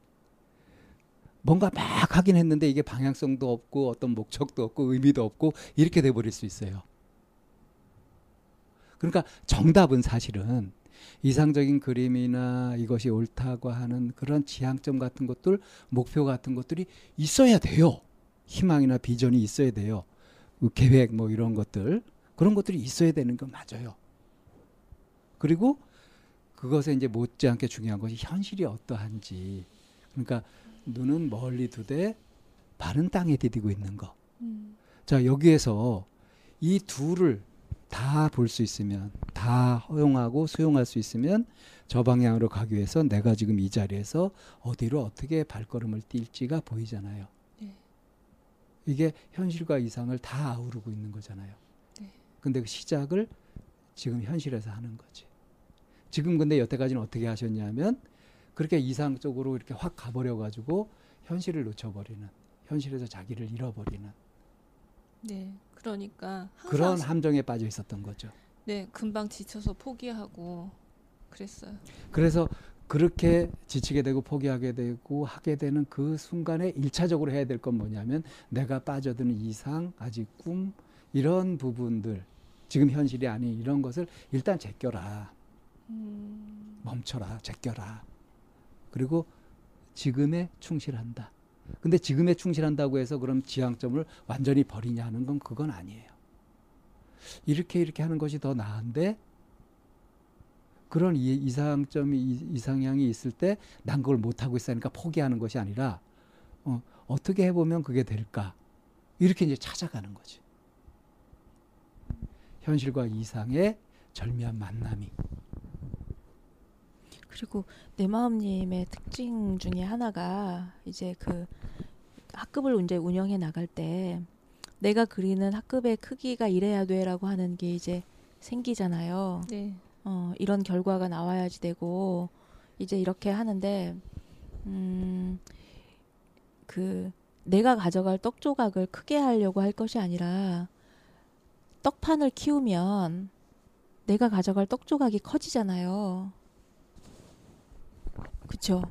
Speaker 4: 뭔가 막 하긴 했는데 이게 방향성도 없고 어떤 목적도 없고 의미도 없고 이렇게 돼버릴 수 있어요. 그러니까 정답은 사실은 이상적인 그림이나 이것이 옳다고 하는 그런 지향점 같은 것들, 목표 같은 것들이 있어야 돼요. 희망이나 비전이 있어야 돼요. 그 계획 뭐 이런 것들 그런 것들이 있어야 되는 건 맞아요. 그리고 그것에 이제 못지않게 중요한 것이 현실이 어떠한지. 그러니까 눈은 멀리 두되 바른 땅에 디디고 있는 거. 음. 자 여기에서 이 둘을 다 볼 수 있으면 다 허용하고 수용할 수 있으면 저 방향으로 가기 위해서 내가 지금 이 자리에서 어디로 어떻게 발걸음을 뛸지가 보이잖아요. 네. 이게 현실과 이상을 다 아우르고 있는 거잖아요. 네. 근데 그 시작을 지금 현실에서 하는 거지. 지금 근데 여태까지는 어떻게 하셨냐면 그렇게 이상 적으로 이렇게 확 가버려 가지고 현실을 놓쳐버리는 현실에서 자기를 잃어버리는
Speaker 3: 네 그러니까
Speaker 4: 그런 함정에 빠져 있었던 거죠
Speaker 3: 네 금방 지쳐서 포기하고 그랬어요
Speaker 4: 그래서 그렇게 지치게 되고 포기하게 되고 하게 되는 그 순간에 일차적으로 해야 될 건 뭐냐면 내가 빠져드는 이상 아직 꿈 이런 부분들 지금 현실이 아닌 이런 것을 일단 제껴라 멈춰라, 제껴라. 그리고 지금에 충실한다. 근데 지금에 충실한다고 해서 그럼 지향점을 완전히 버리냐는 하건 그건 아니에요. 이렇게 이렇게 하는 것이 더 나은데 그런 이상점이 이상향이 있을 때 난 그걸 못 하고 있으니까 포기하는 것이 아니라 어, 어떻게 해보면 그게 될까 이렇게 이제 찾아가는 거지 현실과 이상의 절묘한 만남이
Speaker 1: 그리고 내 마음님의 특징 중에 하나가 이제 그 학급을 이제 운영해 나갈 때 내가 그리는 학급의 크기가 이래야 돼라고 하는 게 이제 생기잖아요. 네. 어, 이런 결과가 나와야지 되고 이제 이렇게 하는데 음, 그 내가 가져갈 떡 조각을 크게 하려고 할 것이 아니라 떡판을 키우면 내가 가져갈 떡 조각이 커지잖아요. 그쵸.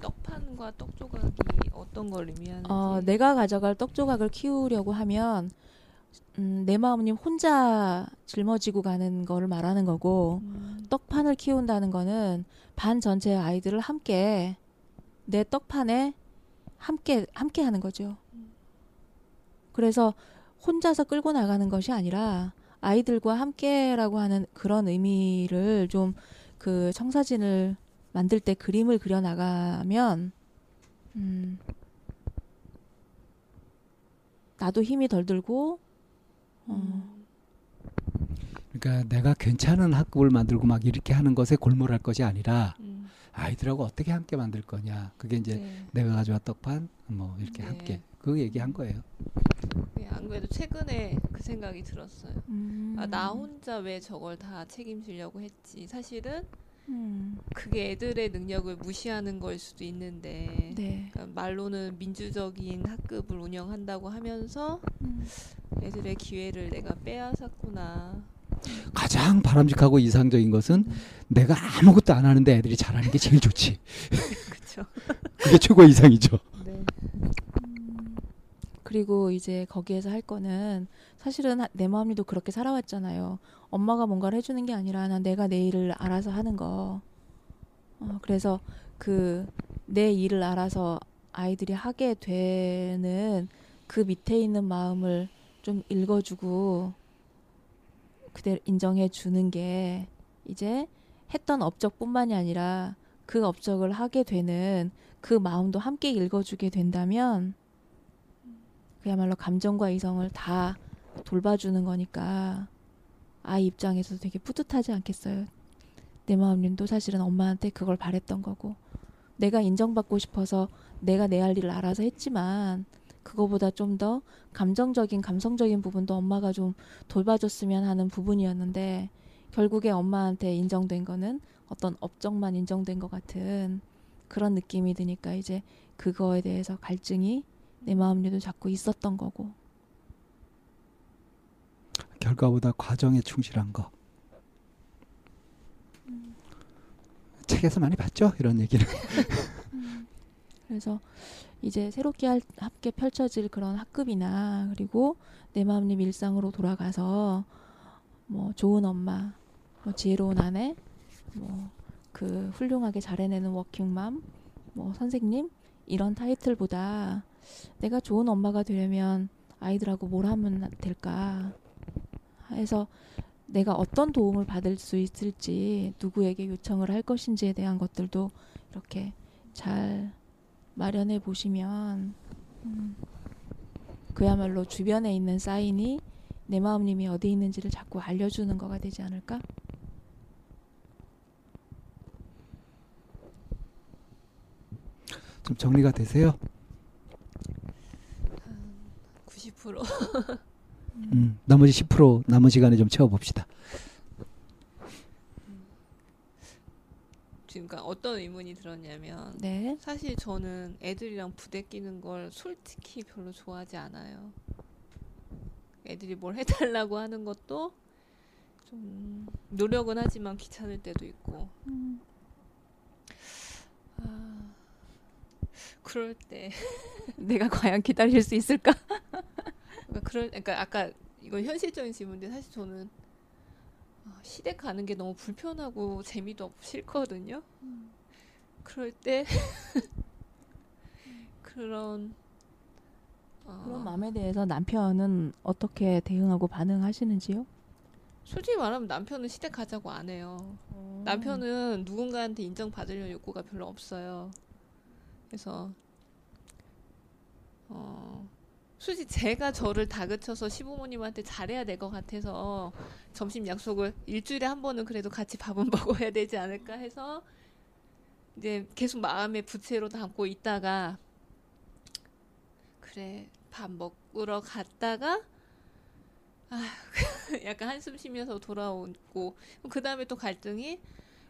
Speaker 3: 떡판과 떡 조각이 어떤 걸 의미하는지. 어,
Speaker 1: 내가 가져갈 떡 조각을 키우려고 하면 음, 내 마음님 혼자 짊어지고 가는 거를 말하는 거고 음. 떡판을 키운다는 거는 반 전체 아이들을 함께 내 떡판에 함께 함께 하는 거죠. 그래서 혼자서 끌고 나가는 것이 아니라 아이들과 함께라고 하는 그런 의미를 좀그 청사진을 만들 때 그림을 그려 나가면 음 나도 힘이 덜 들고 어
Speaker 4: 그러니까 내가 괜찮은 학급을 만들고 막 이렇게 하는 것에 골몰할 것이 아니라 음. 아이들하고 어떻게 함께 만들 거냐 그게 이제 네. 내가 가져왔 떡판 뭐 이렇게 네. 함께 그 얘기한 거예요.
Speaker 3: 네, 안 그래도 최근에 그 생각이 들었어요. 음. 아, 나 혼자 왜 저걸 다 책임지려고 했지. 사실은 음. 그게 애들의 능력을 무시하는 걸 수도 있는데 네. 그러니까 말로는 민주적인 학급을 운영한다고 하면서 음. 애들의 기회를 내가 빼앗았구나.
Speaker 4: 가장 바람직하고 이상적인 것은 내가 아무것도 안 하는데 애들이 잘하는 게 제일 좋지. 그렇죠. 그게 최고 이상이죠. 네. 음.
Speaker 1: 그리고 이제 거기에서 할 거는 사실은 내 마음이도 그렇게 살아왔잖아요. 엄마가 뭔가를 해주는 게 아니라 난 내가 내 일을 알아서 하는 거. 어, 그래서 그 내 일을 알아서 아이들이 하게 되는 그 밑에 있는 마음을 좀 읽어주고 그대로 인정해 주는 게 이제 했던 업적뿐만이 아니라 그 업적을 하게 되는 그 마음도 함께 읽어주게 된다면 그야말로 감정과 이성을 다 돌봐주는 거니까 아이 입장에서 도 되게 뿌듯하지 않겠어요. 내 마음님도 사실은 엄마한테 그걸 바랬던 거고 내가 인정받고 싶어서 내가 내 할 일을 알아서 했지만 그거보다 좀 더 감정적인 감성적인 부분도 엄마가 좀 돌봐줬으면 하는 부분이었는데 결국에 엄마한테 인정된 거는 어떤 업적만 인정된 것 같은 그런 느낌이 드니까 이제 그거에 대해서 갈증이 내 마음에도 자꾸 있었던 거고.
Speaker 4: 결과보다 과정에 충실한 거. 음. 책에서 많이 봤죠 이런 얘기를.
Speaker 1: 음. 음. 그래서 이제 새롭게 할, 함께 펼쳐질 그런 학급이나 그리고 내 마음님 일상으로 돌아가서 뭐 좋은 엄마, 뭐 지혜로운 아내, 뭐 그 훌륭하게 잘해내는 워킹맘, 뭐 선생님 이런 타이틀보다 내가 좋은 엄마가 되려면 아이들하고 뭘 하면 될까 해서 내가 어떤 도움을 받을 수 있을지 누구에게 요청을 할 것인지에 대한 것들도 이렇게 잘 마련해 보시면 음, 그야말로 주변에 있는 사인이 내 마음님이 어디 있는지를 자꾸 알려주는 거가 되지 않을까?
Speaker 4: 좀 정리가 되세요? 음, 나머지 10% 남은 시간에 좀 채워봅시다.
Speaker 3: 그러니까 어떤 의문이 들었냐면 네. 사실 저는 애들이랑 부대 끼는 걸 솔직히 별로 좋아하지 않아요. 애들이 뭘 해달라고 하는 것도 좀 노력은 하지만 귀찮을 때도 있고. 음. 아. 그럴 때
Speaker 1: 내가 과연 기다릴 수 있을까?
Speaker 3: 그러니까 그럴 그러니까 아까 이건 현실적인 질문인데 사실 저는 아, 시댁 가는 게 너무 불편하고 재미도 없고 싫거든요. 그럴 때 그런
Speaker 1: 아. 그런 마음에 대해서 남편은 어떻게 대응하고 반응하시는지요?
Speaker 3: 솔직히 말하면 남편은 시댁 가자고 안 해요. 오. 어. 남편은 누군가한테 인정받으려는 욕구가 별로 없어요. 그래서 어, 수지 제가 저를 다그쳐서 시부모님한테 잘해야 될 것 같아서 점심 약속을 일주일에 한 번은 그래도 같이 밥은 먹어야 되지 않을까 해서 이제 계속 마음의 부채로 담고 있다가 그래 밥 먹으러 갔다가 아 약간 한숨 쉬면서 돌아오고 그 다음에 또 갈등이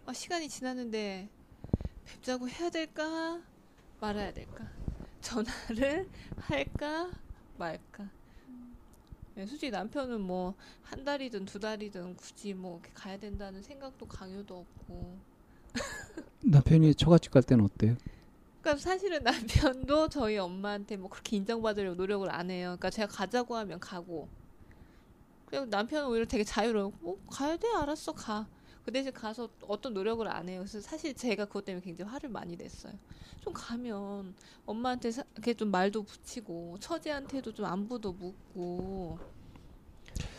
Speaker 3: 아, 시간이 지났는데 뵙자고 해야 될까 말아야 될까? 전화를 할까 말까? 네, 솔직히 남편은 뭐 한 달이든 두 달이든 굳이 뭐 가야 된다는 생각도 강요도 없고.
Speaker 4: 남편이 처갓집 갈 때는 어때요?
Speaker 3: 그러니까 사실은 남편도 저희 엄마한테 뭐 그렇게 인정받으려고 노력을 안 해요. 그러니까 제가 가자고 하면 가고. 그냥 남편은 오히려 되게 자유로워. 뭐 어, 가야 돼 알았어 가. 그 대신 가서 어떤 노력을 안 해요. 그래서 사실 제가 그것 때문에 굉장히 화를 많이 냈어요. 좀 가면 엄마한테 사, 이렇게 좀 말도 붙이고 처제한테도 좀 안부도 묻고.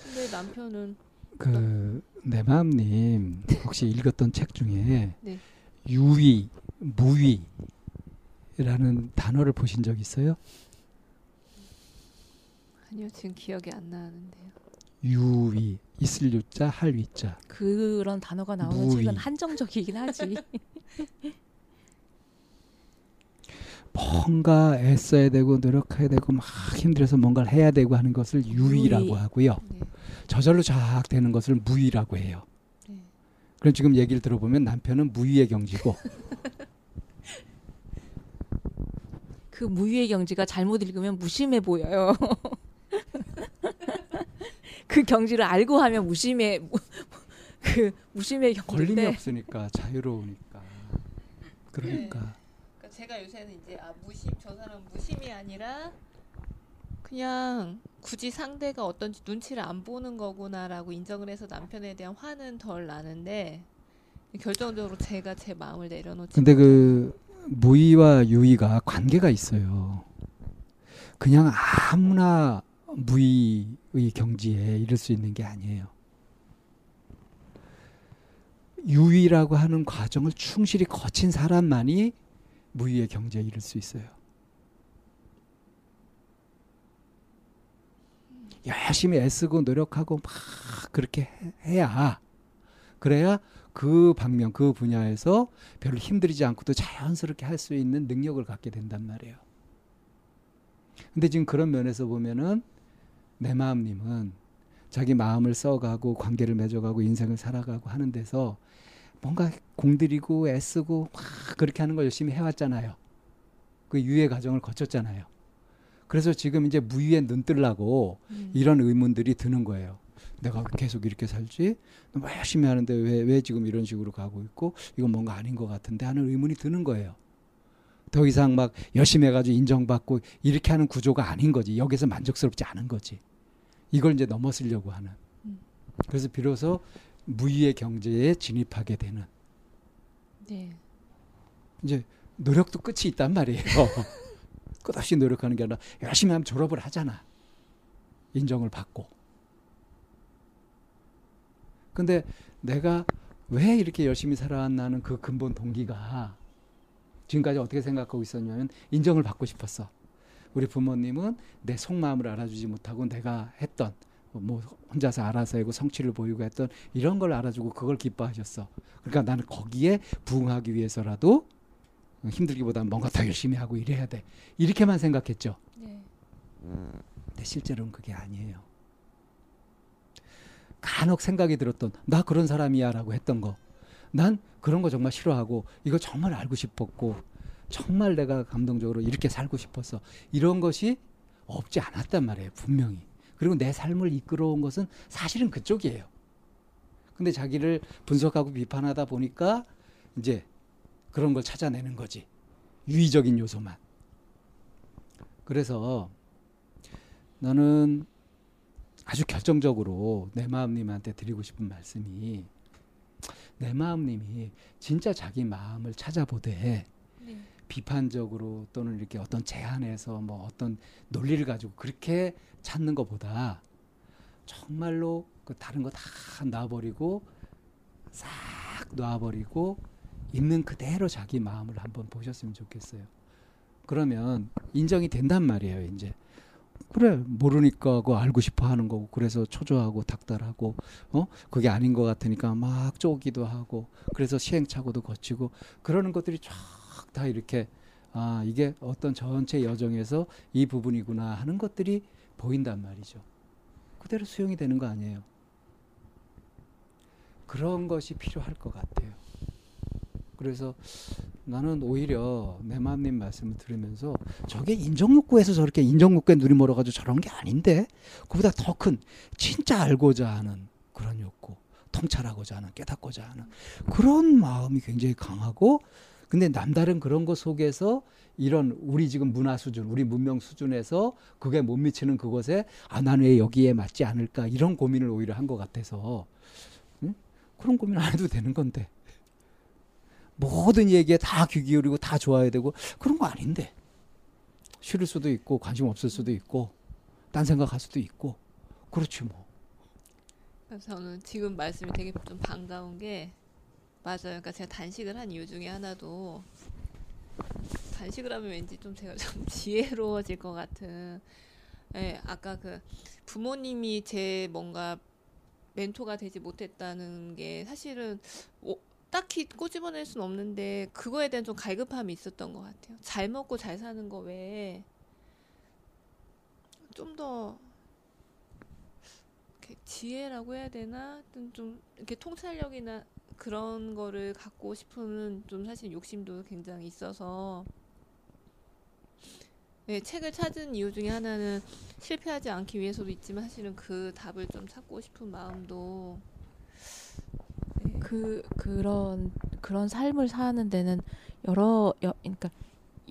Speaker 3: 근데 남편은
Speaker 4: 그 내 마음님 혹시 읽었던 책 중에 네. 유위 무위라는 단어를 보신 적 있어요?
Speaker 3: 아니요 지금 기억이 안 나는데요.
Speaker 4: 유위 있을 유자 할 위자
Speaker 1: 그런 단어가 나오는 무의. 책은 한정적이긴 하지
Speaker 4: 뭔가 애써야 되고 노력해야 되고 막 힘들어서 뭔가를 해야 되고 하는 것을 유의라고 하고요 네. 저절로 쫙 되는 것을 무위라고 해요 네. 그럼 지금 얘기를 들어보면 남편은 무위의 경지고
Speaker 1: 그무위의 경지가 잘못 읽으면 무심해 보여요 그 경지를 알고 하면 무심해 그 무심해 걸림이
Speaker 4: 없으니까 자유로우니까 그러니까. 네.
Speaker 3: 그러니까 제가 요새는 이제 아 무심 저 사람 무심이 아니라 그냥 굳이 상대가 어떤지 눈치를 안 보는 거구나라고 인정을 해서 남편에 대한 화는 덜 나는데 결정적으로 제가 제 마음을 내려놓지.
Speaker 4: 근데 그 무의와 유의가 관계가 있어요. 그냥 아무나 무의 경지에 이를 수 있는 게 아니에요. 유위라고 하는 과정을 충실히 거친 사람만이 무위의 경지에 이를 수 있어요. 열심히 애쓰고 노력하고 막 그렇게 해야 그래야 그 방면 그 분야에서 별로 힘들이지 않고도 자연스럽게 할 수 있는 능력을 갖게 된단 말이에요. 근데 지금 그런 면에서 보면은 내 마음님은 자기 마음을 써가고 관계를 맺어가고 인생을 살아가고 하는 데서 뭔가 공들이고 애쓰고 막 그렇게 하는 걸 열심히 해왔잖아요. 그 유예 과정을 거쳤잖아요. 그래서 지금 이제 무위에 눈뜰라고 음. 이런 의문들이 드는 거예요. 내가 계속 이렇게 살지? 너무 열심히 하는데 왜, 왜 지금 이런 식으로 가고 있고 이건 뭔가 아닌 것 같은데 하는 의문이 드는 거예요. 더 이상 막 열심히 해가지고 인정받고 이렇게 하는 구조가 아닌 거지. 여기서 만족스럽지 않은 거지. 이걸 이제 넘어서려고 하는. 음. 그래서 비로소 무위의 경제에 진입하게 되는. 네. 이제 노력도 끝이 있단 말이에요. 네. 끝없이 노력하는 게 아니라 열심히 하면 졸업을 하잖아. 인정을 받고. 근데 내가 왜 이렇게 열심히 살아왔나는 그 근본 동기가 지금까지 어떻게 생각하고 있었냐면 인정을 받고 싶었어. 우리 부모님은 내 속마음을 알아주지 못하고 내가 했던 뭐 혼자서 알아서 하고 성취를 보이고 했던 이런 걸 알아주고 그걸 기뻐하셨어. 그러니까 나는 거기에 부응하기 위해서라도 힘들기보다는 뭔가 더 열심히 하고 일해야 돼. 이렇게만 생각했죠. 네. 근데 실제로는 그게 아니에요. 간혹 생각이 들었던 나 그런 사람이야라고 했던 거. 난 그런 거 정말 싫어하고 이거 정말 알고 싶었고 정말 내가 감동적으로 이렇게 살고 싶었어. 이런 것이 없지 않았단 말이에요. 분명히. 그리고 내 삶을 이끌어온 것은 사실은 그쪽이에요. 근데 자기를 분석하고 비판하다 보니까 이제 그런 걸 찾아내는 거지. 유의적인 요소만. 그래서 너는 아주 결정적으로 내 마음님한테 드리고 싶은 말씀이 내 마음님이 진짜 자기 마음을 찾아보되 비판적으로 또는 이렇게 어떤 제안에서 뭐 어떤 논리를 가지고 그렇게 찾는 것보다 정말로 그 다른 거 다 놔버리고 싹 놔버리고 있는 그대로 자기 마음을 한번 보셨으면 좋겠어요. 그러면 인정이 된단 말이에요, 이제. 그래 모르니까 그 알고 싶어 하는 거고 그래서 초조하고 닥달하고 어 그게 아닌 것 같으니까 막 쪼기도 하고 그래서 시행착오도 거치고 그러는 것들이 쫙다 이렇게 아 이게 어떤 전체 여정에서 이 부분이구나 하는 것들이 보인단 말이죠. 그대로 수용이 되는 거 아니에요. 그런 것이 필요할 것 같아요. 그래서 나는 오히려 내 마음님 말씀을 들으면서 저게 인정욕구에서 저렇게 인정욕구에 눈이 멀어가지고 저런 게 아닌데 그보다 더 큰 진짜 알고자 하는 그런 욕구 통찰하고자 하는 깨닫고자 하는 그런 마음이 굉장히 강하고 근데 남다른 그런 것 속에서 이런 우리 지금 문화 수준, 우리 문명 수준에서 그게 못 미치는 그것에 아, 나는 왜 여기에 맞지 않을까 이런 고민을 오히려 한 것 같아서 응? 그런 고민 안 해도 되는 건데 모든 얘기에 다 귀 기울이고 다 좋아야 되고 그런 거 아닌데 싫을 수도 있고 관심 없을 수도 있고 딴 생각할 수도 있고 그렇지 뭐.
Speaker 3: 저는 지금 말씀이 되게 좀 반가운 게 맞아요. 그러니까 제가 단식을 한 이유 중에 하나도 단식을 하면 왠지 좀 제가 좀 지혜로워질 것 같은. 예, 아까 그 부모님이 제 뭔가 멘토가 되지 못했다는 게 사실은 오, 딱히 꼬집어낼 순 없는데 그거에 대한 좀 갈급함이 있었던 것 같아요. 잘 먹고 잘 사는 거 외에 좀 더 지혜라고 해야 되나? 좀, 좀 이렇게 통찰력이나 그런 거를 갖고 싶은 좀 사실 욕심도 굉장히 있어서 네, 책을 찾은 이유 중에 하나는 실패하지 않기 위해서도 있지만 사실은 그 답을 좀 찾고 싶은 마음도
Speaker 1: 네. 그 그런 그런 삶을 사는 데는 여러 여, 그러니까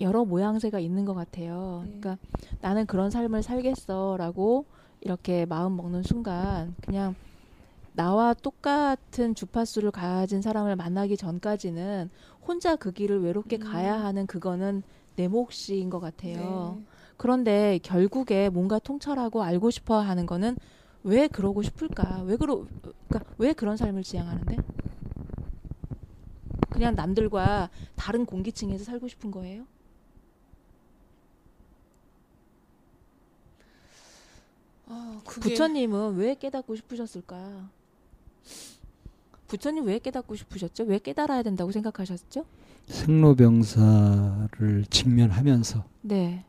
Speaker 1: 여러 모양새가 있는 것 같아요. 네. 그러니까 나는 그런 삶을 살겠어라고 이렇게 마음 먹는 순간 그냥 나와 똑같은 주파수를 가진 사람을 만나기 전까지는 혼자 그 길을 외롭게 음. 가야 하는 그거는 내 몫인 것 같아요. 네. 그런데 결국에 뭔가 통찰하고 알고 싶어 하는 거는 왜 그러고 싶을까? 왜 그러 그러니까 왜 그런 삶을 지향하는데? 그냥 남들과 다른 공기층에서 살고 싶은 거예요? 아, 그게... 부처님은 왜 깨닫고 싶으셨을까? 부처님 왜 깨닫고 싶으셨죠? 왜 깨달아야 된다고 생각하셨죠?
Speaker 4: 생로병사를 직면하면서 네.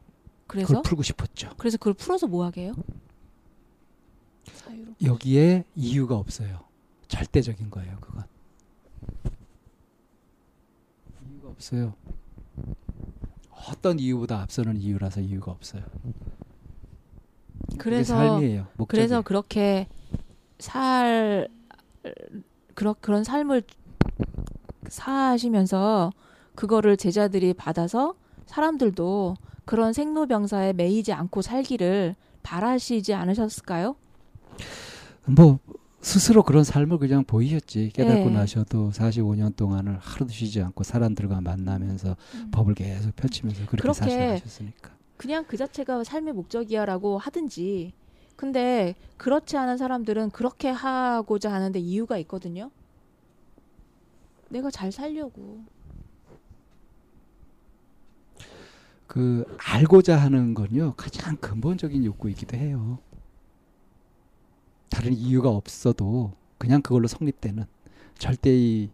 Speaker 4: 그래서 그걸 풀고 싶었죠.
Speaker 1: 그래서 그걸 풀어서 뭐 하게요?
Speaker 4: 자유롭 여기에 이유가 없어요. 절대적인 거예요, 그건. 이유가 없어요. 어떤 이유보다 앞서는 이유라서 이유가 없어요.
Speaker 1: 그래서 삶이에요. 목적이. 그래서 그렇게 살 그런 그런 삶을 사시면서 그거를 제자들이 받아서 사람들도 그런 생로병사에 매이지 않고 살기를 바라시지 않으셨을까요?
Speaker 4: 뭐 스스로 그런 삶을 그냥 보이셨지 네. 깨닫고 네. 나셔도 45년 동안을 하루도 쉬지 않고 사람들과 만나면서 음. 법을 계속 펼치면서 그렇게, 그렇게 사셨으니까
Speaker 1: 그냥 그 자체가 삶의 목적이야라고 하든지 근데 그렇지 않은 사람들은 그렇게 하고자 하는데 이유가 있거든요. 내가 잘 살려고.
Speaker 4: 그 알고자 하는 건요 가장 근본적인 욕구이기도 해요. 다른 이유가 없어도 그냥 그걸로 성립되는 절대의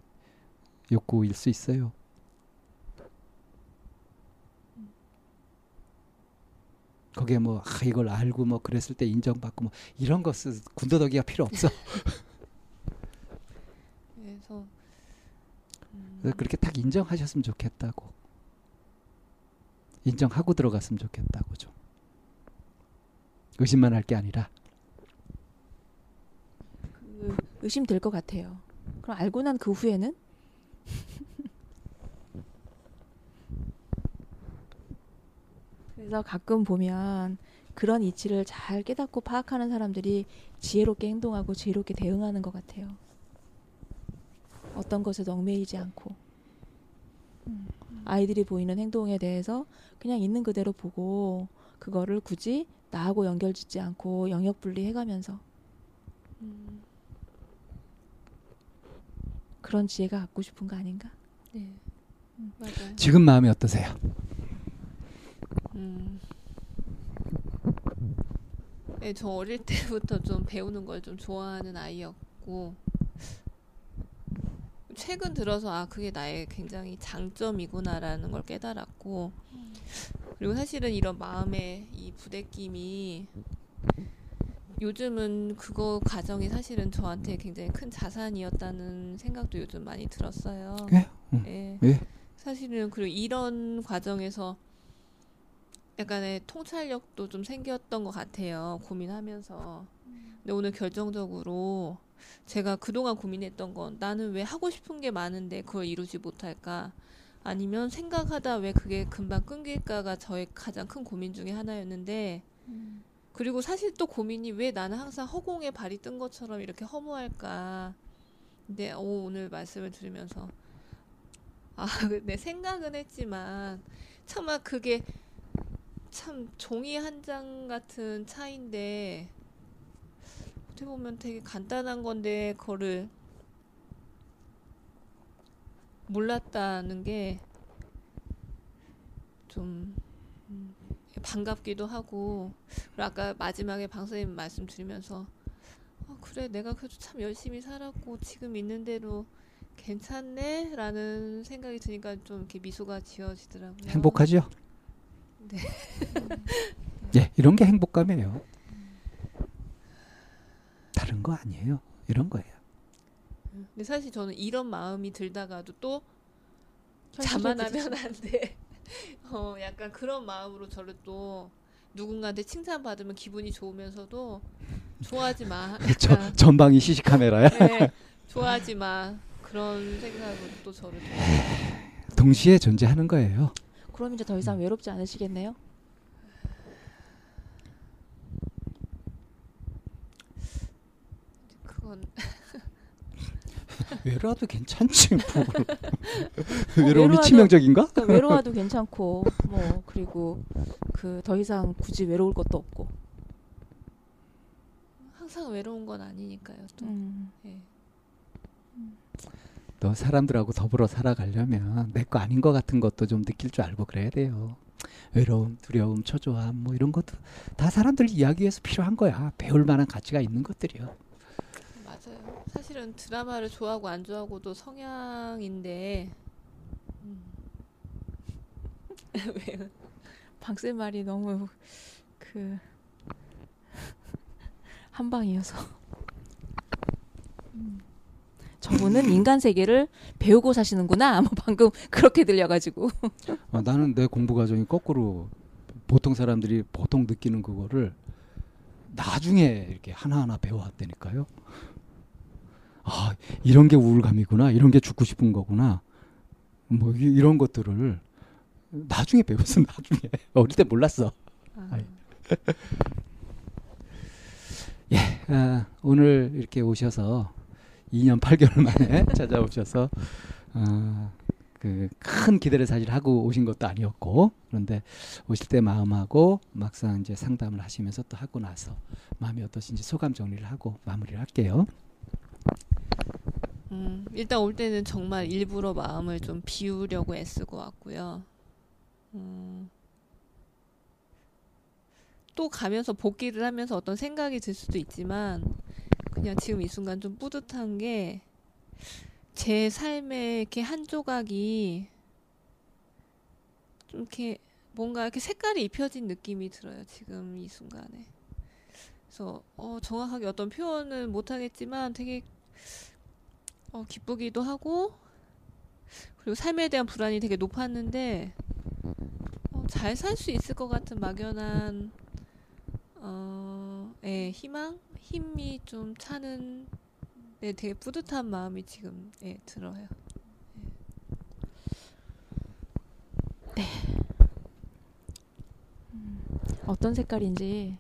Speaker 4: 욕구일 수 있어요. 거기에 뭐 아, 이걸 알고 뭐 그랬을 때 인정받고 뭐 이런 것은 군더더기가 필요 없어. 네. 그래서 음. 그렇게 딱 인정하셨으면 좋겠다고. 인정하고 들어갔으면 좋겠다고 좀. 의심만 할 게 아니라.
Speaker 1: 그 의심될 것 같아요. 그럼 알고 난 그 후에는? 그래서 가끔 보면 그런 이치를 잘 깨닫고 파악하는 사람들이 지혜롭게 행동하고 지혜롭게 대응하는 것 같아요. 어떤 것에 얽매이지 않고 음. 아이들이 보이는 행동에 대해서 그냥 있는 그대로 보고 그거를 굳이 나하고 연결짓지 않고 영역 분리해가면서 그런 지혜가 갖고 싶은 거 아닌가? 네, 음.
Speaker 4: 맞아요. 지금 마음이 어떠세요? 음.
Speaker 3: 네, 저 어릴 때부터 좀 배우는 걸 좀 좋아하는 아이였고 최근 들어서 아 그게 나의 굉장히 장점이구나라는 걸 깨달았고 그리고 사실은 이런 마음의 이 부대낌이 요즘은 그거 과정이 사실은 저한테 굉장히 큰 자산이었다는 생각도 요즘 많이 들었어요. 예. 응. 예. 예. 사실은 그리고 이런 과정에서 약간의 통찰력도 좀 생겼던 것 같아요. 고민하면서. 음. 근데 오늘 결정적으로 제가 그동안 고민했던 건 나는 왜 하고 싶은 게 많은데 그걸 이루지 못할까? 아니면 생각하다 왜 그게 금방 끊길까가 저의 가장 큰 고민 중에 하나였는데 음. 그리고 사실 또 고민이 왜 나는 항상 허공에 발이 뜬 것처럼 이렇게 허무할까? 근데 오, 어, 오늘 말씀을 들으면서 아, 근데 생각은 했지만 차마 그게 참 종이 한 장 같은 차인데 어떻게 보면 되게 간단한 건데 그거를 몰랐다는 게좀 음, 반갑기도 하고 그리고 아까 마지막에 방송님 말씀 드리면서 아 그래 내가 그래도 참 열심히 살았고 지금 있는 대로 괜찮네 라는 생각이 드니까 좀 이렇게 미소가 지어지더라고요.
Speaker 4: 행복하죠? 네. 예, 이런 게 행복감이에요. 다른 거 아니에요. 이런 거예요.
Speaker 3: 음, 근데 사실 저는 이런 마음이 들다가도 또 자만하면 안 돼. 어, 약간 그런 마음으로 저를 또 누군가한테 칭찬받으면 기분이 좋으면서도 좋아하지 마.
Speaker 4: 저, 전방이 시시 카메라야. 네,
Speaker 3: 좋아하지 마. 그런 생각으로 또 저를
Speaker 4: 동시에 존재하는 거예요.
Speaker 1: 그럼 이제 더 이상 음. 외롭지 않으시겠네요.
Speaker 4: 그건 외로워도 괜찮지 뭐. 어, 외로움이 외 치명적인가?
Speaker 1: 그러니까 외로워도 괜찮고 뭐 그리고 그 더 이상 굳이 외로울 것도 없고.
Speaker 3: 항상 외로운 건 아니니까요. 또 음. 예.
Speaker 4: 또 사람들하고 더불어 살아가려면 내 거 아닌 것 같은 것도 좀 느낄 줄 알고 그래야 돼요. 외로움, 두려움, 초조함 뭐 이런 것도 다 사람들 이야기에서 필요한 거야. 배울 만한 가치가 있는 것들이요.
Speaker 3: 맞아요. 사실은 드라마를 좋아하고 안 좋아하고도 성향인데 음. 왜요?
Speaker 1: 박쌤 말이 너무 그 한방이어서. 음. 저분은 인간 세계를 배우고 사시는구나. 뭐 방금 그렇게 들려가지고.
Speaker 4: 아, 나는 내 공부 과정이 거꾸로 보통 사람들이 보통 느끼는 그거를 나중에 이렇게 하나하나 배워왔다니까요. 아 이런 게 우울감이구나. 이런 게 죽고 싶은 거구나. 뭐 이, 이런 것들을 나중에 배웠어. 나중에 어릴 때 몰랐어. 아. 예, 아, 오늘 이렇게 오셔서 2년 8개월 만에 찾아오셔서 어, 그큰 기대를 사실 하고 오신 것도 아니었고 그런데 오실 때 마음하고 막상 이제 상담을 하시면서 또 하고 나서 마음이 어떠신지 소감 정리를 하고 마무리를 할게요.
Speaker 3: 음, 일단 올 때는 정말 일부러 마음을 좀 비우려고 애쓰고 왔고요. 음, 또 가면서 복귀를 하면서 어떤 생각이 들 수도 있지만 그냥 지금 이 순간 좀 뿌듯한 게 제 삶의 이렇게 한 조각이 좀 이렇게 뭔가 이렇게 색깔이 입혀진 느낌이 들어요. 지금 이 순간에. 그래서 어, 정확하게 어떤 표현은 못하겠지만 되게 어, 기쁘기도 하고 그리고 삶에 대한 불안이 되게 높았는데 어, 잘 살 수 있을 것 같은 막연한 어, 예, 희망 힘이 좀 차는 네, 되게 뿌듯한 마음이 지금 네, 들어요. 네. 음, 어떤 색깔인지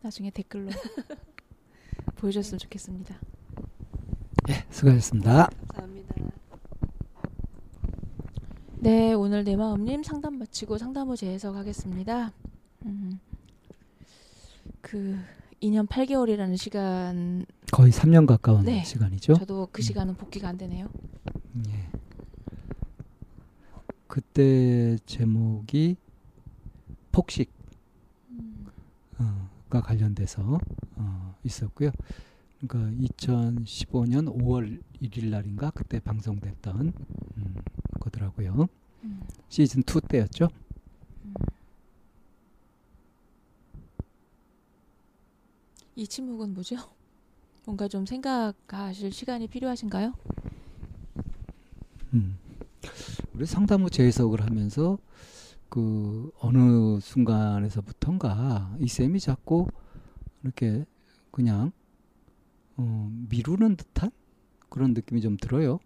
Speaker 3: 나중에 댓글로 보여줬으면 네. 좋겠습니다.
Speaker 4: 예, 수고하셨습니다. 감사합니다.
Speaker 3: 네, 오늘 내 마음님 상담 마치고 상담 후 재해석하겠습니다. 음, 그 2년 8개월이라는 시간
Speaker 4: 거의 3년 가까운 네. 시간이죠.
Speaker 3: 저도 그 음. 시간은 복귀가 안 되네요. 예.
Speaker 4: 그때 제목이 폭식과 음. 어, 관련돼서 어, 있었고요. 그러니까 2015년 5월 1일 날인가 그때 방송됐던 음, 거더라고요. 음. 시즌 2 때였죠.
Speaker 3: 이 침묵은 뭐죠? 뭔가 좀 생각하실 시간이 필요하신가요?
Speaker 4: 음. 우리 상담 후 재해석을 하면서 그 어느 순간에서부턴가 이 쌤이 자꾸 이렇게 그냥 어, 미루는 듯한 그런 느낌이 좀 들어요.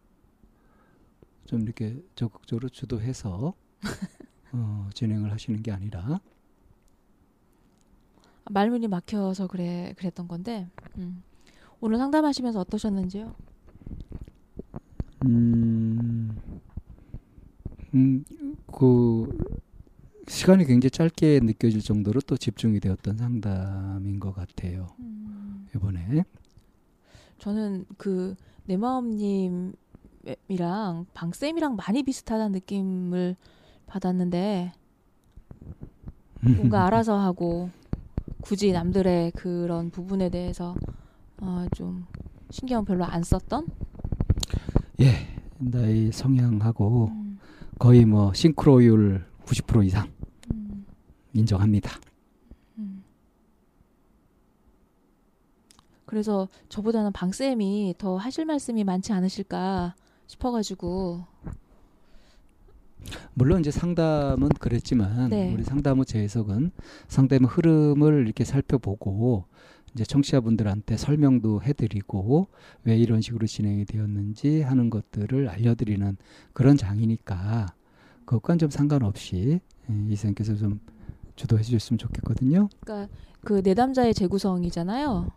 Speaker 4: 좀 이렇게 적극적으로 주도해서 어, 진행을 하시는 게 아니라
Speaker 3: 말문이 막혀서 그래 그랬던 건데 음. 오늘 상담하시면서 어떠셨는지요?
Speaker 4: 음, 음, 그 시간이 굉장히 짧게 느껴질 정도로 또 집중이 되었던 상담인 것 같아요. 음. 이번에
Speaker 3: 저는 그 내 마음님이랑 방 쌤이랑 많이 비슷하다는 느낌을 받았는데 뭔가 알아서 하고 굳이 남들의 그런 부분에 대해서 어, 좀 신경 별로 안 썼던?
Speaker 4: 예, 나의 성향하고 음. 거의 뭐 싱크로율 90% 이상 음. 인정합니다. 음.
Speaker 3: 그래서 저보다는 방 쌤이 더 하실 말씀이 많지 않으실까 싶어가지고
Speaker 4: 물론 이제 상담은 그랬지만 네. 우리 상담의 재해석은 상담의 흐름을 이렇게 살펴보고 이제 청취자분들한테 설명도 해드리고 왜 이런 식으로 진행이 되었는지 하는 것들을 알려드리는 그런 장이니까 그것과는 좀 상관없이 예, 이 선생님께서 좀 주도해 주셨으면 좋겠거든요.
Speaker 3: 그러니까 그 내담자의 재구성이잖아요.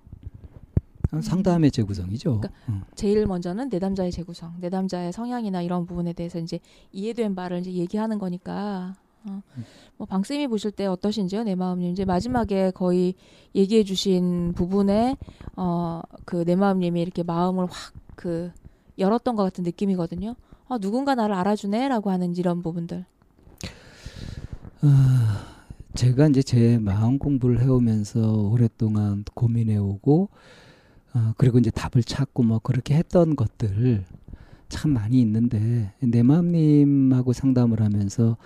Speaker 4: 음. 상담의 재구성이죠. 그러니까
Speaker 3: 음. 제일 먼저는 내담자의 재구성, 내담자의 성향이나 이런 부분에 대해서 이제 이해된 말을 이제 얘기하는 거니까. 어. 음. 뭐 방쌤이 보실 때 어떠신지요, 내 마음님? 이제 마지막에 거의 얘기해주신 부분에 어그 내 마음님이 이렇게 마음을 확 그 열었던 것 같은 느낌이거든요. 어, 누군가 나를 알아주네라고 하는 이런 부분들.
Speaker 4: 어, 제가 이제 제 마음 공부를 해오면서 오랫동안 고민해오고 어, 그리고 이제 답을 찾고 뭐 그렇게 했던 것들 참 많이 있는데 내 마음님하고 상담을 하면서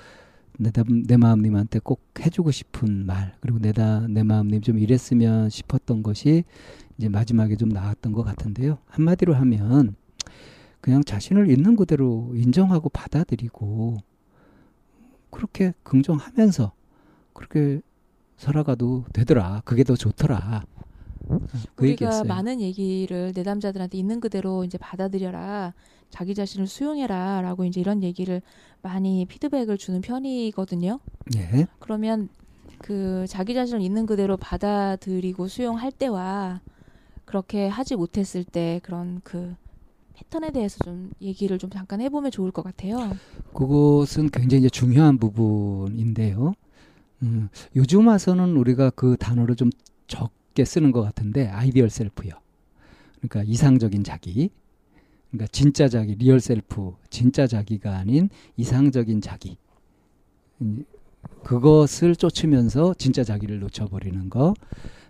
Speaker 4: 내, 내 마음님한테 꼭 해주고 싶은 말 그리고 내다 내 마음님 좀 이랬으면 싶었던 것이 이제 마지막에 좀 나왔던 것 같은데요 한마디로 하면 그냥 자신을 있는 그대로 인정하고 받아들이고 그렇게 긍정하면서 그렇게 살아가도 되더라 그게 더 좋더라
Speaker 3: 그 우리가 얘기했어요. 많은 얘기를 내담자들한테 있는 그대로 이제 받아들여라, 자기 자신을 수용해라라고 이제 이런 얘기를 많이 피드백을 주는 편이거든요. 예. 그러면 그 자기 자신을 있는 그대로 받아들이고 수용할 때와 그렇게 하지 못했을 때 그런 그 패턴에 대해서 좀 얘기를 좀 잠깐 해보면 좋을 것 같아요.
Speaker 4: 그것은 굉장히 중요한 부분인데요. 음, 요즘 와서는 우리가 그 단어를 좀적 쉽게 쓰는 것 같은데 아이디얼 셀프요. 그러니까 이상적인 자기. 그러니까 진짜 자기, 리얼 셀프, 진짜 자기가 아닌 이상적인 자기. 그것을 쫓으면서 진짜 자기를 놓쳐버리는 거.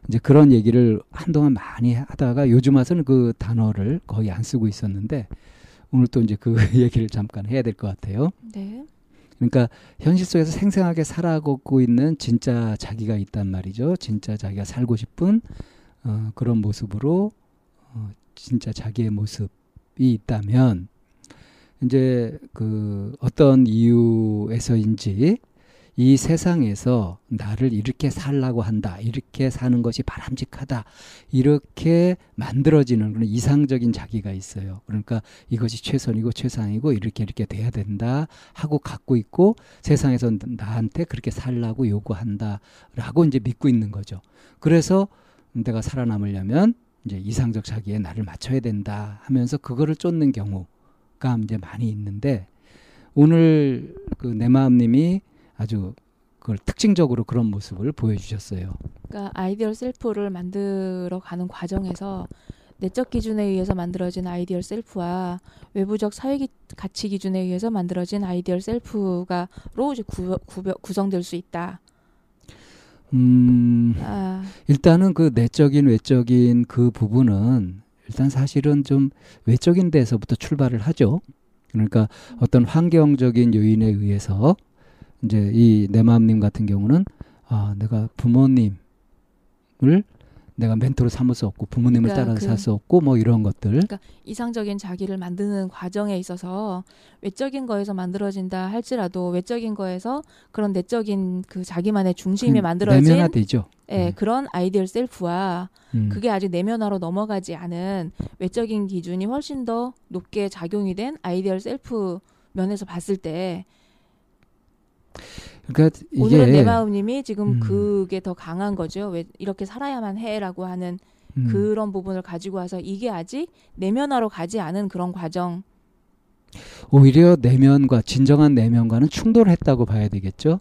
Speaker 4: 이제 그런 얘기를 한동안 많이 하다가 요즘 와서는 그 단어를 거의 안 쓰고 있었는데 오늘 또 이제 그 얘기를 잠깐 해야 될 것 같아요. 네. 그러니까 현실 속에서 생생하게 살아가고 있는 진짜 자기가 있단 말이죠. 진짜 자기가 살고 싶은 어, 그런 모습으로 어, 진짜 자기의 모습이 있다면 이제 그 어떤 이유에서인지 이 세상에서 나를 이렇게 살라고 한다. 이렇게 사는 것이 바람직하다. 이렇게 만들어지는 그런 이상적인 자기가 있어요. 그러니까 이것이 최선이고 최상이고 이렇게 이렇게 돼야 된다 하고 갖고 있고 세상에서 나한테 그렇게 살라고 요구한다라고 이제 믿고 있는 거죠. 그래서 내가 살아남으려면 이제 이상적 자기에 나를 맞춰야 된다 하면서 그거를 쫓는 경우가 이제 많이 있는데 오늘 그 내 마음님이 아주 그걸 특징적으로 그런 모습을 보여주셨어요.
Speaker 3: 그러니까 아이디얼 셀프를 만들어 가는 과정에서 내적 기준에 의해서 만들어진 아이디얼 셀프와 외부적 사회 기, 가치 기준에 의해서 만들어진 아이디얼 셀프가로 이제 구, 구 구성될 수 있다.
Speaker 4: 음, 아. 일단은 그 내적인 외적인 그 부분은 일단 사실은 좀 외적인 데서부터 출발을 하죠. 그러니까 어떤 환경적인 요인에 의해서 이제 이 내마음님 같은 경우는 아 내가 부모님을 내가 멘토로 삼을 수 없고 부모님을 그러니까 따라서 그, 살수 없고 뭐 이런 것들.
Speaker 3: 그러니까 이상적인 자기를 만드는 과정에 있어서 외적인 거에서 만들어진다 할지라도 외적인 거에서 그런 내적인 그 자기만의 중심이 음, 만들어진 내면화되죠. 예, 네. 그런 아이디얼 셀프와 음. 그게 아직 내면화로 넘어가지 않은 외적인 기준이 훨씬 더 높게 작용이 된 아이디얼 셀프 면에서 봤을 때 그러니까 오늘은 내 마음님이 지금 음. 그게 더 강한 거죠. 왜 이렇게 살아야만 해라고 하는 음. 그런 부분을 가지고 와서 이게 아직 내면화로 가지 않은 그런 과정.
Speaker 4: 오히려 내면과 진정한 내면과는 충돌했다고 봐야 되겠죠.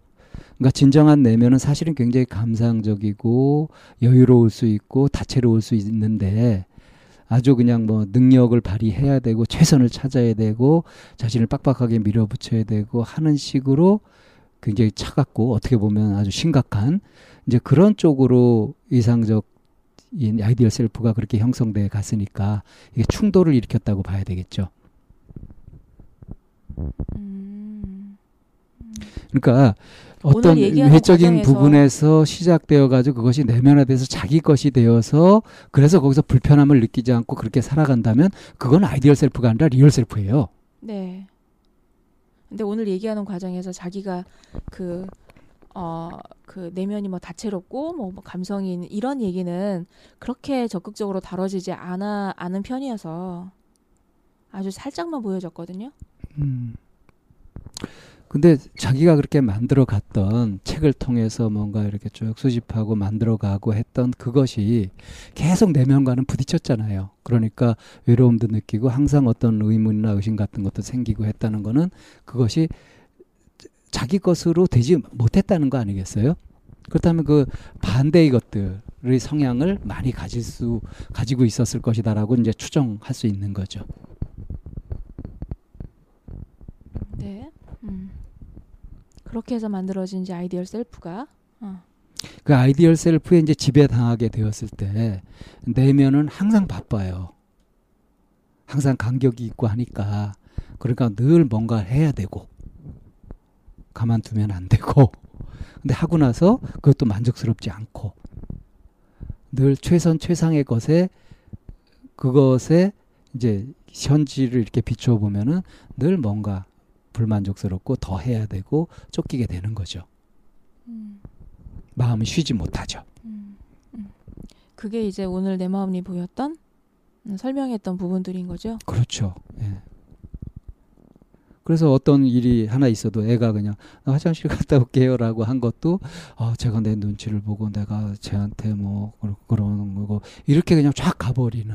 Speaker 4: 그러니까 진정한 내면은 사실은 굉장히 감상적이고 여유로울 수 있고 다채로울 수 있는데 아주 그냥 뭐 능력을 발휘해야 되고 최선을 찾아야 되고 자신을 빡빡하게 밀어붙여야 되고 하는 식으로 굉장히 차갑고 어떻게 보면 아주 심각한 이제 그런 쪽으로 이상적 인 아이디얼 셀프가 그렇게 형성돼 갔으니까 이게 충돌을 일으켰다고 봐야 되겠죠. 그러니까 어떤 외적인 부분에서 시작되어 가지고 그것이 내면화돼서 자기 것이 되어서 그래서 거기서 불편함을 느끼지 않고 그렇게 살아간다면 그건 아이디얼 셀프가 아니라 리얼 셀프예요. 네.
Speaker 3: 근데 오늘 얘기하는 과정에서 자기가 그 어, 그 내면이 뭐 다채롭고 뭐, 뭐 감성인 이런 얘기는 그렇게 적극적으로 다뤄지지 않아 않은 편이어서 아주 살짝만 보여졌거든요. 음.
Speaker 4: 근데 자기가 그렇게 만들어 갔던 책을 통해서 뭔가 이렇게 쭉 수집하고 만들어 가고 했던 그것이 계속 내면과는 부딪혔잖아요. 그러니까 외로움도 느끼고 항상 어떤 의문이나 의심 같은 것도 생기고 했다는 거는 그것이 자기 것으로 되지 못했다는 거 아니겠어요? 그렇다면 그 반대의 것들의 성향을 많이 가질 수 가지고 있었을 것이다라고 이제 추정할 수 있는 거죠.
Speaker 3: 네. 음. 그렇게 해서 만들어진 이제 아이디얼 셀프가 어.
Speaker 4: 그 아이디얼 셀프에 이제 지배당하게 되었을 때 내면은 항상 바빠요. 항상 간격이 있고 하니까 그러니까 늘 뭔가 해야 되고 가만두면 안 되고 근데 하고 나서 그것도 만족스럽지 않고 늘 최선 최상의 것에 그것에 이제 현지를 이렇게 비춰 보면은 늘 뭔가 불만족스럽고 더 해야 되고 쫓기게 되는 거죠. 음. 마음이 쉬지 못하죠.
Speaker 3: 그게 이제 오늘 내 마음이 보였던 음, 설명했던 부분들인 거죠.
Speaker 4: 그렇죠. 예. 그래서 어떤 일이 하나 있어도 애가 그냥 화장실 갔다 올게요라고 한 것도 어, 제가 내 눈치를 보고 내가 쟤한테 뭐 그런 거고 이렇게 그냥 쫙 가버리는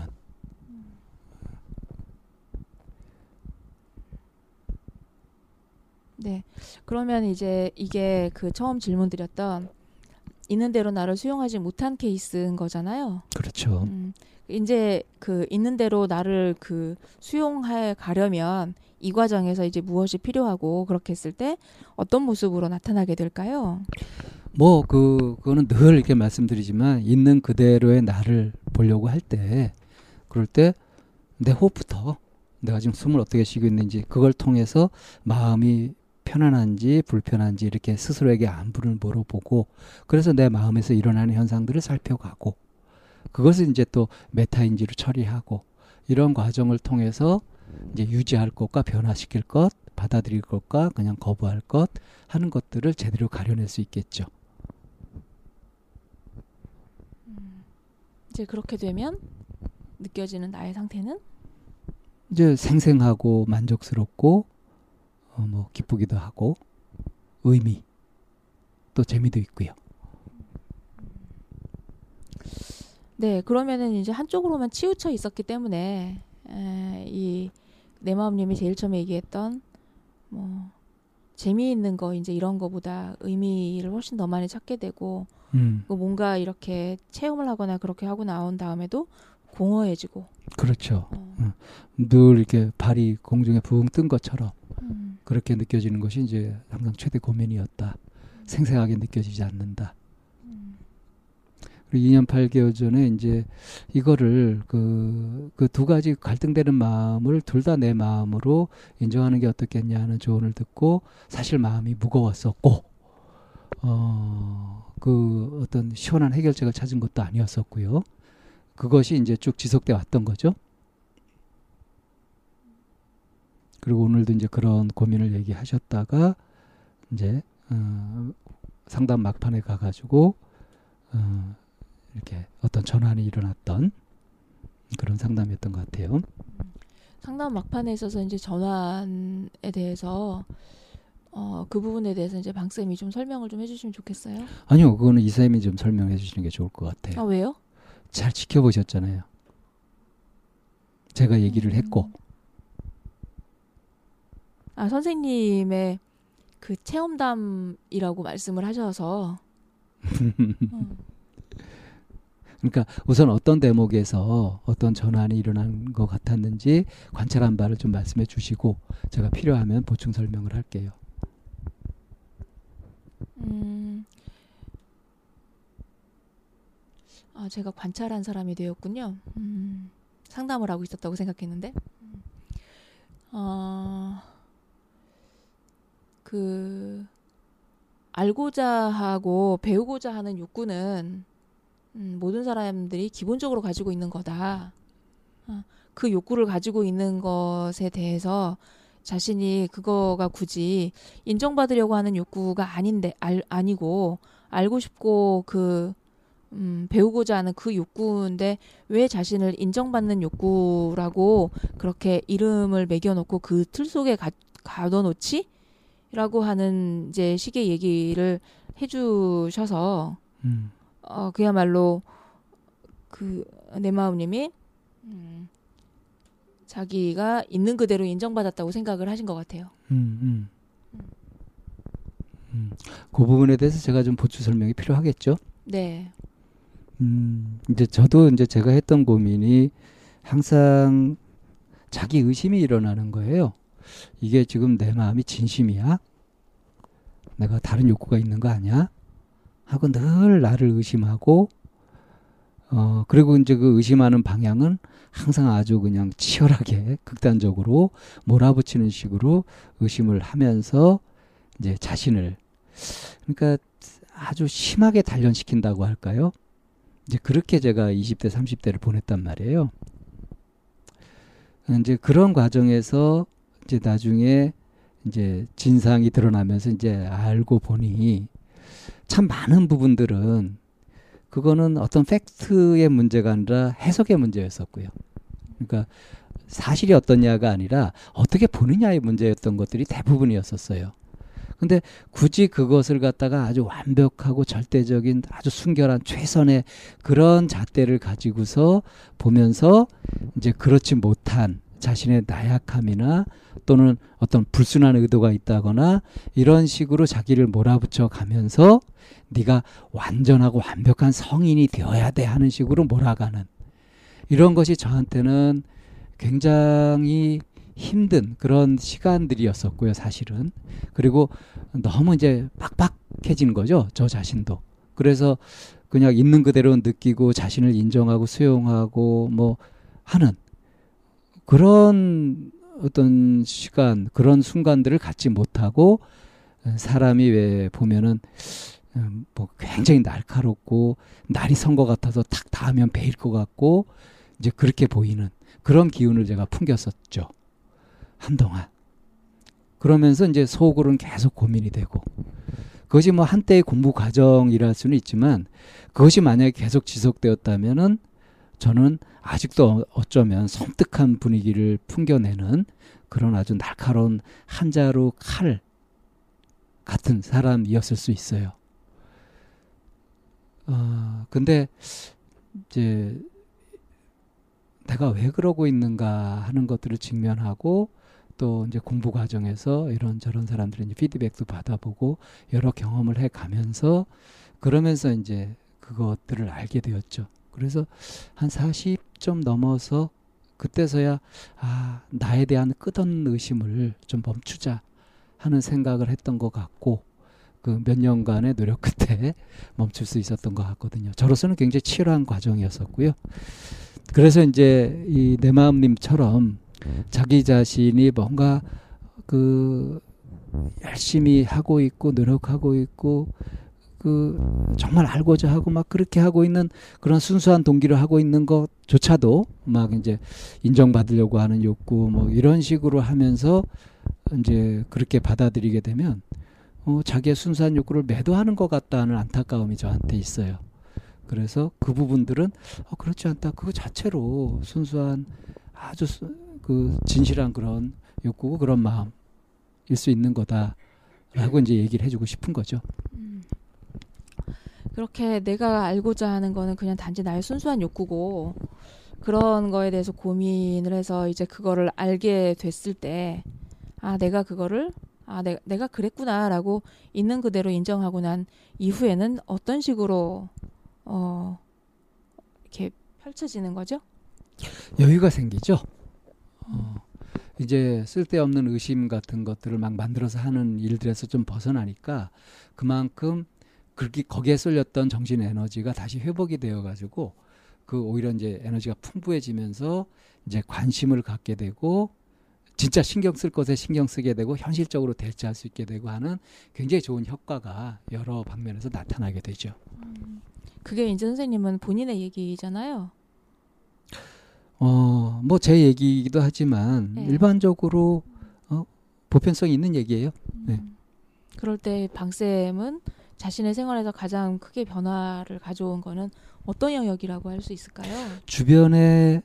Speaker 3: 네. 그러면 이제 이게 그 처음 질문드렸던 있는 대로 나를 수용하지 못한 케이스인 거잖아요. 그렇죠. 음, 이제 그 있는 대로 나를 그 수용해 가려면 이 과정에서 이제 무엇이 필요하고 그렇게 했을 때 어떤 모습으로 나타나게 될까요?
Speaker 4: 뭐 그 그거는 늘 이렇게 말씀드리지만 있는 그대로의 나를 보려고 할 때 그럴 때 내 호흡부터 내가 지금 숨을 어떻게 쉬고 있는지 그걸 통해서 마음이 편안한지 불편한지 이렇게 스스로에게 안부를 물어보고 그래서 내 마음에서 일어나는 현상들을 살펴가고 그것을 이제 또 메타인지로 처리하고 이런 과정을 통해서 이제 유지할 것과 변화시킬 것, 받아들일 것과 그냥 거부할 것 하는 것들을 제대로 가려낼 수 있겠죠.
Speaker 3: 음, 이제 그렇게 되면 느껴지는 나의 상태는
Speaker 4: 이제 생생하고 만족스럽고 어, 뭐 기쁘기도 하고 의미 또 재미도 있고요.
Speaker 3: 네, 그러면은 이제 한쪽으로만 치우쳐 있었기 때문에 이 내 마음님이 제일 처음에 얘기했던 뭐 재미있는 거 이제 이런 거보다 의미를 훨씬 더 많이 찾게 되고 음. 그 뭔가 이렇게 체험을 하거나 그렇게 하고 나온 다음에도 공허해지고
Speaker 4: 그렇죠. 어. 음. 늘 이렇게 발이 공중에 붕뜬 것처럼 음. 그렇게 느껴지는 것이 이제 항상 최대 고민이었다. 생생하게 느껴지지 않는다. 그리고 2년 8개월 전에 이제 이거를 그, 그두 가지 갈등되는 마음을 둘 다 내 마음으로 인정하는 게 어떻겠냐 하는 조언을 듣고 사실 마음이 무거웠었고, 어, 그 어떤 시원한 해결책을 찾은 것도 아니었었고요. 그것이 이제 쭉 지속돼 왔던 거죠. 그리고 오늘도 이제 그런 고민을 얘기하셨다가 이제 어, 상담 막판에 가가지고 어, 이렇게 어떤 전환이 일어났던 그런 상담이었던 것 같아요.
Speaker 3: 상담 막판에 있어서 이제 전환에 대해서 어, 그 부분에 대해서 이제 방 쌤이 좀 설명을 좀 해주시면 좋겠어요.
Speaker 4: 아니요, 그거는 이 쌤이 좀 설명해 주시는 게 좋을 것 같아요.
Speaker 3: 아 왜요?
Speaker 4: 잘 지켜보셨잖아요. 제가 얘기를 음. 했고
Speaker 3: 아, 선생님의 그 체험담이라고 말씀을 하셔서
Speaker 4: 그러니까 우선 어떤 대목에서 어떤 전환이 일어난 것 같았는지 관찰한 바를 좀 말씀해 주시고 제가 필요하면 보충 설명을 할게요. 음,
Speaker 3: 아 제가 관찰한 사람이 되었군요. 음, 상담을 하고 있었다고 생각했는데, 음. 어. 그 알고자 하고 배우고자 하는 욕구는 음, 모든 사람들이 기본적으로 가지고 있는 거다. 어, 그 욕구를 가지고 있는 것에 대해서 자신이 그거가 굳이 인정받으려고 하는 욕구가 아닌데 알, 아니고 알고 싶고 그 음, 배우고자 하는 그 욕구인데 왜 자신을 인정받는 욕구라고 그렇게 이름을 매겨놓고 그 틀 속에 가, 가둬놓지? 라고 하는 이제 식의 얘기를 해주셔서 음. 어 그야말로 그 내 마음님이 음, 자기가 있는 그대로 인정받았다고 생각을 하신 것 같아요. 음, 음, 음.
Speaker 4: 음. 그 부분에 대해서 제가 좀 보충 설명이 필요하겠죠. 네. 음, 이제 저도 이제 제가 했던 고민이 항상 자기 의심이 일어나는 거예요. 이게 지금 내 마음이 진심이야? 내가 다른 욕구가 있는 거 아니야? 하고 늘 나를 의심하고 어 그리고 이제 그 의심하는 방향은 항상 아주 그냥 치열하게 극단적으로 몰아붙이는 식으로 의심을 하면서 이제 자신을 그러니까 아주 심하게 단련시킨다고 할까요? 이제 그렇게 제가 20대 30대를 보냈단 말이에요. 이제 그런 과정에서 이제 나중에 이제 진상이 드러나면서 이제 알고 보니 참 많은 부분들은 그거는 어떤 팩트의 문제가 아니라 해석의 문제였었고요. 그러니까 사실이 어떠냐가 아니라 어떻게 보느냐의 문제였던 것들이 대부분이었었어요. 근데 굳이 그것을 갖다가 아주 완벽하고 절대적인 아주 순결한 최선의 그런 잣대를 가지고서 보면서 이제 그렇지 못한 자신의 나약함이나 또는 어떤 불순한 의도가 있다거나 이런 식으로 자기를 몰아붙여 가면서 네가 완전하고 완벽한 성인이 되어야 돼 하는 식으로 몰아가는 이런 것이 저한테는 굉장히 힘든 그런 시간들이었었고요, 사실은. 그리고 너무 이제 빡빡해진 거죠, 저 자신도. 그래서 그냥 있는 그대로 느끼고 자신을 인정하고 수용하고 뭐 하는 그런 어떤 시간, 그런 순간들을 갖지 못하고 어, 사람이 왜 보면은 어, 뭐 굉장히 날카롭고 날이 선 것 같아서 탁 닿으면 베일 것 같고 이제 그렇게 보이는 그런 기운을 제가 풍겼었죠. 한동안. 그러면서 이제 속으로는 계속 고민이 되고 그것이 뭐 한때의 공부 과정이랄 수는 있지만 그것이 만약에 계속 지속되었다면은 저는 아직도 어쩌면 섬뜩한 분위기를 풍겨내는 그런 아주 날카로운 한 자루 칼 같은 사람이었을 수 있어요. 어, 근데 이제 내가 왜 그러고 있는가 하는 것들을 직면하고 또 이제 공부 과정에서 이런저런 사람들이 피드백도 받아보고 여러 경험을 해 가면서 그러면서 이제 그것들을 알게 되었죠. 그래서 한 사십 좀 넘어서 그때서야 아, 나에 대한 끄던 의심을 좀 멈추자 하는 생각을 했던 것 같고 그 몇 년간의 노력 끝에 멈출 수 있었던 것 같거든요. 저로서는 굉장히 치열한 과정이었었고요. 그래서 이제 이내 마음님처럼 자기 자신이 뭔가 그 열심히 하고 있고 노력하고 있고 그 정말 알고자 하고 막 그렇게 하고 있는 그런 순수한 동기를 하고 있는 것조차도 막 이제 인정받으려고 하는 욕구 뭐 이런 식으로 하면서 이제 그렇게 받아들이게 되면 어, 자기의 순수한 욕구를 매도하는 것 같다는 안타까움이 저한테 있어요. 그래서 그 부분들은 어, 그렇지 않다. 그거 자체로 순수한 아주 수, 그 진실한 그런 욕구 그런 마음일 수 있는 거다라고 네. 이제 얘기를 해주고 싶은 거죠. 음.
Speaker 3: 그렇게 내가 알고자 하는 거는 그냥 단지 나의 순수한 욕구고 그런 거에 대해서 고민을 해서 이제 그거를 알게 됐을 때 아 내가 그거를 아 내, 내가 그랬구나라고 있는 그대로 인정하고 난 이후에는 어떤 식으로 어 이렇게 펼쳐지는 거죠?
Speaker 4: 여유가 생기죠. 어, 이제 쓸데없는 의심 같은 것들을 막 만들어서 하는 일들에서 좀 벗어나니까 그만큼 그렇게 거기에 쏠렸던 정신 에너지가 다시 회복이 되어 가지고 그 오히려 이제 에너지가 풍부해지면서 이제 관심을 갖게 되고 진짜 신경 쓸 것에 신경 쓰게 되고 현실적으로 대처할 수 있게 되고 하는 굉장히 좋은 효과가 여러 방면에서 나타나게 되죠. 음,
Speaker 3: 그게 이제 선생님은 본인의 얘기잖아요.
Speaker 4: 어, 뭐 제 얘기이기도 하지만 네. 일반적으로 어, 보편성이 있는 얘기예요. 네. 음,
Speaker 3: 네. 그럴 때 방쌤은 자신의 생활에서 가장 크게 변화를 가져온 거는 어떤 영역이라고 할 수 있을까요?
Speaker 4: 주변에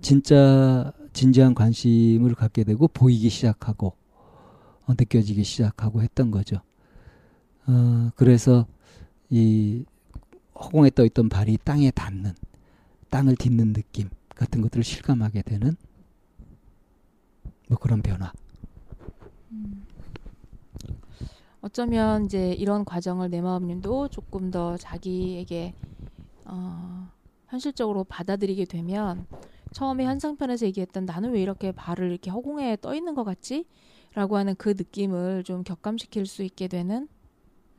Speaker 4: 진짜 진지한 관심을 갖게 되고 보이기 시작하고 어, 느껴지기 시작하고 했던 거죠. 어, 그래서 이 허공에 떠 있던 발이 땅에 닿는 땅을 딛는 느낌 같은 것들을 실감하게 되는 뭐 그런 변화. 음.
Speaker 3: 어쩌면 이제 이런 과정을 내마음님도 조금 더 자기에게 어, 현실적으로 받아들이게 되면 처음에 현상편에서 얘기했던 나는 왜 이렇게 발을 이렇게 허공에 떠 있는 것 같지? 라고 하는 그 느낌을 좀 격감시킬 수 있게 되는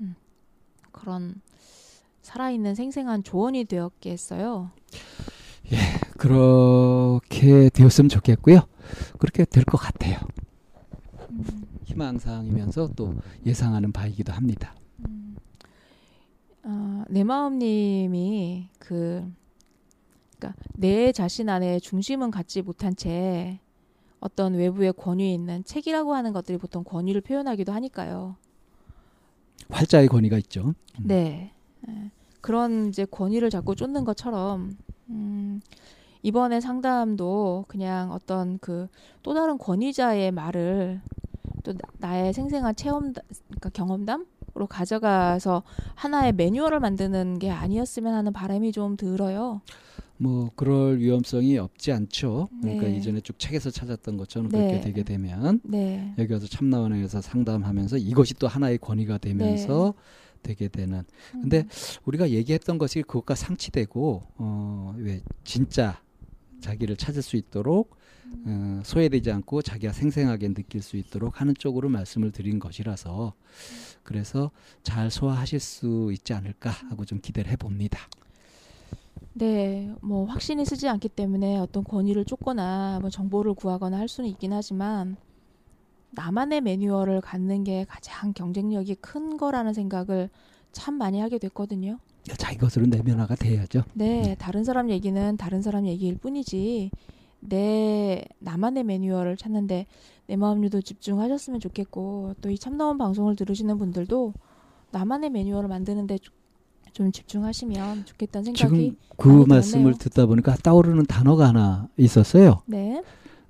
Speaker 3: 음, 그런 살아있는 생생한 조언이 되었겠어요.
Speaker 4: 예, 그렇게 되었으면 좋겠고요. 그렇게 될 것 같아요. 희망사항이면서 또 예상하는 바이기도 합니다. 음,
Speaker 3: 어, 내 마음님이 그 그러니까 내 자신 안에 중심은 갖지 못한 채 어떤 외부의 권위 있는 책이라고 하는 것들이 보통 권위를 표현하기도 하니까요.
Speaker 4: 활자의 권위가 있죠. 음. 네.
Speaker 3: 예. 그런 이제 권위를 자꾸 쫓는 것처럼 음, 이번에 상담도 그냥 어떤 그 또 다른 권위자의 말을 또 나, 의 생생한 체험 그러니까 경험담으로 가져가서 하나의 매뉴얼을 만드는 게 아니었으면 하는 바람이 좀 들어요.
Speaker 4: 뭐 그럴 위험성이 없지 않죠. 그러니까 네. 이전에 쭉 책에서 찾았던 것처럼 네. 그렇게 되게 되면 네. 여기 와서 참나원에서 상담하면서 이것이 또 하나의 권위가 되면서 네. 되게 되는. 음. 근데 음. 우리가 얘기했던 것이 그것과 상치되고 어왜 진짜 자기를 찾을 수 있도록 어, 소외되지 않고 자기가 생생하게 느낄 수 있도록 하는 쪽으로 말씀을 드린 것이라서 그래서 잘 소화하실 수 있지 않을까 하고 좀 기대를 해봅니다.
Speaker 3: 네, 뭐 확신이 쓰지 않기 때문에 어떤 권위를 쫓거나 뭐 정보를 구하거나 할 수는 있긴 하지만 나만의 매뉴얼을 갖는 게 가장 경쟁력이 큰 거라는 생각을 참 많이 하게 됐거든요.
Speaker 4: 자기 것으로 내면화가 돼야죠.
Speaker 3: 네, 다른 사람 얘기는 다른 사람 얘기일 뿐이지 내 나만의 매뉴얼을 찾는데 내 마음류도 집중하셨으면 좋겠고 또 이 참나온 방송을 들으시는 분들도 나만의 매뉴얼을 만드는데 좀 집중하시면 좋겠다는 생각이
Speaker 4: 지금 그 말씀을 듣다 보니까 떠오르는 단어가 하나 있었어요. 네.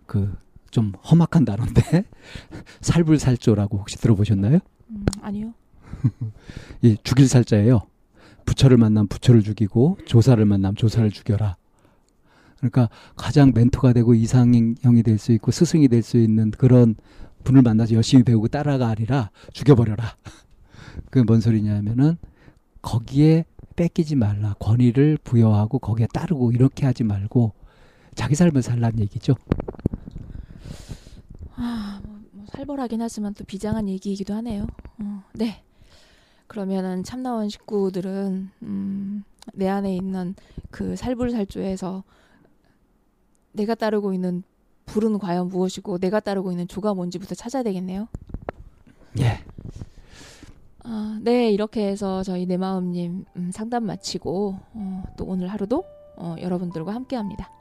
Speaker 4: 그 좀 험악한 단어인데 살불살조라고 혹시 들어보셨나요?
Speaker 3: 음, 아니요.
Speaker 4: 이 죽일 살자예요. 부처를 만난 부처를 죽이고 조사를 만남 조사를 죽여라. 그러니까 가장 멘토가 되고 이상형이 될 수 있고 스승이 될 수 있는 그런 분을 만나서 열심히 배우고 따라가리라 죽여버려라. 그게 뭔 소리냐면은 거기에 뺏기지 말라 권위를 부여하고 거기에 따르고 이렇게 하지 말고 자기 삶을 살란 얘기죠.
Speaker 3: 아, 뭐, 뭐 살벌하긴 하지만 또 비장한 얘기이기도 하네요. 어, 네. 그러면은 참나원 식구들은 음, 내 안에 있는 그 살불살조에서 내가 따르고 있는 불은 과연 무엇이고 내가 따르고 있는 조가 뭔지부터 찾아야 되겠네요. 예. 아, 네 이렇게 해서 저희 내 마음님 음, 상담 마치고 어, 또 오늘 하루도 어, 여러분들과 함께합니다.